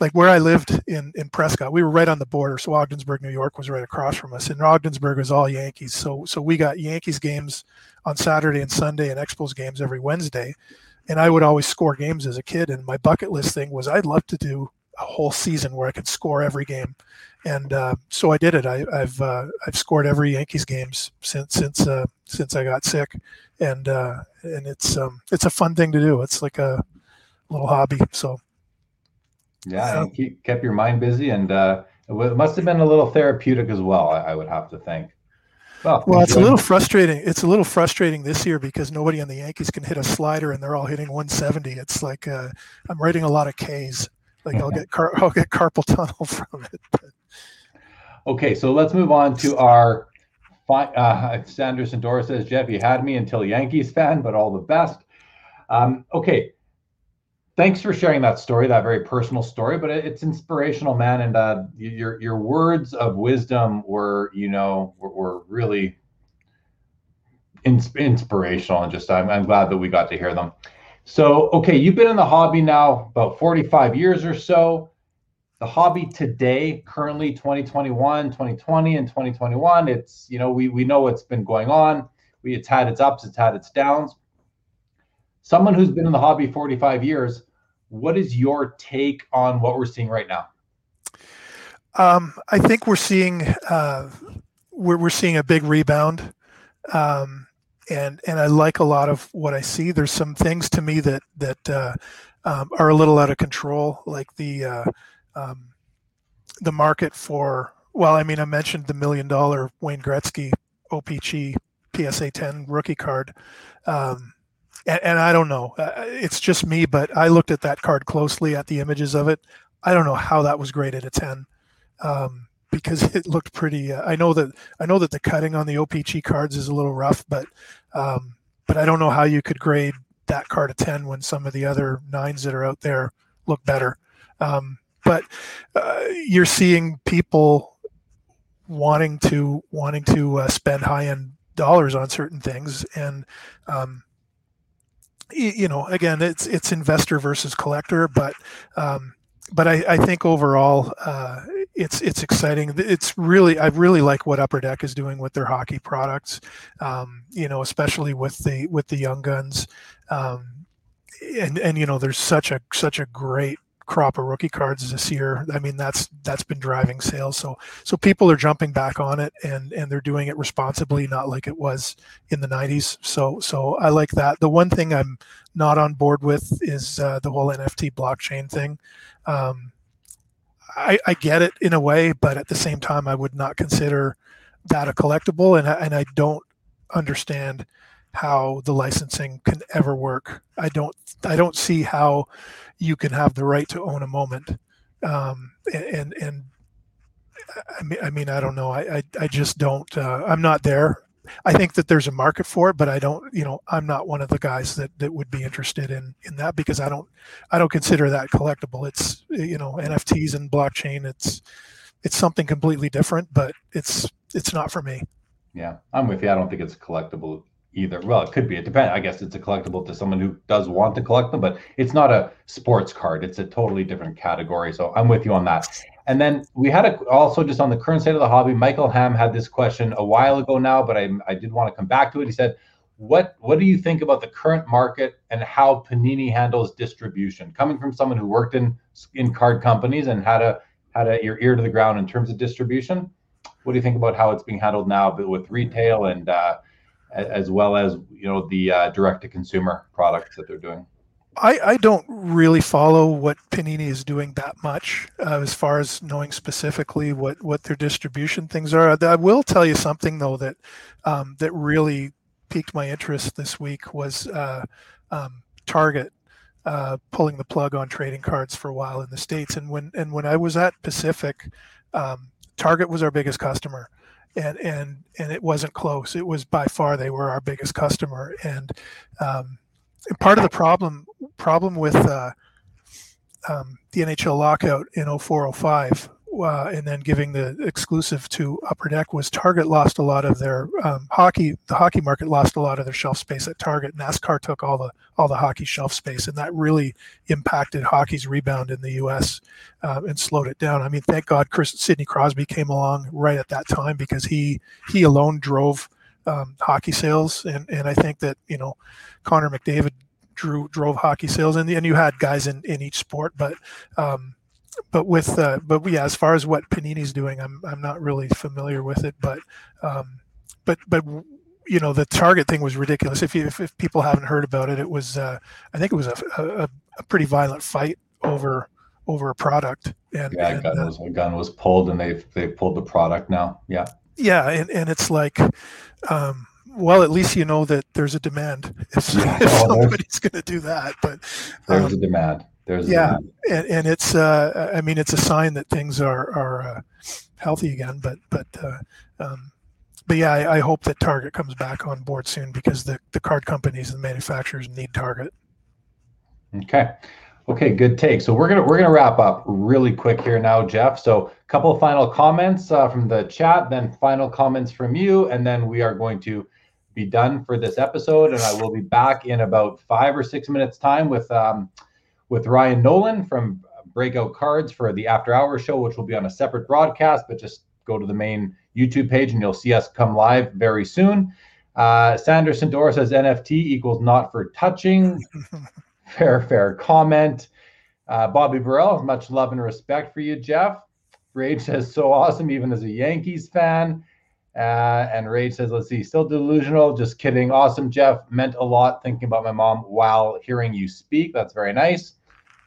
S2: like where I lived in in Prescott, we were right on the border. So Ogdensburg, New York, was right across from us, and Ogdensburg was all Yankees. So so we got Yankees games on Saturday and Sunday, and Expos games every Wednesday and I would always score games as a kid. And my bucket list thing was I'd love to do a whole season where I could score every game, and uh, so I did it. I, have uh, I've scored every Yankees games since since uh, since I got sick, and uh, and it's um, it's a fun thing to do. It's like a little hobby. So
S1: yeah, and keep, kept your mind busy, and uh, it must have been a little therapeutic as well. I, I would have to think.
S2: Well, well it's a little frustrating. It's a little frustrating this year because nobody on the Yankees can hit a slider, and they're all hitting 170. It's like uh, I'm writing a lot of Ks. Like I'll get car- I'll get carpal tunnel from it.
S1: Okay, so let's move on to our. Uh, Sanders and Dora says, Jeff, you had me until Yankees fan, but all the best. Um, okay, thanks for sharing that story, that very personal story, but it's inspirational, man. And uh, your your words of wisdom were, you know, were, were really inspirational, and just I'm, I'm glad that we got to hear them. So, okay, you've been in the hobby now about 45 years or so. The hobby today, currently 2021, 2020, and 2021, it's you know we we know what's been going on. We it's had its ups, it's had its downs. Someone who's been in the hobby 45 years, what is your take on what we're seeing right now?
S2: Um, I think we're seeing uh, we're we're seeing a big rebound, um, and and I like a lot of what I see. There's some things to me that that uh, um, are a little out of control, like the uh, um, the market for. Well, I mean, I mentioned the million dollar Wayne Gretzky OPC PSA 10 rookie card. Um, and, and I don't know. Uh, it's just me, but I looked at that card closely at the images of it. I don't know how that was graded a ten, um, because it looked pretty. Uh, I know that I know that the cutting on the OPC cards is a little rough, but um, but I don't know how you could grade that card a ten when some of the other nines that are out there look better. Um, but uh, you're seeing people wanting to wanting to uh, spend high end dollars on certain things, and um, you, know, again, it's it's investor versus collector, but um, but I, I think overall uh, it's it's exciting. It's really I really like what Upper Deck is doing with their hockey products. Um, you know, especially with the with the young guns, um, and and you know, there's such a such a great crop of rookie cards this year. I mean, that's that's been driving sales. So so people are jumping back on it and and they're doing it responsibly, not like it was in the 90s. So so I like that. The one thing I'm not on board with is uh, the whole NFT blockchain thing. Um, I, I get it in a way, but at the same time, I would not consider that a collectible, and I, and I don't understand how the licensing can ever work. I don't I don't see how you can have the right to own a moment. Um, and and I mean I mean I don't know. I I, I just don't. Uh, I'm not there. I think that there's a market for it, but I don't, you know, I'm not one of the guys that that would be interested in in that because I don't I don't consider that collectible. It's you know NFTs and blockchain. It's it's something completely different, but it's it's not for me.
S1: Yeah, I'm with you. I don't think it's collectible either. Well, it could be. It depends. I guess it's a collectible to someone who does want to collect them, but it's not a sports card. It's a totally different category. So I'm with you on that. And then we had a, also just on the current state of the hobby. Michael Ham had this question a while ago now, but I, I did want to come back to it. He said, "What what do you think about the current market and how Panini handles distribution? Coming from someone who worked in in card companies and had a had a your ear to the ground in terms of distribution, what do you think about how it's being handled now, but with retail and uh, as well as you know the uh, direct to consumer products that they're doing?"
S2: I, I don't really follow what Panini is doing that much uh, as far as knowing specifically what, what their distribution things are. I will tell you something though that um, that really piqued my interest this week was uh, um, Target uh, pulling the plug on trading cards for a while in the states. And when and when I was at Pacific, um, Target was our biggest customer, and and and it wasn't close. It was by far they were our biggest customer, and um, part of the problem problem with uh, um, the NHL lockout in 0405 uh, and then giving the exclusive to Upper Deck was Target lost a lot of their um, hockey. The hockey market lost a lot of their shelf space at Target. NASCAR took all the all the hockey shelf space, and that really impacted hockey's rebound in the U.S. Uh, and slowed it down. I mean, thank God, Chris Sidney Crosby came along right at that time because he he alone drove um, hockey sales, and and I think that you know Connor McDavid drew drove hockey sales, and and you had guys in in each sport, but. Um, but with uh, but yeah, as far as what Panini's doing, I'm I'm not really familiar with it. But um, but but you know the Target thing was ridiculous. If you if, if people haven't heard about it, it was uh, I think it was a, a, a pretty violent fight over over a product.
S1: And yeah, and, gun uh, was a gun was pulled, and they've they pulled the product now. Yeah.
S2: Yeah, and and it's like. Um, well, at least you know that there's a demand if, yeah, if somebody's going to do that. But
S1: there's um, a demand. There's
S2: yeah, and, and it's uh, I mean it's a sign that things are are uh, healthy again. But but uh, um, but yeah, I, I, hope that Target comes back on board soon because the the card companies and manufacturers need Target.
S1: Okay. Okay, good take. So we're gonna we're gonna wrap up really quick here now, Jeff. So a couple of final comments uh, from the chat, then final comments from you, and then we are going to be done for this episode, and I will be back in about five or six minutes time with um, with Ryan Nolan from Breakout Cards for the After Hours show, which will be on a separate broadcast. But just go to the main YouTube page, and you'll see us come live very soon. Uh, Sandra Sandora says NFT equals not for touching. fair, fair comment. Uh, Bobby Burrell, much love and respect for you, Jeff. Rage says so awesome, even as a Yankees fan. Uh, and Rage says, let's see, still delusional. Just kidding. Awesome, Jeff. Meant a lot thinking about my mom while hearing you speak. That's very nice.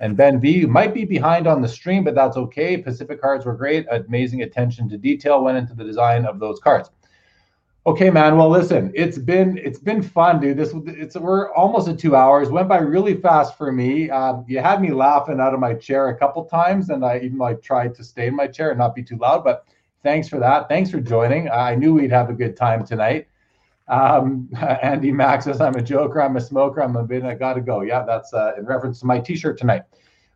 S1: And Ben V you might be behind on the stream, but that's okay. Pacific cards were great. Amazing attention to detail went into the design of those cards. Okay, man. Well, listen, it's been it's been fun, dude. This it's we're almost at two hours. Went by really fast for me. Uh, you had me laughing out of my chair a couple times, and I even like tried to stay in my chair and not be too loud. But thanks for that. Thanks for joining. I knew we'd have a good time tonight. Um, Andy Max says, I'm a joker, I'm a smoker, I'm a bit, I gotta go. Yeah, that's uh, in reference to my t shirt tonight.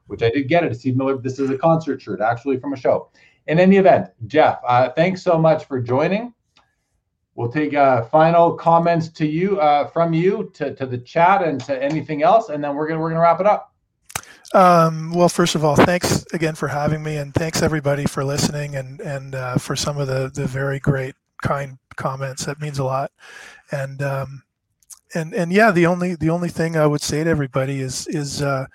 S1: which I did get it. Steve Miller. This is a concert shirt, actually from a show. In any event, Jeff, uh, thanks so much for joining. We'll take uh, final comments to you uh, from you to, to the chat and to anything else, and then we're gonna we're gonna wrap it up.
S2: Um, well, first of all, thanks again for having me, and thanks everybody for listening and and uh, for some of the the very great kind comments. That means a lot. And um, and and yeah, the only the only thing I would say to everybody is is uh,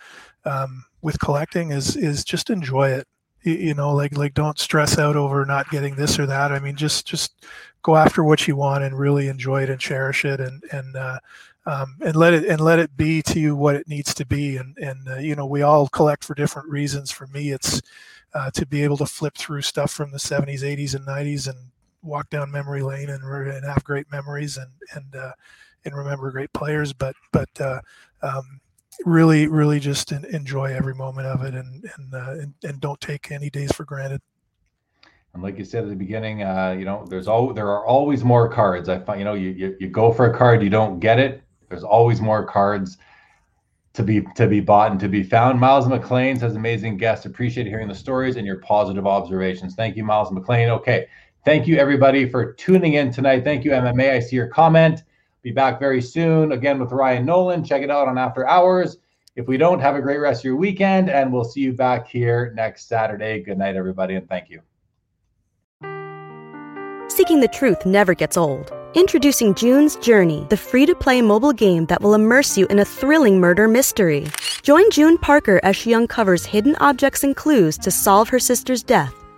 S2: um, with collecting is is just enjoy it. You, you know, like like don't stress out over not getting this or that. I mean, just just go after what you want and really enjoy it and cherish it and and uh, um, and let it and let it be to you what it needs to be. And and uh, you know, we all collect for different reasons. For me, it's uh, to be able to flip through stuff from the 70s, 80s, and 90s and walk down memory lane and, and have great memories and and uh, and remember great players. But but uh, um, really really just enjoy every moment of it and and, uh, and and don't take any days for granted.
S1: And like you said at the beginning, uh, you know, there's all there are always more cards. I find, you know, you, you you go for a card, you don't get it. There's always more cards to be to be bought and to be found. Miles McLean says amazing guest. Appreciate hearing the stories and your positive observations. Thank you, Miles McLean. Okay. Thank you everybody for tuning in tonight. Thank you, MMA. I see your comment. Be back very soon again with Ryan Nolan. Check it out on After Hours. If we don't, have a great rest of your weekend, and we'll see you back here next Saturday. Good night, everybody, and thank you.
S8: Seeking the truth never gets old. Introducing June's Journey, the free to play mobile game that will immerse you in a thrilling murder mystery. Join June Parker as she uncovers hidden objects and clues to solve her sister's death